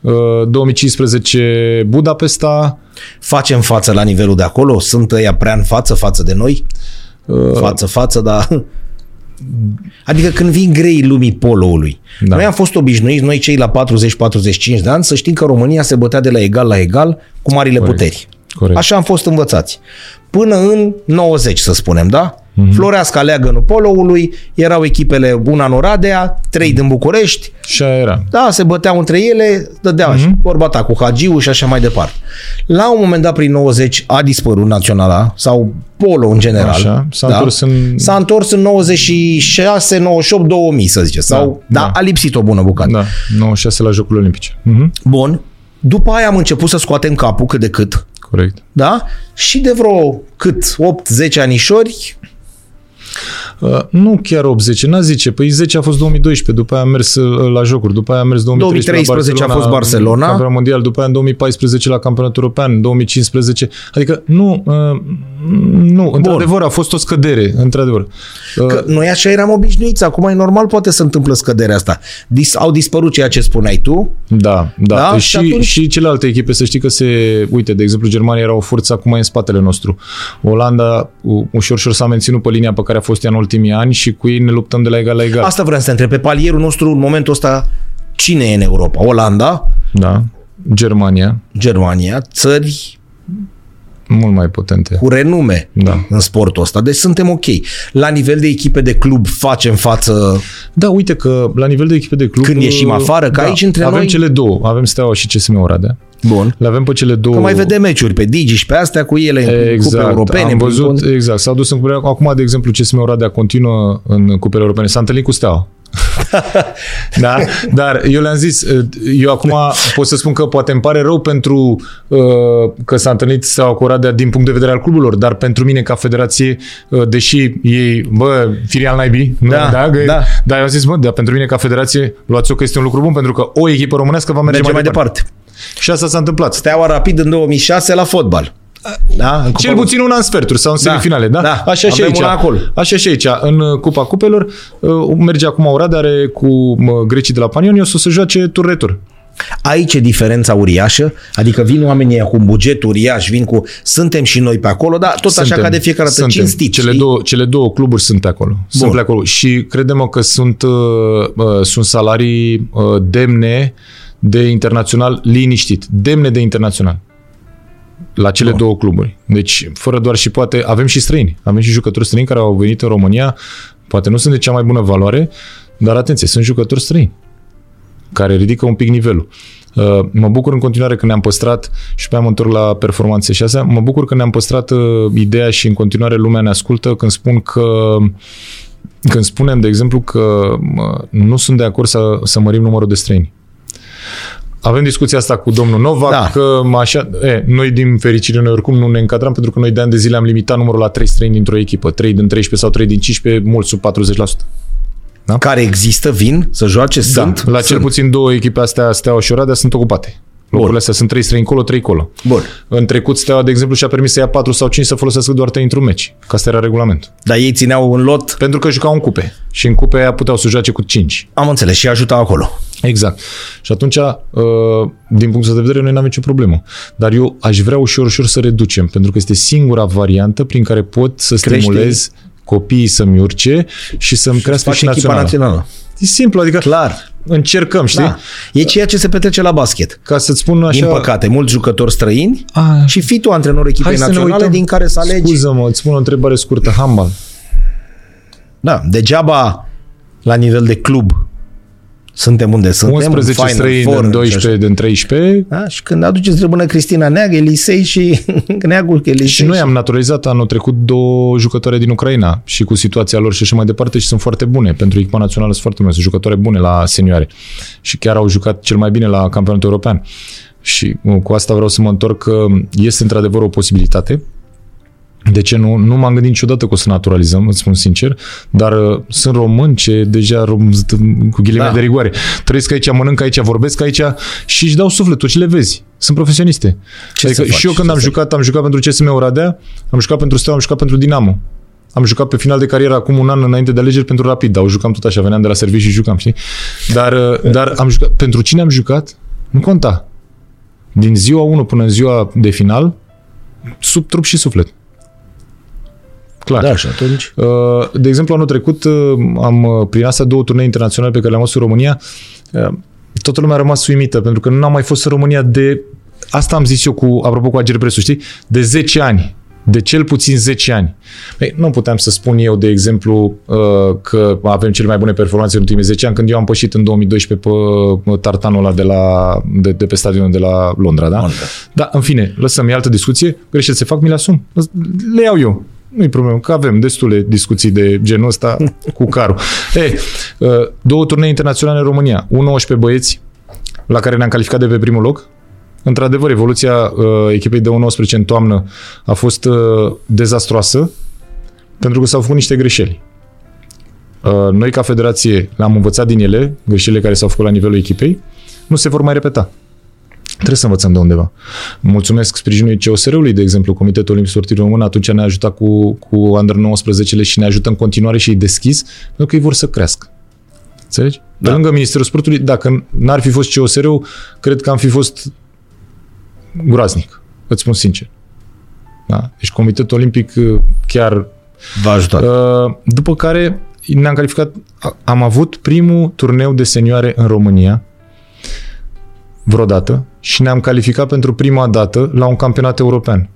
uh, 2015 Budapesta, Facem față la nivelul de acolo? Sunt ăia prea în față față de noi? uh, Față, față, dar... Adică când vin grei lumii poloului. Da. Da. Noi am fost obișnuiți, noi cei la 40-45 de ani, să știm că România se bătea de la egal la egal cu marile Corect. puteri. Corect. Așa am fost învățați. Până în 90, să spunem, da? Mhm. Mm-hmm. Floreasca leagănul poloului, erau echipele una în Oradea, trei din București, și aia era. da, se băteau între ele, dădeau mm-hmm. vorba ta cu Hagiu și așa mai departe. La un moment dat, prin 90, a dispărut naționala sau polo în general. Așa, s-a întors în- S-a întors în 96, 98, 2000, să zice. Sau, da, Da, da, da. a lipsit o bună bucată. Da, 96 la Jocurile Olimpice. Mhm, Bun. După aia am început să scoatem capul cât de cât. corect. Da? Și de vreo cât? 8-10 anișori, Uh, nu chiar 80, n-a zice. Păi 10 a fost 2012, după aia am mers uh, la jocuri, după aia am mers 2013 2013 la a fost Barcelona. Campionat mondial, după aia în 2014 la campionatul european, 2015. Adică nu, uh, nu, într-adevăr a fost o scădere, într-adevăr. Uh, Că noi așa eram obișnuiți, acum e normal, poate să întâmplă scăderea asta. Dis, au dispărut ceea ce spuneai tu, Da, da. Da? da? Și Și, atunci- și celelalte echipe, să știi că se... Uite, de exemplu, Germania era o forță, acum e în spatele nostru. Olanda u- ușor, ușor s-a menținut pe linia pe care a fost ea în ultimii ani și cu ei ne luptăm de la egal la egal. Asta vreau să te întreb. Pe palierul nostru, în momentul ăsta, cine e în Europa? Olanda, Da. Germania, Germania, țări mult mai potente. cu renume Da. în sportul ăsta. Deci suntem ok. La nivel de echipe de club facem față... Da, uite că la nivel de echipe de club... Când ieșim afară, că da, aici între avem noi- cele două. Avem Steaua și CSM Oradea. Bun. Le avem pe cele două... Că mai vedem meciuri pe Digi și pe astea cu ele în Exact, cupe europene. am în văzut, bun- exact, s-au dus în cupele, acum, de exemplu, CSM Oradea continuă în cupele europene, s-a întâlnit cu Steaua. <laughs> da? Dar eu le-am zis, eu acum pot să spun că poate îmi pare rău pentru uh, că s-a întâlnit Steaua cu Oradea din punct de vedere al cluburilor, dar pentru mine ca federație, uh, deși ei, bă, filial naibii, nu? Da, da, că- da. dar eu am zis, bă, dar pentru mine ca federație, luați-o că este un lucru bun, pentru că o echipă românească va merge, Merge mai, departe. Și asta s-a întâmplat. Steaua Rapid în 2006 la fotbal. Da? În Cel Cupa- puțin una în sferturi sau în Da, semifinale, da? da. Așa și Avem aici. una acolo. Așa și aici. În uh, Cupa Cupelor uh, merge acum Oradea, are cu mă, grecii de la Panionios o să joace tur-retur. Aici e diferența uriașă, adică vin oamenii ăia cu un buget uriaș, vin cu... Suntem și noi pe acolo, dar tot așa ca de fiecare dată, suntem. cinstit. Cele știi? două, cele două cluburi sunt pe acolo. Sunt Bun. pe acolo. Și credem că sunt, uh, uh, sunt salarii uh, demne de internațional liniștit. Demne de internațional. La cele Bun. două cluburi. Deci, fără doar și poate, avem și străini. Avem și jucători străini care au venit în România. Poate nu sunt de cea mai bună valoare, dar atenție, sunt jucători străini care ridică un pic nivelul. Uh, Mă bucur în continuare că ne-am păstrat și pe aia mă întorc la performanțe și astea. Mă bucur că ne-am păstrat uh, ideea și în continuare lumea ne ascultă când spun că când spunem, de exemplu, că mă, nu sunt de acord să, să mărim numărul de străini. Avem discuția asta cu domnul Novak, Da. că mă așa, e, noi din fericire noi oricum nu ne încadram pentru că noi de ani de zile am limitat numărul la 3 străini dintr-o echipă, 3 din 13 sau 3 din 15, mult sub 40%. Care există, vin să joace, sunt? Da, la cel sunt. puțin două echipe astea, Steaua și Oradea, sunt ocupate. Locurile astea sunt trei străini colo, trei colo. Bun. În trecut, Steaua, de exemplu, și-a permis să ia 4 sau 5 să folosească doar 3 într-un meci. Că asta era regulamentul. Dar ei țineau în lot, Pentru că jucau în cupe. Și în cupe aia puteau să joace cu 5. am înțeles, și ajutau acolo. Exact. Și atunci, uh, din punctul ăsta de vedere, noi n-am nicio problemă. Dar eu aș vrea ușor, ușor să reducem, pentru că este singura variantă prin care pot să Crește- stimulez copiii să-mi urce și să-mi crească Faci și echipa naționala. națională. E simplu, adică Clar. încercăm, știi? Da. E ceea ce se petrece la basket. Ca să-ți spun așa... Din păcate, mulți jucători străini A, și fii tu antrenorul echipei Hai să ne naționale uităm. din care să alegi. Scuză-mă, îți spun o întrebare scurtă. Handbal. Da, degeaba la nivel de club suntem unde suntem. 11 Final străini Four din și 12, din 13. Da? Și când aduceți rămână Cristina Neagă, Elisei și <laughs> Neagul Elisei. Și noi am naturalizat anul trecut două jucătoare din Ucraina și cu situația lor și așa mai departe și sunt foarte bune. Pentru echipa națională sunt foarte bune, sunt jucătoare bune la senioare. Și chiar au jucat cel mai bine la campionatul european. Și uh, cu asta vreau să mă întorc că este într-adevăr o posibilitate De ce nu? Nu m-am gândit niciodată că o să naturalizăm, îți spun sincer, dar uh, sunt român ce deja rom- cu ghilimele Da. de rigoare. Trăiesc aici, mănânc aici, vorbesc aici și își dau sufletul și le vezi. Sunt profesioniste. Ce adică să faci? și eu când Ce am să jucat, am jucat pentru CSM Oradea, am jucat pentru Steaua, am jucat pentru Dinamo. Am jucat pe final de carieră acum un an înainte de alegeri pentru Rapid, dar o jucam tot așa, veneam de la serviciu și jucam, știi? Dar, uh, dar am jucat, pentru cine am jucat? Nu conta. Din ziua 1 până în ziua de final, sub trup și suflet. Clar. Da, și atunci... Uh, De exemplu, anul trecut uh, am, uh, prin astea două turnee internaționale pe care le-am fost în România, uh, toată lumea a rămas uimită, pentru că nu am mai fost în România de, asta am zis eu cu, apropo cu Ager Presu, știi, de 10 ani. De cel puțin 10 ani. Ei, nu puteam să spun eu, de exemplu, uh, că avem cele mai bune performanțe în ultimii 10 ani, când eu am pășit în 2012 pe uh, tartanul ăla de, la, de, de pe stadionul de la Londra, da? Londra. Da, în fine, lăsăm, e altă discuție. Greșeli se fac, mi le asum. Le iau eu. Nu-i problemă, că avem destule discuții de genul ăsta cu carul. <laughs> Ei, uh, două turnee internaționale în România. U19 băieți, la care ne-am calificat de pe primul loc. Într-adevăr, evoluția uh, echipei de U19 în toamnă a fost uh, dezastroasă, pentru că s-au făcut niște greșeli. Uh, noi, ca federație, le-am învățat din ele, greșelile care s-au făcut la nivelul echipei, nu se vor mai repeta. Trebuie să învățăm de undeva. Mulțumesc sprijinului COSR-ului, de exemplu, Comitetul Olimpic Sportiv Român, atunci ne-a ajutat cu, cu Under 19 și ne ajută în continuare și îi deschis, pentru că ei vor să crească. Înțelegi? Da. Pe lângă Ministerul Sportului, dacă n-ar fi fost COSR-ul, cred că am fi fost groaznic. Îți spun sincer. Da? Deci Comitetul Olimpic uh, chiar V-a ajutat. Uh, După care ne-am calificat, a- am avut primul turneu de senioare în România vreodată și ne-am calificat pentru prima dată la un campionat european.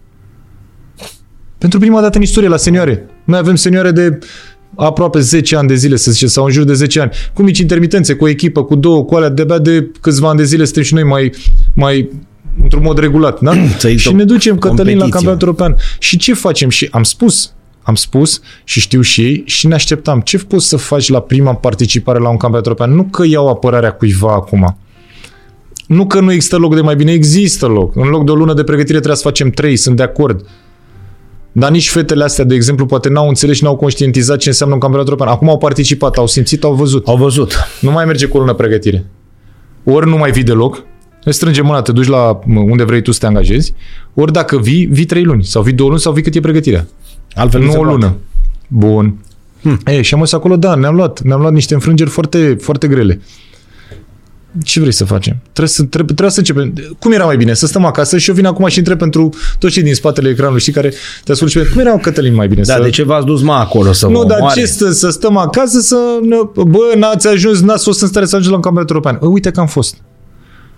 Pentru prima dată în istorie la senioare. Noi avem senioare de aproape 10 ani de zile, să zicem, sau în jur de 10 ani, cu mici intermitențe, cu o echipă, cu două, cu alea, de-abia de câțiva ani de zile suntem și noi mai, mai într-un mod regulat, da? <clears throat> Să-i și o ne ducem, Cătălin, la competiție. campionatul european. Și ce facem? Și am spus, am spus și știu și ei și ne așteptam. Ce poți să faci la prima participare la un campionat european? Nu că iau apărarea cuiva acum. Nu că nu există loc de mai bine, există loc. În loc de o lună de pregătire trebuie să facem trei, sunt de acord. Dar nici fetele astea, de exemplu, poate n-au înțeles și n-au conștientizat ce înseamnă un campionat european. Acum au participat, au simțit, au văzut. Au văzut. Nu mai merge cu o lună pregătire. Ori nu mai vii deloc, îți strânge mâna, te duci la mă, unde vrei tu să te angajezi, ori dacă vii, vii trei luni, sau vii două luni, sau vii cât e pregătirea. Altfel nu se o poate. lună. Bun. Hm. E, și am mers acolo, da, ne-am luat, ne-am luat niște înfrângeri foarte, foarte grele. Ce vrei să facem? Trebuie să, trebuie, trebuie să începem. Cum era mai bine? Să stăm acasă și eu vin acum și întreb pentru toți cei din spatele ecranului, știi, care te ascultă și pe- cum era Cătălin mai bine? Da, să... de ce v-ați dus mă acolo să Nu, vă dar omoare? ce să, să stăm acasă să... Ne, bă, n-ați ajuns, n-ați fost în stare să ajungeți la un campionat european. Ă, uite că am fost.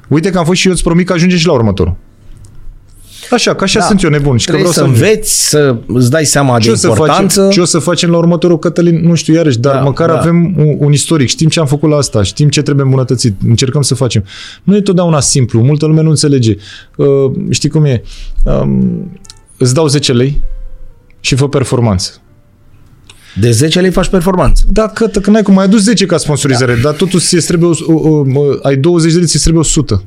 Uite că am fost și eu îți promit că ajungem și la următorul. Așa, că așa Da. sunt eu nebun și că Trebuie vreau să să ajung. înveți, să îți dai seama de Ce o, să importanță. facem, ce o să facem la următorul, Cătălin? Nu știu, iarăși, dar Da, măcar da. avem un, un istoric. Știm ce am făcut la asta, știm ce trebuie îmbunătățit, încercăm să facem. Nu e totdeauna simplu, multă lume nu înțelege. Uh, știi cum e? Um, îți dau 10 lei și fă performanță. De 10 lei faci performanță. Da, că, că n-ai cum, mai adus 10 ca sponsorizare, da. dar totuși îți trebuie, o, o, o, ai 20 de lei, ți trebuie 100.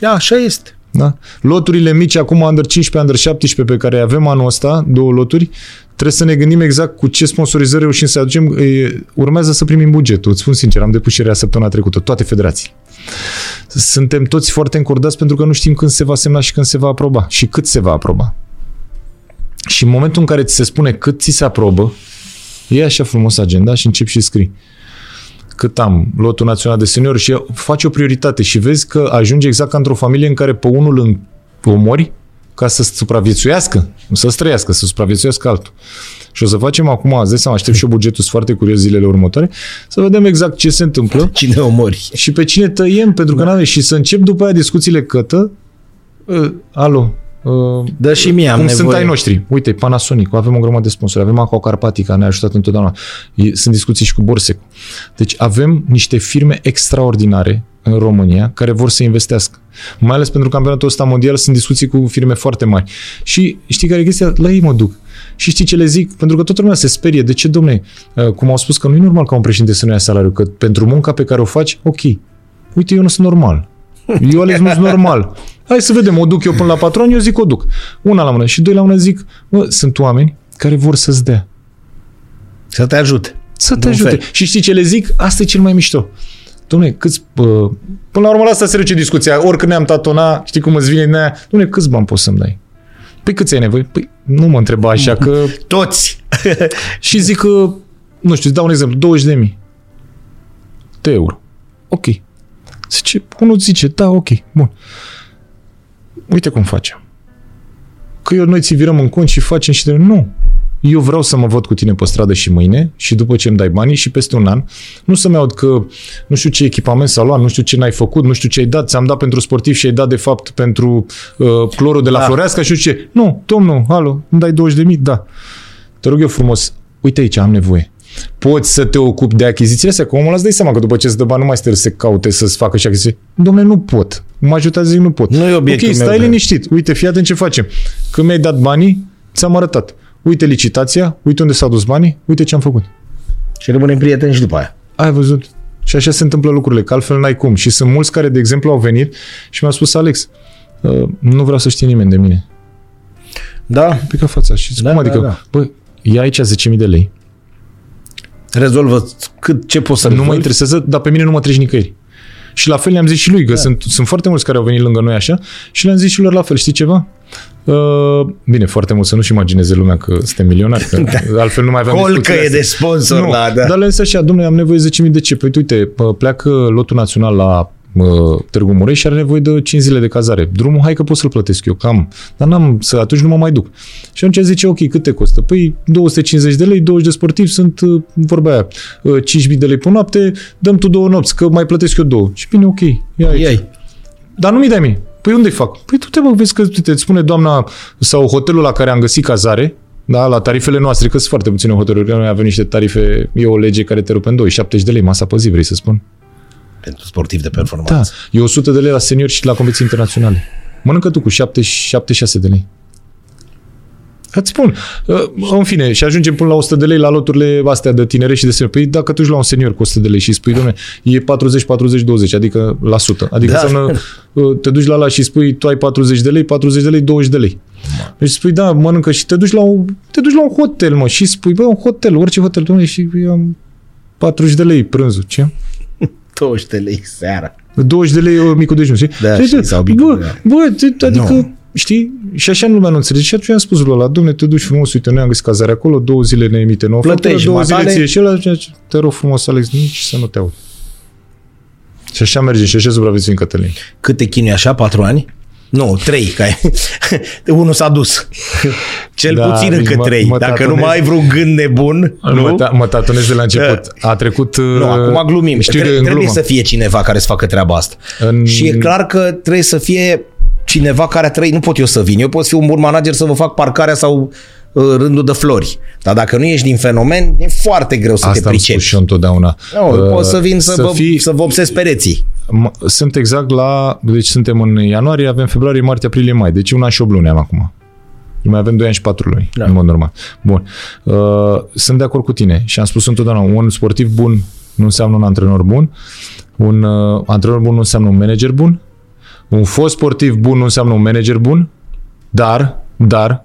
Da, așa este. Da? Loturile mici, acum under 15, under 17, pe care avem anul ăsta, două loturi, trebuie să ne gândim exact cu ce sponsorizări reușim să aducem. E, urmează să primim bugetul. Îți spun sincer, am depus cererea săptămâna trecută, toate federații. Suntem toți foarte încordați pentru că nu știm când se va semna și când se va aproba și cât se va aproba. Și în momentul în care ți se spune cât ți se aprobă, e așa frumos agenda și începi și scrii cât am, lotul național de senior și faci o prioritate și vezi că ajunge exact ca într-o familie în care pe unul îl omori ca să supraviețuiască, nu să străiască, să supraviețuiască altul. Și o să facem acum, îți dai seama, aștept și eu bugetul, sunt foarte curios zilele următoare, să vedem exact ce se întâmplă <laughs> Cine omori? și pe cine tăiem, pentru că n și să încep după aia discuțiile cătă, uh, alo, uh, Dă și mie, am cum nevoie. sunt ai noștri. Uite, Panasonic, avem o grămadă de sponsori, avem Aqua Carpatica, ne-a ajutat întotdeauna. E- Sunt discuții și cu Borsec. Deci avem niște firme extraordinare în România care vor să investească. Mai ales pentru campionatul ăsta mondial sunt discuții cu firme foarte mari. Și știi care e chestia? La ei mă duc. Și știi ce le zic? Pentru că toată lumea se sperie. De ce, domne? Uh, Cum au spus că nu e normal ca un președinte să nu ia salariu, că pentru munca pe care o faci, ok. Uite, eu nu sunt normal. Eu, Alex, nu sunt normal. Hai să vedem, o duc eu până la patron, eu zic o duc. Una la mână și doi la mână zic, mă, sunt oameni care vor să-ți dea. Să te ajute. Să te De un ajute. fel. Și știi ce le zic? Asta e cel mai mișto. Dom'le, câți... Bă, până la urmă la asta se duce discuția. Oricând ne-am tatona, știi cum îți vine din aia? Dom'le, câți bani poți să-mi dai? Păi câți ai nevoie? Păi nu mă întreba așa, că... <laughs> Toți. <laughs> Și zic că, nu știu, îți dau un exemplu, 20 de mii de euro. Ok. Zice, unul zice, da, ok, bun. Uite cum facem. Că eu noi ți virăm în cont și facem și de... Nu. Eu vreau să mă văd cu tine pe stradă și mâine și după ce îmi dai banii și peste un an, nu să-mi aud că nu știu ce echipament s-a luat, nu știu ce n-ai făcut, nu știu ce ai dat, ți-am dat pentru sportiv și ai dat de fapt pentru uh, clorul de la Da. da. Floreasca și nu știu ce. Nu, domnul, alo, îmi dai 20 de mii? Da. Te rog eu frumos, uite aici, am nevoie. Poți să te ocupi de achizițiile astea, că omul ăla îți dai seama că după ce îți dă bani nu mai stă să se caute să-ți facă și achiziții. Domnule, nu pot. Mă ajută zic, nu pot. Nu e obiectul Ok, meu stai de- liniștit. Uite, fii atent ce facem. Când mi-ai dat banii, ți-am arătat. Uite licitația, uite unde s-au dus banii, uite ce am făcut. Și rămânem prieteni și după aia. Ai văzut? Și așa se întâmplă lucrurile, că altfel n-ai cum. Și sunt mulți care, de exemplu, au venit și mi-au spus, Alex, uh, nu vreau să știe nimeni de mine. Da? Pică fața și zic, Da, cum da, adică? da. Bă, ia aici 10.000 de lei. Rezolvă cât, ce poți să Nu mă rezolvi. interesează, dar pe mine nu mă treci nicăieri. Și la fel le-am zis și lui, că da. sunt, sunt foarte mulți care au venit lângă noi așa și le-am zis și lor la fel, știi ceva? Uh, bine, foarte mult, să nu-și imagineze lumea că suntem milionari, că <laughs> da. altfel nu mai aveam Colcă discuțiile e astea. de sponsor nu, la... Da. Dar le-am zis așa, domnule, am nevoie de 10.000 de ce? Păi uite, pă, pleacă lotul național la uh, Târgu Mureș și are nevoie de 5 zile de cazare. Drumul, hai că pot să-l plătesc eu, cam. Dar n-am, să, atunci nu mă mai duc. Și atunci zice, ok, cât te costă? Păi 250 de lei, 20 de sportivi, sunt, uh, vorba aia, uh, 5.000 de lei pe noapte, dăm tu două nopți, că mai plătesc eu două. Și bine, ok, ia aici. Ei. Dar nu mi dai mie. Păi unde fac? Păi tu te mă vezi că uite, îți spune doamna sau hotelul la care am găsit cazare, da, la tarifele noastre, că sunt foarte puține hoteluri, noi avem niște tarife, e o lege care te rupe în doi, 70 de lei, masa pe zi, vrei să spun? Pentru sportiv de Da, performanță. e 100 de lei la seniori și la competiții internaționale. Mănâncă tu cu 7, 76 de lei. Îți spun. Uh, În fine, și ajungem până la 100 de lei la loturile astea de tinere și de senior. Păi dacă tu ești la un senior cu 100 de lei și îi spui, domne, e 40-40-20, adică la sută. Adică Da. da. înseamnă, uh, te duci la la și spui, tu ai 40 de lei, 40 de lei, 20 de lei. Deci spui, da, mănâncă și te duci la un, te duci la un hotel, mă, și spui, bă, un hotel, orice hotel, domne, și eu am 40 de lei prânzul, ce? 20 de lei seara. 20 de lei uh, micul dejun, știi? Da, Și știi, zice, sau micul, bă, da. bă, te- adică, Nu. știi? Și așa lumea nu înțelege. Și atunci am spus lui ăla, domne, te duci frumos, uite, noi am găsit cazare acolo, două zile ne emite nouă Plătești factură, două zile matale. ție și ăla, zice, te rog frumos, Alex, nici să nu te aud. Și așa merge și așa supraviețuim Cătălin. Cât te chinui așa? Patru ani? Nu, trei. Că ai... <laughs> Unul s-a dus. Cel Da, puțin deci încă mă- trei. mă Dacă nu tatonez. mai ai vreun gând nebun, Mă, nu? ta, mă tatonez de la început. A trecut... Nu, uh, acum glumim. Știu Tre- că în trebuie glumă. să fie cineva care să facă treaba asta. În- Și e clar că trebuie să fie cineva care a trăit. Nu pot eu să vin. Eu pot fi un bun manager să vă fac parcarea sau uh, rândul de flori. Dar dacă nu ești din fenomen, e foarte greu să Asta te am spus pricepi. și eu întotdeauna. Nu, Uh, poți să vin să, să vă, fii, să vă obsezi pereții. M- Sunt exact la... Deci suntem în ianuarie, avem februarie, martie, aprilie, mai. Deci un an și 8 luni am acum. Mai avem 2 ani și 4 luni, Da. da. în mod normal. Bun. Uh, sunt de acord cu tine și am spus întotdeauna, un sportiv bun nu înseamnă un antrenor bun, un uh, antrenor bun nu înseamnă un manager bun, un fost sportiv bun nu înseamnă un manager bun, dar, dar,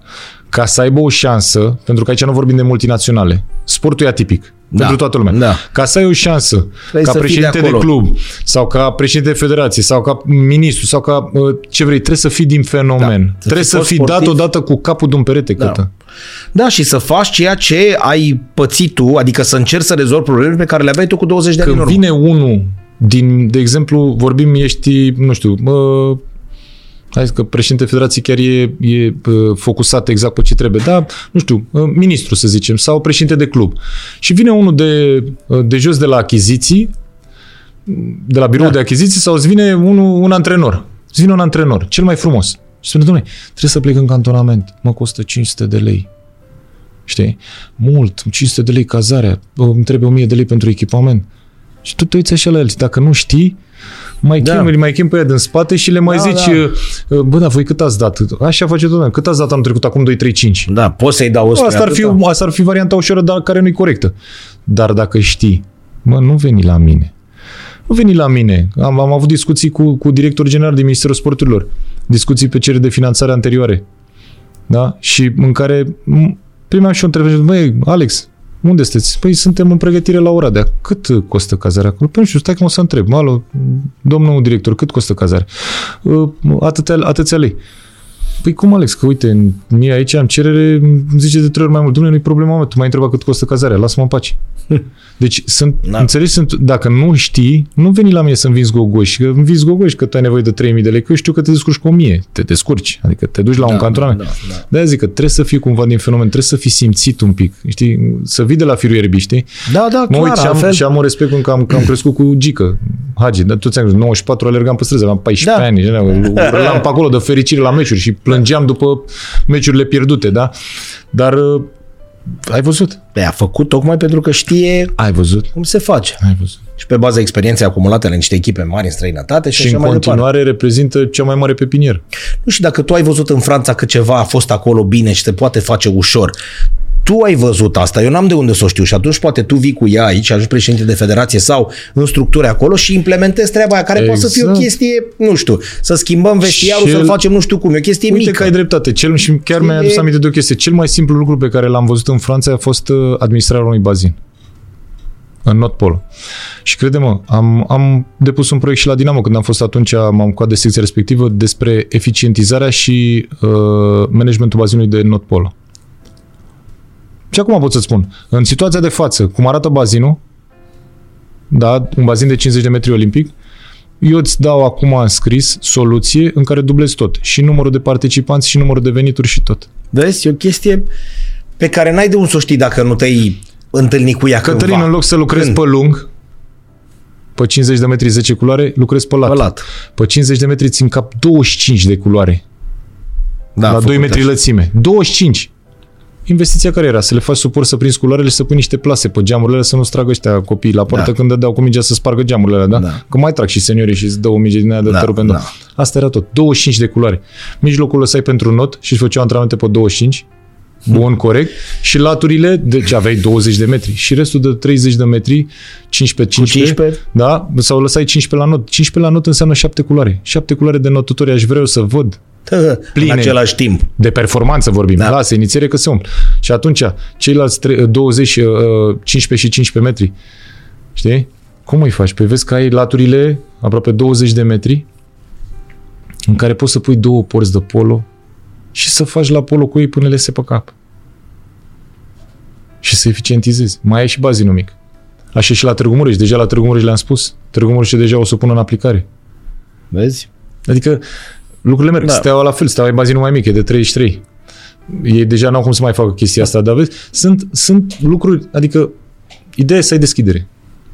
ca să aibă o șansă, pentru că aici nu vorbim de multinaționale, sportul e atipic. Da. Pentru toată lumea. Da. Ca să ai o șansă, Trebuie ca să fii de președinte de, acolo. club, sau ca președinte de federație, sau ca ministru, sau ca uh, ce vrei, trebuie să fii din fenomen. Da. Să Trebuie fii să fost fii dat sportiv. odată cu capul de un perete, Da. Cătă. Da, și să faci ceea ce ai pățit tu, adică să încerci să rezolvi problemele pe care le aveai tu cu 20 de ani în Când urmă. vine unul din, de exemplu, vorbim, ești, nu știu, uh, hai că președinte federației chiar e, e uh, focusat exact pe ce trebuie, dar, nu știu, uh, ministru să zicem, sau președinte de club. Și vine unul de, uh, de jos de la achiziții, de la birou Da. de achiziții, sau îți vine unul, un antrenor. Îți vine un antrenor, cel mai frumos. Și spune, domnule, trebuie să plec în cantonament, mă costă 500 de lei. Știi? Mult, 500 de lei cazarea, bă, îmi trebuie 1000 de lei pentru echipament. Și tu te uiți așa la el. Și Dacă nu știi, mai Da. da. chem, mai chem pe ea din spate și le mai Da, zici, da. bă, dar voi cât ați dat? Așa face domnule, cât ați dat anul trecut, acum 2, 3, 5. Da, poți să-i dau ăsta. Asta ar, fi, asta ar fi varianta ușoară, dar care nu e corectă. Dar dacă știi, mă, nu veni la mine. Nu veni la mine. Am, am avut discuții cu, cu director general din Ministerul Sporturilor. Discuții pe cereri de finanțare anterioare. Da? Și în care m- primeam și o întrebare. Băi, Alex, unde sunteți? Păi suntem în pregătire la Oradea. Cât costă cazarea acolo? Păi nu știu, stai că mă să întreb. Alo, domnul director, cât costă cazarea? Uh, Atâția, atâția lei. Păi cum, Alex? Că uite, mie aici am cerere, îmi zice de trei ori mai mult. Dumnezeu, nu-i problema mea, tu m-ai întrebat cât costă cazarea, lasă-mă în pace. <laughs> Deci, sunt, Da. da. înțelegi, sunt, dacă nu știi, nu veni la mine să-mi vinzi gogoși, că îmi vinzi gogoși că tu ai nevoie de 3000 de lei, că eu știu că te descurci cu 1000, te descurci, adică te duci la un cantonament. da, da. De-aia zic că trebuie să fii cumva din fenomen, trebuie să fii simțit un pic, știi, să vii de la firul ierbii, știi? Da, da, Mă clar, uit și am, altfel- și am un respect pentru că am, că am crescut cu Gică, Hagi, dar toți am 94 alergam pe străzi, aveam 14 Da. ani, <laughs> urlam pe acolo de fericire la meciuri și plângeam după meciurile pierdute, da? Dar uh, ai văzut? Păi a făcut tocmai pentru că știe Ai văzut? cum se face. Ai văzut. Și pe baza experienței acumulate la niște echipe mari în străinătate și, Și așa în mai departe. continuare reprezintă cea mai mare pepinier. Nu știu dacă tu ai văzut în Franța că ceva a fost acolo bine și se poate face ușor. Tu ai văzut asta, eu n-am de unde să o știu și atunci poate tu vii cu ea aici, ajungi președinte de federație sau în structuri acolo și implementezi treaba aia, care exact. poate să fie o Exact. chestie, nu știu, să schimbăm vestiarul, Cel- să facem nu știu cum, e o chestie Uite mică. că ai dreptate. Cel, și chiar mi-a adus E- aminte de o chestie. Cel mai simplu lucru pe care l-am văzut în Franța a fost uh, administrarea unui bazin. În Notpol. Și crede-mă, am, am depus un proiect și la Dinamo când am fost atunci, m-am ocupat de secția respectivă despre eficientizarea și uh, managementul bazinului de Notpol. Și acum pot să-ți spun, în situația de față, cum arată bazinul, da, un bazin de 50 de metri olimpic, eu îți dau acum în scris soluție în care dublezi tot. Și numărul de participanți, și numărul de venituri și tot. Vezi, e o chestie pe care n-ai de unde să o știi dacă nu te-ai întâlnit cu ea Cătălin, cândva. în loc să lucrezi Când? pe lung, pe 50 de metri 10 culoare, lucrezi pe lat. Pe lat. Pe 50 de metri țin cap 25 de culoare. Da, la făcut 2 metri așa. lățime. 25. Investiția care era? Să le faci suport să prinzi culoarele și să pui niște plase pe geamurile alea să nu stragă ăștia copiii la poartă Da. când dădeau cu mingea să spargă geamurile alea, da? Da. Că mai trag și seniorii și îți dă o minge din aia de Da, te rup în da. două. Asta era tot. 25 de culoare. Mijlocul lăsai pentru not și îți făceau antrenamente pe 25. Bun, corect. Și laturile, deci aveai 20 de metri. Și restul de 30 de metri, 15 Cu 15, 15? da? Sau lăsai 15 la not. 15 la not înseamnă 7 culoare. 7 culoare de notători aș vrea eu să văd. În Pline. același timp. De performanță vorbim. Da. Da. Lasă, inițiere că se umplă. Și atunci, ceilalți tre- 20, uh, 15 și 15 metri, știi? Cum îi faci? Păi vezi că ai laturile aproape 20 de metri în care poți să pui două porți de polo și să faci la polo cu ei până le se pe cap. Și să eficientizezi. Mai ai și bazinul mic. Așa și la Târgu Mureș. Deja la Târgu Mureș le-am spus. Târgu Mureș deja o să o pună în aplicare. Vezi? Adică lucrurile merg. Da. Da. Steaua la fel, steaua e bazinul mai mic, e de 33. Ei deja n-au cum să mai facă chestia asta, dar vezi, sunt, sunt lucruri, adică ideea e să ai deschidere.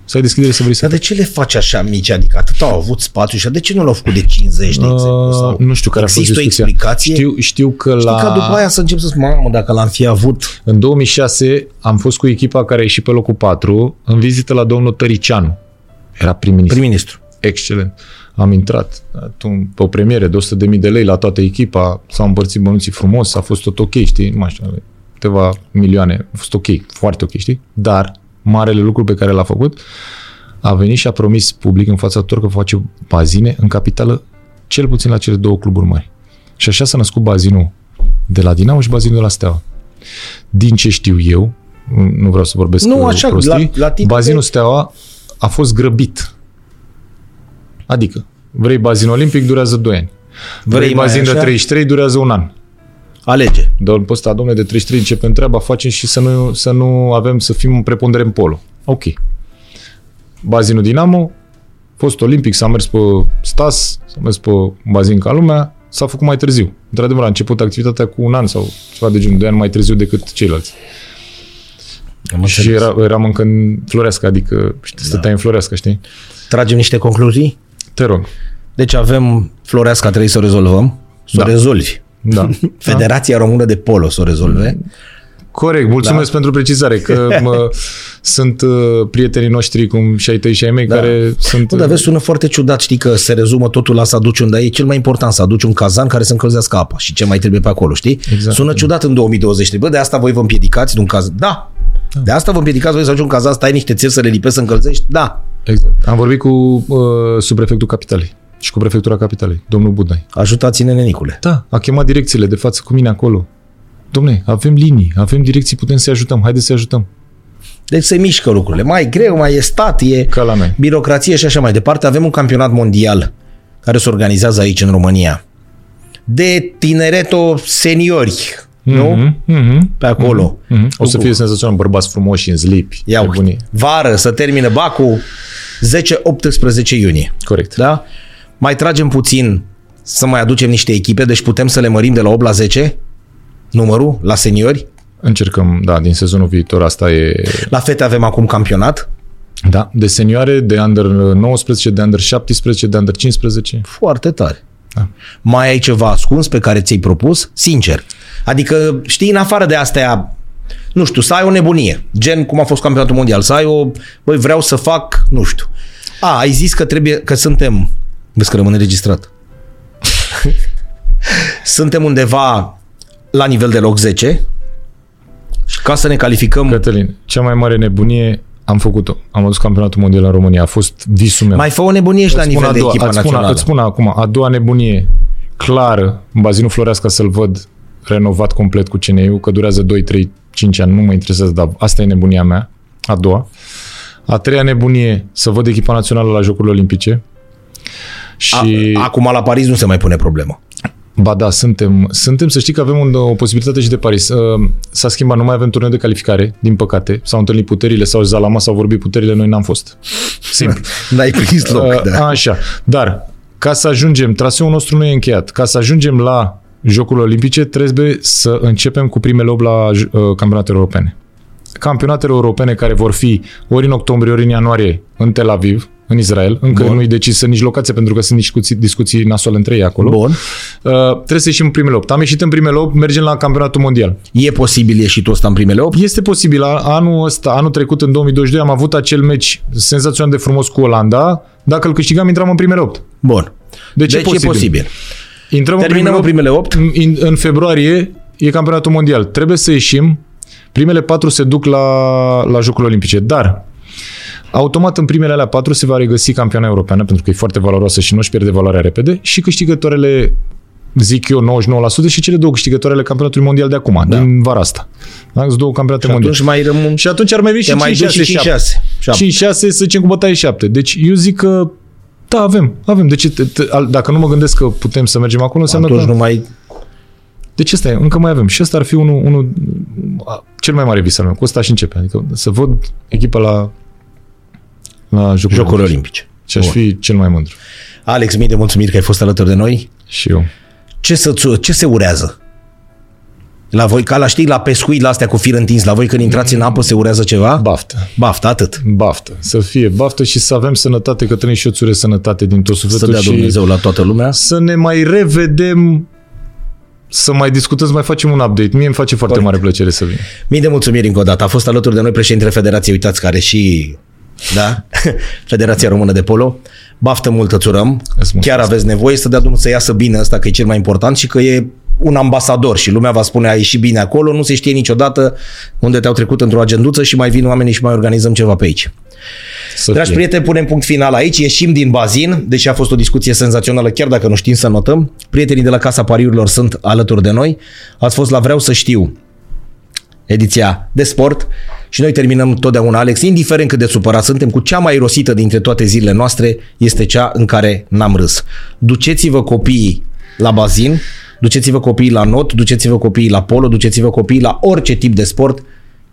Să ai deschidere să vrei să... Dar de ce le faci așa mici? Adică atât au avut spațiu și de ce nu l-au făcut de 50, de exemplu? Sau Uh, nu știu care a fost Există o discuția. explicație? Știu, știu că Știi la... ca după aia să încep să spun, mamă, dacă l-am fi avut... În 2006 am fost cu echipa care a ieșit pe locul 4 în vizită la domnul Tăricianu. Era prim-ministru. Prim-ministru. Excelent. Am intrat atunci, pe o premiere de 100.000 de lei la toată echipa, s-au împărțit bănuții frumos, a fost tot ok, știi? Nu mai știu, câteva milioane, a fost ok, foarte ok, știi? Dar marele lucru pe care l-a făcut, a venit și a promis public în fața tuturor că face bazine în capitală, cel puțin la cele două cluburi mari. Și așa s-a născut bazinul de la Dinamo și bazinul de la Steaua. Din ce știu eu, nu vreau să vorbesc Nu, uh, așa, prostii, la- la titlu bazinul de- Steaua a fost grăbit. Adică, vrei bazin olimpic, durează 2 ani. Vrei, Vrei mai bazin de așa? 33, durează un an. Alege. Dar pe ăsta, domnule, de 33 începem treaba, facem și să nu, să nu avem, să fim în prepondere în polo. Ok. Bazinul Dinamo, fost olimpic, s-a mers pe Stas, s-a mers pe bazin ca lumea, s-a făcut mai târziu. Într-adevăr, a început activitatea cu un an sau ceva de genul, de ani mai târziu decât ceilalți. Am Și înțeles. era, eram încă în Floreasca, adică știi, stăteai în Floreasca, știi? Tragem niște concluzii? Te rog. Deci avem Floreasca, trebuie să o rezolvăm. Să o Da. rezolvi. Da. <laughs> Federația Română de Polo să o rezolve. Corect, mulțumesc da. pentru precizare, că <laughs> mă, sunt uh, prietenii noștri, cum și ai tăi și ai mei, Da. care sunt... Nu, dar vezi, sună foarte ciudat, știi că se rezumă totul la să aduci unde e cel mai important, să aduci un cazan care să încălzească apa și ce mai trebuie pe acolo, știi? Exact. Sună ciudat în 2020, bă, de asta voi vă împiedicați de un caz. Da. De asta vă împiedicați voi să aduci un cazan, stai niște țevi să le lipesc să încălzești? Da. Exact. Am vorbit cu uh, subprefectul Capitalei și cu prefectura Capitalei, domnul Budai. Ajutați-ne, nenicule. Da, a chemat direcțiile de față cu mine acolo. Domne, avem linii, avem direcții, putem să-i ajutăm, haideți să-i ajutăm. Deci se mișcă lucrurile. Mai greu, mai e stat, e Ca la noi. birocrație și așa mai departe. Avem un campionat mondial care se organizează aici în România de tinereto seniori, nu? Mhm, mhm, Pe acolo. mhm. O să fie senzațional bărbați frumoși în zlipi. Ia uite, nebunii. vară să termină Bacu 10-18 iunie. Corect. Da? Mai tragem puțin să mai aducem niște echipe, deci putem să le mărim de la 8 la 10 numărul la seniori. Încercăm, da, din sezonul viitor asta e... La fete avem acum campionat. Da, de senioare, de under 19, de under 17, de under 15. Foarte tare. Da. Mai ai ceva ascuns pe care ți-ai propus? Sincer. Adică, știi, în afară de astea, nu știu, să ai o nebunie. Gen cum a fost campionatul mondial. Să ai o, băi, vreau să fac, nu știu. A, ai zis că trebuie, că suntem, vezi că rămâne registrat. <laughs> suntem undeva la nivel de loc 10 și ca să ne calificăm, Cătălin, cea mai mare nebunie am făcut-o. Am adus campionatul mondial în România. A fost visul meu. mai fă o nebunie și la Îți spun nivel a de doua- echipa îți spun, națională. Îți spun acum, a doua nebunie clară, în bazinul Floreasca să-l văd renovat complet cu CNU, că durează 2, 3, 5 ani, nu mă interesează, dar asta e nebunia mea, a doua. A treia nebunie, să văd echipa națională la Jocurile Olimpice. Și... A, acum la Paris nu se mai pune problemă. Ba da, suntem, suntem, să știi că avem un, o posibilitate și de Paris. Uh, S-a schimbat, nu mai avem turneu de calificare, din păcate. S-au întâlnit puterile, s-au zis la masă, s-au vorbit puterile, noi n-am fost. Simplu. <laughs> N-ai prins loc, Uh, da. Așa. Dar, ca să ajungem, traseul nostru nu e încheiat. Ca să ajungem la Jocurile Olimpice, trebuie să începem cu primele 8 la uh, campionatele europene. Campionatele europene care vor fi ori în octombrie, ori în ianuarie în Tel Aviv, în Israel. Încă Bun. nu-i decisă nici locația, pentru că sunt discuții, discuții nasoale între ei acolo. Bun. Uh, trebuie să ieșim în primele 8. Am ieșit în primele 8, mergem la campionatul mondial. E posibil ieșitul ăsta în primele 8? Este posibil. A- Anul ăsta, anul trecut, în 2022, am avut acel meci senzațional de frumos cu Olanda. Dacă îl câștigam, intram în primele 8. Bun. Deci, Deci e posibil. Intrăm Terminăm în în primele 8? În, în februarie e campionatul mondial. Trebuie să ieșim. Primele patru se duc la, la Jocurile Olimpice. Dar automat în primele alea patru se va regăsi campioana europeană, pentru că e foarte valoroasă și nu își pierde valoarea repede, și câștigătoarele zic eu, 99% și cele două câștigătoarele campionatului mondial de acum, Da. da. din vara asta. Da? Sunt două campionate Și mondiale. atunci mai rămân... Și atunci ar mai veni Te și mai 5, duci 6, și 7. 5-6. Șapte. 5-6 să zicem cu bătaie 7. Deci eu zic că da, avem, avem. Deci, t- t- al- dacă nu mă gândesc că putem să mergem acolo, înseamnă Atunci că... nu mai... Deci ăsta e, încă mai avem. Și ăsta ar fi unul, unul a, cel mai mare vis al meu. Cu ăsta și începe. Adică să văd echipa la, la Jocurile Jocuri Olimpice. Olimpice. Și aș Bun. fi cel mai mândru. Alex, mii de mulțumiri că ai fost alături de noi. Și eu. Ce, să, ce se urează? La voi, ca la știi, la pescuit, la astea cu fir întins, la voi când intrați în apă se urează ceva? Baftă. Baftă, atât. Baftă. Să fie baftă și să avem sănătate, că trăim și eu țure sănătate din tot Să sufletul dea și Dumnezeu la toată lumea. să ne mai revedem să mai discutăm, să mai facem un update. Mie îmi face foarte Corect. mare plăcere să vin. Mii de mulțumiri încă o dată. A fost alături de noi președintele Federației, uitați, care și... Da? Federația Română de Polo. Baftă multă îți urăm. mulțumesc. Chiar aveți nevoie să dea Dumnezeu să iasă bine ăsta, că e cel mai important și că e un ambasador și lumea va spune a ieșit bine acolo, nu se știe niciodată unde te-au trecut într-o agenduță și mai vin oamenii și mai organizăm ceva pe aici. Să Dragi fie. prieteni, punem punct final aici, ieșim din bazin, deși a fost o discuție senzațională, chiar dacă nu știm să notăm. Prietenii de la Casa Pariurilor sunt alături de noi. Ați fost la Vreau să știu ediția de sport și noi terminăm totdeauna, Alex, indiferent cât de supărat suntem, cu cea mai rosită dintre toate zilele noastre este cea în care n-am râs. Duceți-vă copiii la bazin, duceți-vă copiii la not, duceți-vă copiii la polo, duceți-vă copiii la orice tip de sport,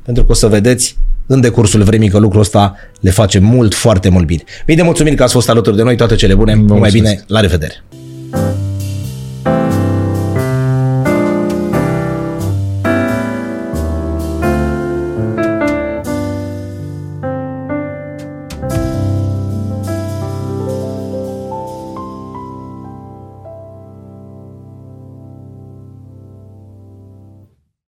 pentru că o să vedeți în decursul vremii că lucrul ăsta le face mult, foarte mult bine. Mii de mulțumiri că ați fost alături de noi, toate cele bune, numai mulțumesc. bine, la revedere!